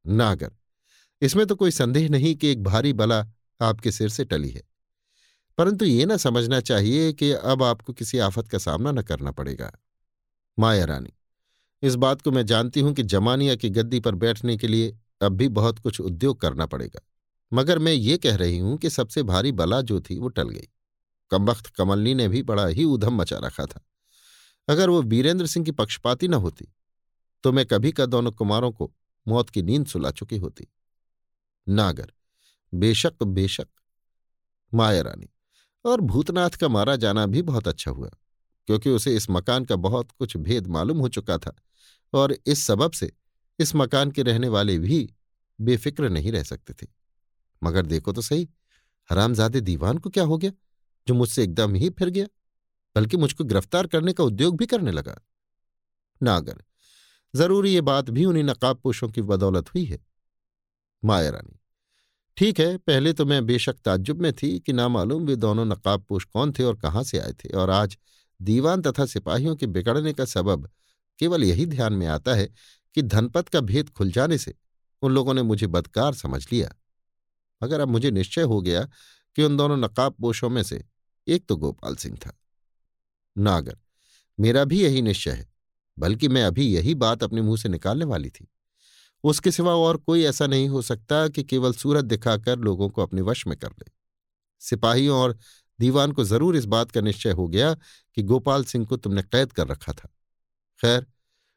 नागर, इसमें तो कोई संदेह नहीं कि एक भारी बला आपके सिर से टली है, परंतु ये ना समझना चाहिए कि अब आपको किसी आफत का सामना न करना पड़ेगा। माया रानी इस बात को मैं जानती हूँ कि जमानिया की गद्दी पर बैठने के लिए अब भी बहुत कुछ उद्योग करना पड़ेगा। मगर मैं ये कह रही हूँ कि सबसे भारी बला जो थी वो टल गई। कमबख्त कमलनी ने भी बड़ा ही उधम मचा रखा था। अगर वो वीरेंद्र सिंह की पक्षपाती न होती तो मैं कभी का दोनों कुमारों को मौत की नींद सुला चुकी होती। नागर, बेशक बेशक, माया रानी। और भूतनाथ का मारा जाना भी बहुत अच्छा हुआ, क्योंकि उसे इस मकान का बहुत कुछ भेद मालूम हो चुका था। और इस सबब से इस मकान के रहने वाले भी बेफिक्र नहीं रह सकते थे। मगर देखो तो सही, हरामजादे दीवान को क्या हो गया, जो मुझसे एकदम ही फिर गया, बल्कि मुझको गिरफ़्तार करने का उद्योग भी करने लगा। नागर ज़रूरी ये बात भी उन्हीं नकाबपोशों की बदौलत हुई है। माया रानी, ठीक है, पहले तो मैं बेशक ताज्जुब में थी कि नामालूम वे दोनों नकाबपोश कौन थे और कहाँ से आए थे, और आज दीवान तथा सिपाहियों के बिगड़ने का सबब केवल यही ध्यान में आता है कि धनपत का भेद खुल जाने से उन लोगों ने मुझे बदकार समझ लिया। मगर अब मुझे निश्चय हो गया कि उन दोनों नकाबपोशों में से एक तो गोपाल सिंह था। नागर, मेरा भी यही निश्चय है, बल्कि मैं अभी यही बात अपने मुँह से निकालने वाली थी। उसके सिवा और कोई ऐसा नहीं हो सकता कि केवल सूरत दिखाकर लोगों को अपने वश में कर ले। सिपाहियों और दीवान को ज़रूर इस बात का निश्चय हो गया कि गोपाल सिंह को तुमने कैद कर रखा था। खैर,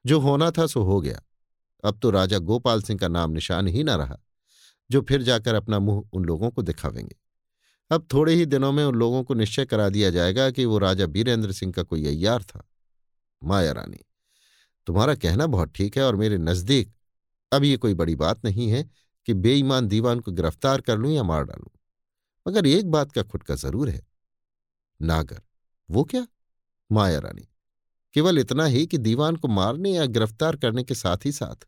जो होना था सो हो गया। अब तो राजा गोपाल सिंह का नाम निशान ही ना रहा, जो फिर जाकर अपना मुँह उन लोगों को दिखावेंगे। अब थोड़े ही दिनों में उन लोगों को निश्चय करा दिया जाएगा कि वो राजा बीरेंद्र सिंह का कोई अय्यार था। माया रानी, तुम्हारा कहना बहुत ठीक है और मेरे नज़दीक अब ये कोई बड़ी बात नहीं है कि बेईमान दीवान को गिरफ़्तार कर लूँ या मार डालूं, मगर एक बात का खुटका ज़रूर है। नागर, वो क्या? माया रानी केवल इतना ही कि दीवान को मारने या गिरफ़्तार करने के साथ ही साथ,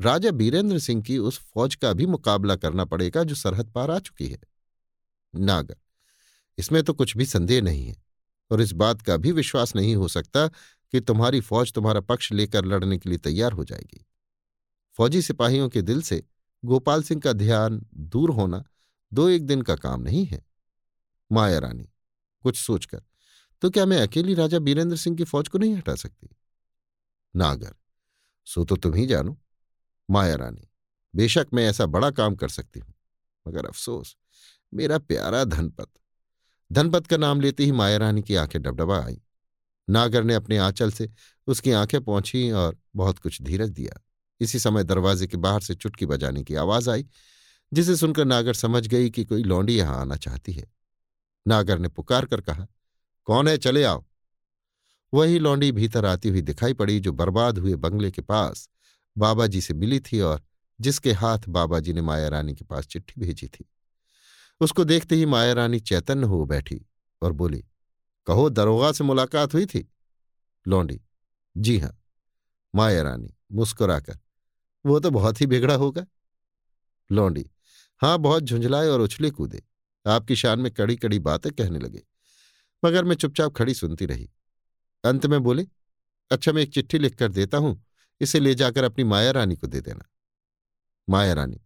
राजा बीरेंद्र सिंह की उस फौज का भी मुकाबला करना पड़ेगा जो सरहद पार आ चुकी है। नागर, इसमें तो कुछ भी संदेह नहीं है और इस बात का भी विश्वास नहीं हो सकता कि तुम्हारी फौज तुम्हारा पक्ष लेकर लड़ने के लिए तैयार हो जाएगी। फौजी सिपाहियों के दिल से गोपाल सिंह का ध्यान दूर होना दो एक दिन का काम नहीं है। माया रानी, कुछ सोचकर तो क्या मैं अकेली राजा बीरेंद्र सिंह की फौज को नहीं हटा सकती? नागर सो तो तुम ही जानो, माया रानी। बेशक मैं ऐसा बड़ा काम कर सकती हूँ, मगर अफसोस, मेरा प्यारा धनपत। धनपत का नाम लेते ही माया रानी की आँखें डबडबा आई। नागर ने अपने आंचल से उसकी आँखें पहुँची और बहुत कुछ धीरज दिया। इसी समय दरवाजे के बाहर से चुटकी बजाने की आवाज़ आई, जिसे सुनकर नागर समझ गई कि कोई लौंडी यहाँ आना चाहती है। नागर ने पुकार कर कहा कौन है? चले आओ। वही लौंडी भीतर आती हुई दिखाई पड़ी जो बर्बाद हुए बंगले के पास बाबा जी से मिली थी और जिसके हाथ बाबा जी ने माया रानी के पास चिट्ठी भेजी थी। उसको देखते ही माया रानी चैतन्य हो बैठी और बोली, कहो, दरोगा से मुलाकात हुई थी? लौंडी, जी हाँ। माया रानी मुस्कुराकर, वो तो बहुत ही बिगड़ा होगा। लौंडी, हाँ, बहुत झुंझलाए और उछले कूदे। आपकी शान में कड़ी कड़ी बातें कहने लगे। मगर मैं चुपचाप खड़ी सुनती रही। अंत में बोले अच्छा मैं एक चिट्ठी लिखकर देता हूँ, इसे ले जाकर अपनी माया रानी को दे देना। माया रानी?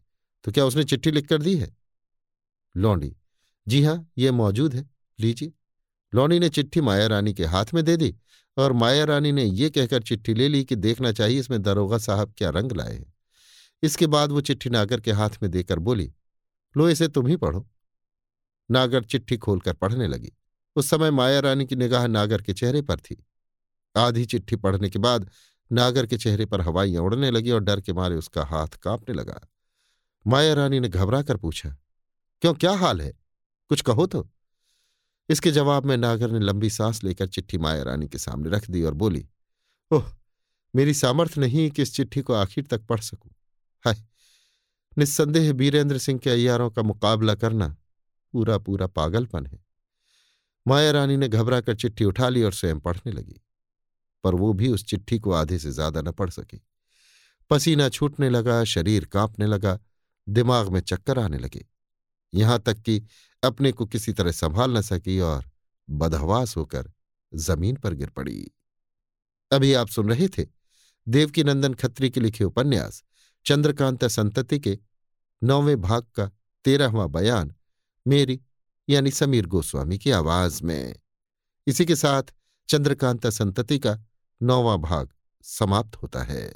तो क्या उसने चिट्ठी लिखकर दी है? लौंडी, जी हाँ यह मौजूद है, लीजिए। लौंडी ने चिट्ठी माया रानी के हाथ में दे दी और माया रानी ने यह कहकर चिट्ठी ले ली कि देखना चाहिए इसमें दरोगा साहब क्या रंग लाए हैं। इसके बाद वो चिट्ठी नागर के हाथ में देकर बोली, लो इसे तुम ही पढ़ो। नागर चिट्ठी खोलकर पढ़ने लगी। उस समय माया रानी की निगाह नागर के चेहरे पर थी। आधी चिट्ठी पढ़ने के बाद नागर के चेहरे पर हवाइयाँ उड़ने लगी और डर के मारे उसका हाथ कांपने लगा। माया रानी ने घबरा कर पूछा, क्यों, क्या हाल है? कुछ कहो तो? इसके जवाब में नागर ने लंबी सांस लेकर चिट्ठी माया रानी के सामने रख दी और बोली, ओह, मेरी सामर्थ्य नहीं कि इस चिट्ठी को आखिर तक पढ़ सकूँ। हाय, निस्संदेह बीरेंद्र सिंह के अयारों का मुकाबला करना पूरा पूरा पागलपन है। माया रानी ने घबरा कर चिट्ठी उठा ली और स्वयं पढ़ने लगी। पर वो भी उस चिट्ठी को आधे से ज़्यादा न पढ़ सकी। पसीना छूटने लगा, शरीर कांपने लगा, दिमाग में चक्कर आने लगे। यहाँ तक कि अपने को किसी तरह संभाल न सकी और बदहवास होकर ज़मीन पर गिर पड़ी। अभी आप सुन रहे थे देवकी नंदन खत्री के लिखे उपन्यास, चंद्रकांता संतति के नौवें भाग का तेरहवां बयान, मेरी यानी समीर गोस्वामी की आवाज़ में। इसी के साथ चंद्रकांता संतति का नौवां भाग समाप्त होता है।